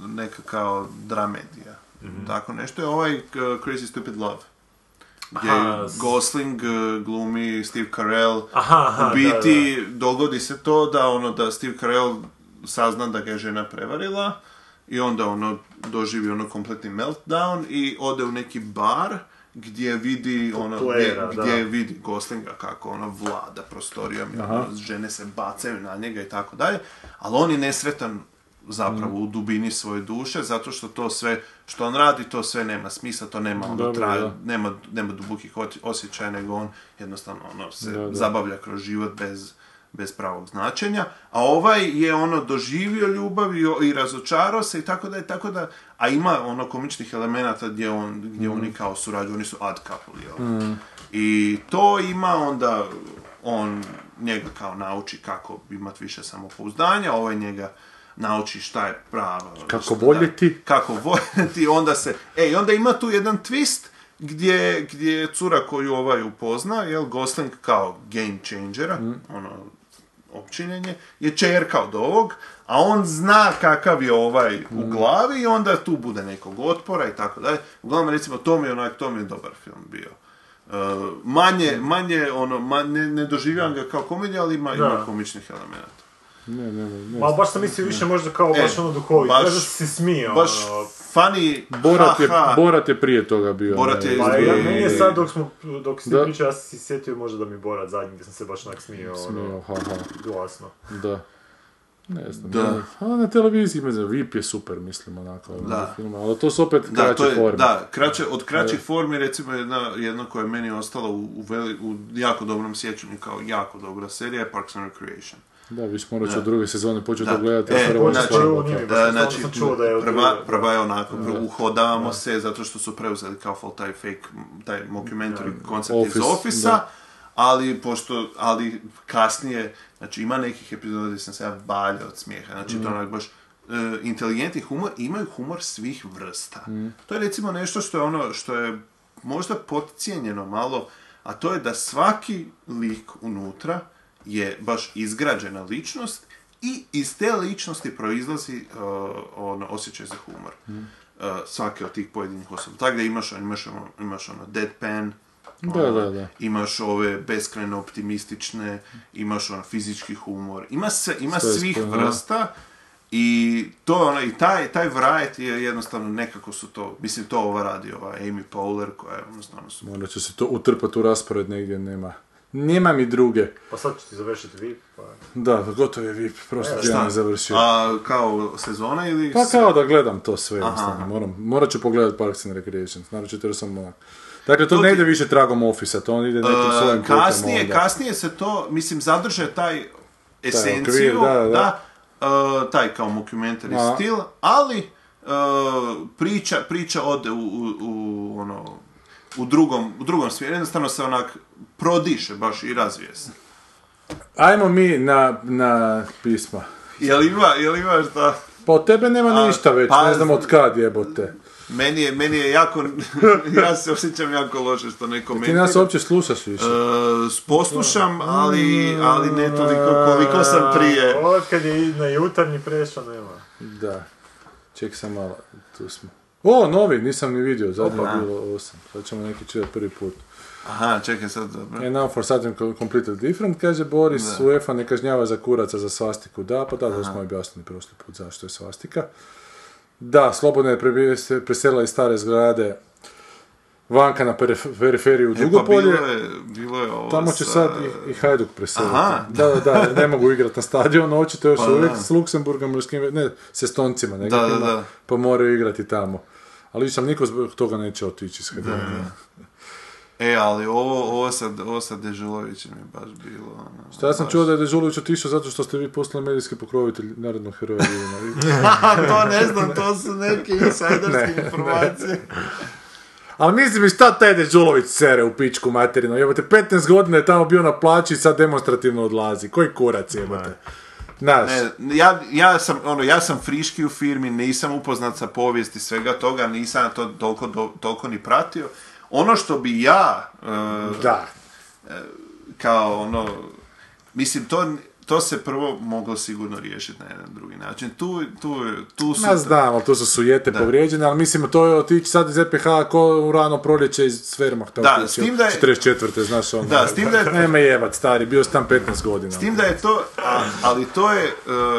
neka kao dramedija. Mhm. Tako nešto je ovaj uh, Crazy Stupid Love. Gdje Aha, Gosling uh, glumi Steve Carell. Aha, aha, U biti dogodi se to da ono da Steve Carell sazna da ga je žena prevarila i onda ono doživi ono kompletni meltdown i ode u neki bar gdje vidi ono gdje, gdje vidi Goslinga kako ono vlada prostorijom ono, žene se bacaju na njega i tako dalje ali on je nesretan zapravo u dubini svoje duše, zato što to sve što on radi, to sve nema smisla, to nema ono Dobro, traj- da. nema, nema dubokih osjećaja, nego on jednostavno ono, se Da, da. zabavlja kroz život bez, bez pravog značenja, a ovaj je ono doživio ljubav i, i razočarao se i tako da je tako da, a ima ono komičnih elemenata gdje, on, gdje Mm. oni kao surađuju, oni su ad couple, jel? I to ima onda, on njega kao nauči kako imat više samopouzdanja, ovaj njega nauči šta je pravo. Kako voljeti. kako voljeti, onda se... E, i onda ima tu jedan twist gdje, gdje je cura koju ovaj upozna, jel, Gosling kao game changera, ono, opčinjenje, je čerka od ovog, a on zna kakav je ovaj u glavi i onda tu bude nekog otpora i tako dalje. Uglavnom, recimo, to mi je onak, to mi je dobar film bio. Uh, manje, manje, ono, ma, ne, ne doživljavam ga kao komedija, ali ima, ima komičnih elemenata. Ne, ne, ne. ne. Ma baš sam mislio više možda kao E, baš ono duhovit, baš- da se smio, Baš ono. Funny, Borat je, ha-ha. Borat je prije toga bio. Borat je Pa iz ja, dvije- meni je sad dok smo, dok si ti Da. pričao, ja sam si sjetio možda da mi Borat zadnji gdje sam se baš onak smio, Smio, ono, ha, ha. glasno. Da. Ne znam. Da. ne- A na televiziji, ne znam, VIP je super, mislim, onako. Da. Film, ali to su opet Da, kraće to je, forme. da, kraće, od kraćih formi recimo jedna, jedna koja je meni ostala u, u, veli- u jako dobrom sjećanju kao jako dobra serija je Parks and Recreation. Da, viš morat ću Da. druge sezone početi Da. gledati. E, a prvo znači, nije. Da, znači, sam čuo da je prva, prva je onako, uhodavamo se zato što su preuzeli kao full taj fake, taj mockumentary koncept iz Office, Office-a, da. ali pošto, ali kasnije, znači ima nekih epizoda gdje sam se ja valja od smijeha, znači Mm. to onak baš e, inteligentni humor, imaju humor svih vrsta. Mm. To je recimo nešto što je ono, što je možda podcijenjeno malo, a to je da svaki lik unutra je baš izgrađena ličnost i iz te ličnosti proizlazi uh, ono, osjećaj za humor. Mm. Uh, svake od tih pojedinih osoba. Tako da imaš, imaš, ono, imaš ono deadpan, Da, ono, da, da. imaš ove beskrajno optimistične, imaš ono fizički humor, ima, se, ima Sve svih da. vrsta i to ono, i taj, taj variety je jednostavno nekako su to, mislim to ova radi, ova Amy Poehler koja je stvarno su Morat ću se to utrpati u raspored negdje, nema. Nema mi druge. Pa sad ću ti završiti VIP, pa... Da, gotov je VIP, tjedan šta? je završio. A kao sezona ili... Pa kao da gledam to sve, jednostavno. Moram, morat ću pogledat Parks and Recreation, naročito jer sam onak. Dakle, to To ne ti- ide više tragom ofisa, to on ide nekim E, svojim putem kasnije, onda. kasnije se to, mislim, zadrže taj esenciju, okvir, da, da. da, e, taj kao mockumentary stil, ali e, priča, priča ode u, u, u, ono, u drugom, u drugom smjeru, jednostavno se onak prodiše baš i razvije se. Ajmo mi na, na pisma. Jel ima, jel ima šta? Pa od tebe nema A, ništa već, pa- ne znam od kad jebote. Meni je, meni je jako, ja se osjećam jako loše što ne Ti komentira. nas uopće slušaš više. E, poslušam, ali, ali ne toliko koliko sam prije. Od kad je na jutarnji prešao, nema. Da. Ček sam malo, tu smo. O, novi, nisam ni vidio, zadnje Opa. je bilo 8. Sad ćemo neki čitati prvi put. Aha, čekaj sad, dobro. And now for something completely different, kaže Boris, UEFA ne kažnjava za kuraca za svastiku. Da, pa da, to smo objasnili prošli put zašto je svastika. Da, slobodno je preselila iz stare zgrade vanka na perif- periferiju E, pa Dugopolje. bilo je, bilo je ovo Tamo će sa- sad i, i Hajduk preseliti. Aha. Da, da, da, ne mogu igrati na stadionu, očito još Pa uvijek da. s Luksemburgom ne, s Estoncima Da, nekakvima, da, da. pa moraju igrati tamo. Ali vidim, niko zbog toga neće otići s Hajdukom. E, ali ovo, ovo, sa, ovo sa Dežulovićem je baš bilo... Ono, Šta ja sam baš- čuo da je Dežulović otišao zato što ste vi postali medijski pokrovitelj narodnog heroja to ne znam, to su neke insajderske Ne, informacije. Ali mislim, i šta taj Dežulović sere u pičku materinu? Jebote, 15 godina je tamo bio na plaći i sad demonstrativno odlazi. Koji kurac jebote? Znaš, Ne, ja, ja, sam, ono, ja sam friški u firmi, nisam upoznat sa povijesti svega toga, nisam to toliko, do- toliko ni pratio. Ono što bi ja, e, da. kao ono, mislim, to, to se prvo moglo sigurno riješiti na jedan drugi način. Tu, tu, tu su... Ma znam, ali to su sujete povrijeđene, ali mislim, to je otići sad iz EPH ko u rano proljeće iz Svermahta. Da, otići, s tim da je- 44. znaš ono. Da, s tim da je- Nema jebat, stari, bio sam tam 15 godina. S tim da je to, ali to je, e,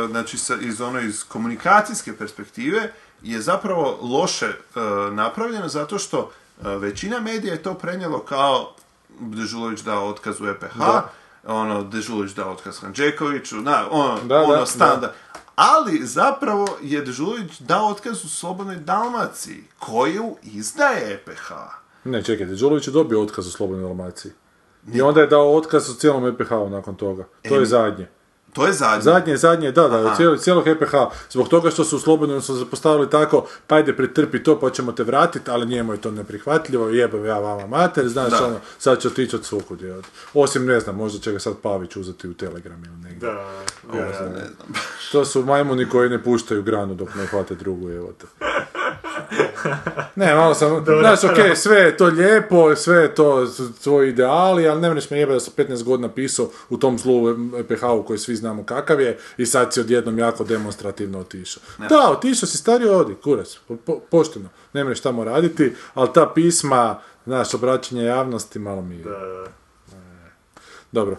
znači, iz ono, iz komunikacijske perspektive, je zapravo loše e, napravljeno zato što e, većina medija je to prenijelo kao Dežulović dao otkaz u EPH, Da. Ono, Dežulović dao otkaz Hanđekoviću, na, ono, Da, ono da, standa. Ali zapravo je Dežulović dao otkaz u Slobodnoj Dalmaciji, koju izdaje EPH. Ne, čekajte, Đulović je dobio otkaz u Slobodnoj Dalmaciji. I onda je dao otkaz u cijelom EPH-u nakon toga. To je Em, zadnje. To je zadnje. Zadnje, zadnje, da, da, cijelo, cijelog EPH. Zbog toga što su u Slobodnom su se postavili tako, pa ajde pretrpi to, pa ćemo te vratiti, ali njemu je to neprihvatljivo, jebem ja vama mater, znaš, Da. ono, sad će otići od svukud. je. Osim, ne znam, možda će ga sad Pavić uzeti u Telegram ili negdje. Da, ja, ja. Ne znam. To su majmuni koji ne puštaju granu dok ne hvate drugu, evo te. Ne, malo sam, znaš, okej, sve je to lijepo, sve je to tvoji ideali, ali ne mreš me jebe da sam 15 godina pisao u tom zlu EPH-u koji svi znamo kakav je i sad si odjednom jako demonstrativno otišao. Da, otišao si, stari odi, kurac, po- po- pošteno, ne mreš tamo raditi, ali ta pisma, znaš, obraćanje javnosti, malo mi je... Da, Dobro.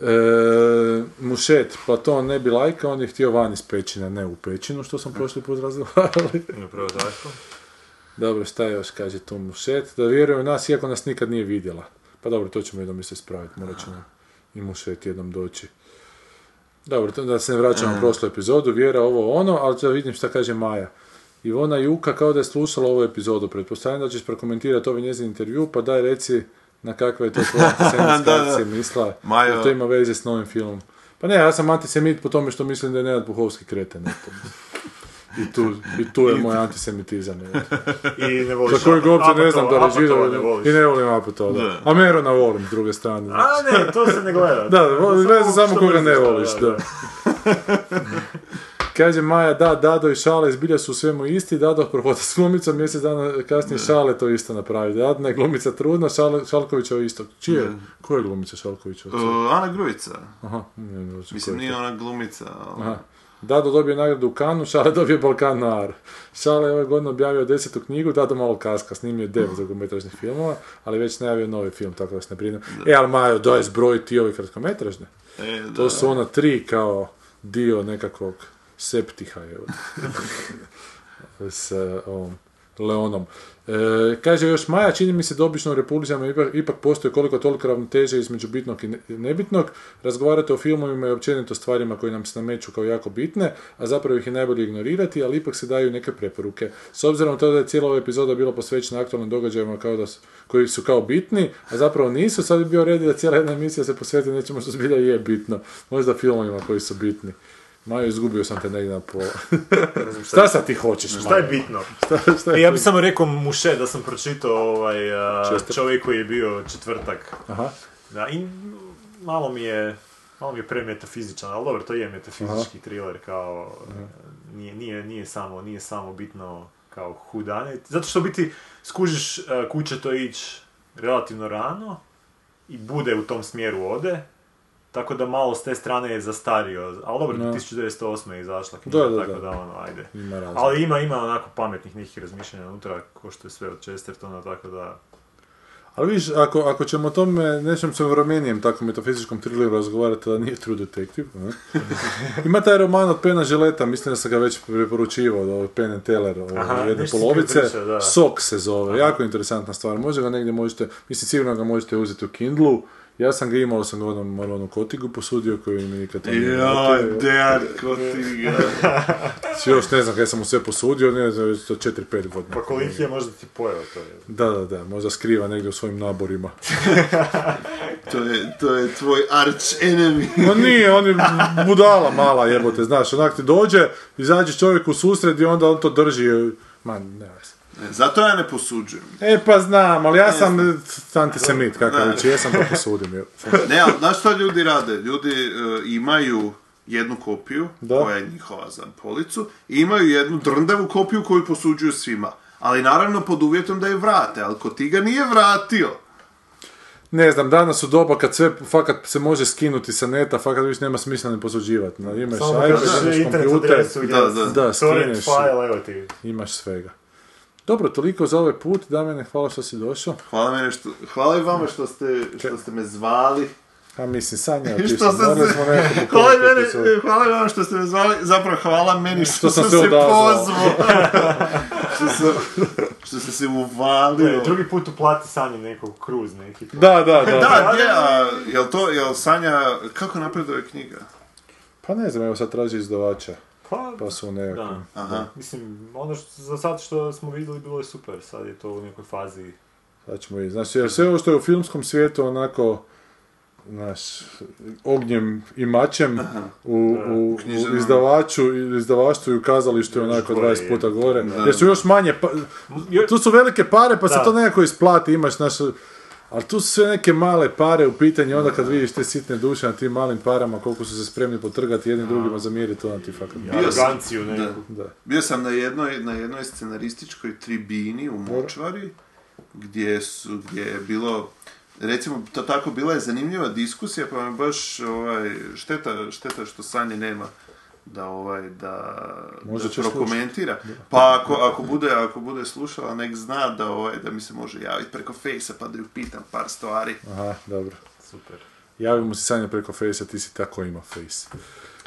E, mušet, Platon ne bi lajka, on je htio van iz pećine, ne u pećinu, što sam prošli put razgovarali. upravo tako. Dobro, šta još kaže tu Mušet? Da vjeruje u nas, iako nas nikad nije vidjela. Pa dobro, to ćemo jednom isto ispraviti, morat će nam i Mušet jednom doći. Dobro, da se ne vraćamo na prošlu epizodu, vjera ovo ono, ali da vidim šta kaže Maja. Ivona Juka kao da je slušala ovu epizodu, pretpostavljam da ćeš prokomentirati ovaj njezin intervju, pa daj reci na kakve je to tvoje antisemitske Da, da. misla, Majo- jer to ima veze s novim filmom. Pa ne, ja sam antisemit po tome što mislim da je Nenad Buhovski kreten. I tu, I tu je moj antisemitizam. I ne voliš Za kojeg uopće ne znam da ne i ne volim Apatova, da. Da. A Merona volim, s druge strane. A ne, to se ne gleda. Da, gleda se samo koga ne voliš, da. Kaže Maja, da, Dado i Šale zbilja su u svemu isti, Dado prohoda s glumicom, mjesec dana kasnije Šale to isto napravi. Dadna je glumica trudna, Šale, Šalkovića isto. Čije? Koja je glumica Šalkovića? Uh, Ana Grujica. Aha, ne, ne, ne, Mislim, nije ona glumica, ali... Aha. Dado dobije nagradu u Kanu, Šale dobije Balkan Noir. Šale je ove godine objavio desetu knjigu, Dado malo kaska, snimio je devet dokumentražnih filmova, ali već najavio novi film, tako da se ne brinem. E, ali Majo, daj zbroj ti ove kratkometražne. E, da. To su ona tri kao dio nekakvog septiha, evo. S ovom Leonom. E, kaže još Maja, čini mi se obično u republizama ipak, ipak postoji koliko toliko ravnoteže između bitnog i ne- nebitnog. Razgovarate o filmovima i općenito stvarima koje nam se nameću kao jako bitne, a zapravo ih je najbolje ignorirati, ali ipak se daju neke preporuke. S obzirom na to da je cijela ova epizoda bila posvećena aktualnim događajima kao da su, koji su kao bitni, a zapravo nisu, sad bi bio red da cijela jedna emisija se posveti nečemu što zbilja je bitno. Možda filmovima koji su bitni. Majo, izgubio sam te negdje na pola. šta sad ti hoćeš, Šta je bitno? Šta, šta je E, ja bih samo rekao Muše da sam pročitao ovaj, a, Čester. čovjek koji je bio četvrtak. Aha. Da, i malo mi je, malo mi je premetafizičan, ali dobro, to je metafizički thriller, kao, nije, nije, nije, samo, nije samo bitno kao hudanit. Zato što biti skužiš a, kud će to ići relativno rano i bude u tom smjeru ode, tako da malo s te strane je zastario, ali dobro, Da. 1908. je izašla knjiga, Da, da, tako da. da, ono, ajde. Ima. Ali ima, ima onako pametnih nekih razmišljanja unutra, ko što je sve od Chestertona, tako da... Ali vidiš, ako, ako ćemo o tome nečem suvremenijem tako metafizičkom thrilleru razgovarati, da nije True Detective, ne? Ima taj roman od Pena Želeta, mislim da sam ga već preporučivao, od Penn and Teller, ovo, Aha, jedne polovice, pričao, da. Sok se zove, jako interesantna stvar, može ga negdje možete, mislim sigurno ga možete uzeti u Kindlu, ja sam ga imao, sam ga onom Maronu Kotigu posudio koji mi nikad to nije Joj. Dejan Kotiga. Još ne znam kada sam mu sve posudio, ne znam, već to 4-5 godina. Pa koliki je možda ti pojeo to je. Da, da, da, možda skriva negdje u svojim naborima. To je, to je tvoj arch enemy. Ma nije, on je budala mala jebote, znaš, onak ti dođe, izađe čovjek u susred i onda on to drži, ma ne veze. Ne, Zato ja ne posuđujem. E pa znam, ali ja sam eh, antisemit, kakav već jesam, pa posudim. Ne, ali znaš što ljudi rade? Ljudi e, imaju jednu kopiju, Da. koja je njihova za policu, i imaju jednu drndavu kopiju koju posuđuju svima. Ali naravno pod uvjetom da je vrate, ali ko ti ga nije vratio. Ne znam, danas u doba kad sve fakat se može skinuti sa neta, fakat više nema smisla ni posuđivati. No, imaš Samo iPad, imaš kompjuter, Da, da. Da, skineš. file, evo ti. imaš svega. Dobro, toliko za ovaj put, Damjane, hvala što si došao. Hvala, mene što, hvala i vama što ste, što ste me zvali. A mislim, Sanja, ti što sam se... smo Hvala, mene, hvala i vama što ste me zvali. Zapravo hvala meni što, Što sam sam se pozvao. što, sam, što sam se uvalio. Drugi put uplati Sanji nekog kruz neki. Da, da, da. da. Da, gdje, a, jel to, jel Sanja, kako napreduje knjiga? Pa ne znam, evo sad traži izdavača. Pa, pa su u nekakvom... da. Aha. Mislim, ono što, za sad što smo vidjeli bilo je super, sad je to u nekoj fazi. Sad ćemo vidjeti. Znači, jer sve ovo što je u filmskom svijetu onako, znaš, ognjem i mačem u, u, u Književnom. izdavaču, i izdavaštvu i u kazalištu je onako gore 20 puta gore. Da. Jer su još manje, pa, tu su velike pare pa se Da. to nekako isplati, imaš naš... Ali tu su sve neke male pare u pitanju, onda kad vidiš te sitne duše na tim malim parama, koliko su se spremni potrgati jednim drugima za mir i to nam ti fakat... Bio sam- da. Da. Bio sam na jednoj, na jednoj scenarističkoj tribini u Močvari, gdje, su, gdje je bilo, recimo, to tako bila je zanimljiva diskusija, pa me baš ovaj, šteta, šteta što Sanje nema da ovaj da, Možda da prokomentira. Pa ako, ako bude ako bude slušala nek zna da ovaj da mi se može javiti preko fejsa pa da ju pitam par stvari. Aha, dobro. Super. Javi mu se Sanja preko Face-a, ti si tako ima Face.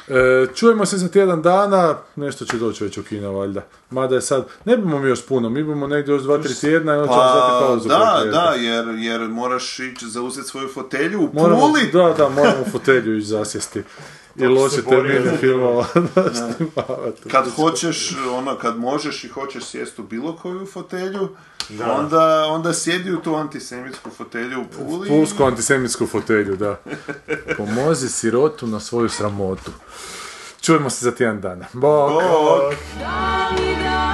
E, čujemo se za tjedan dana, nešto će doći već u kino, valjda. Mada je sad, ne bimo mi još puno, mi bimo negdje još dva, tri tjedna i onda ćemo Pa pauzu. da, da, jer, jer moraš ići zauzeti svoju fotelju u Moramo, Puli. da, da, moramo u fotelju ići zasjesti. I loše termine filmova. Kad hoćeš, ono, kad možeš i hoćeš sjesti u bilo koju fotelju, Da. onda, onda sjedi u tu antisemitsku fotelju u Puli. Pulsku antisemitsku fotelju, da. Pomozi sirotu na svoju sramotu. Čujemo se za tjedan dana. Bok! Bog. Dark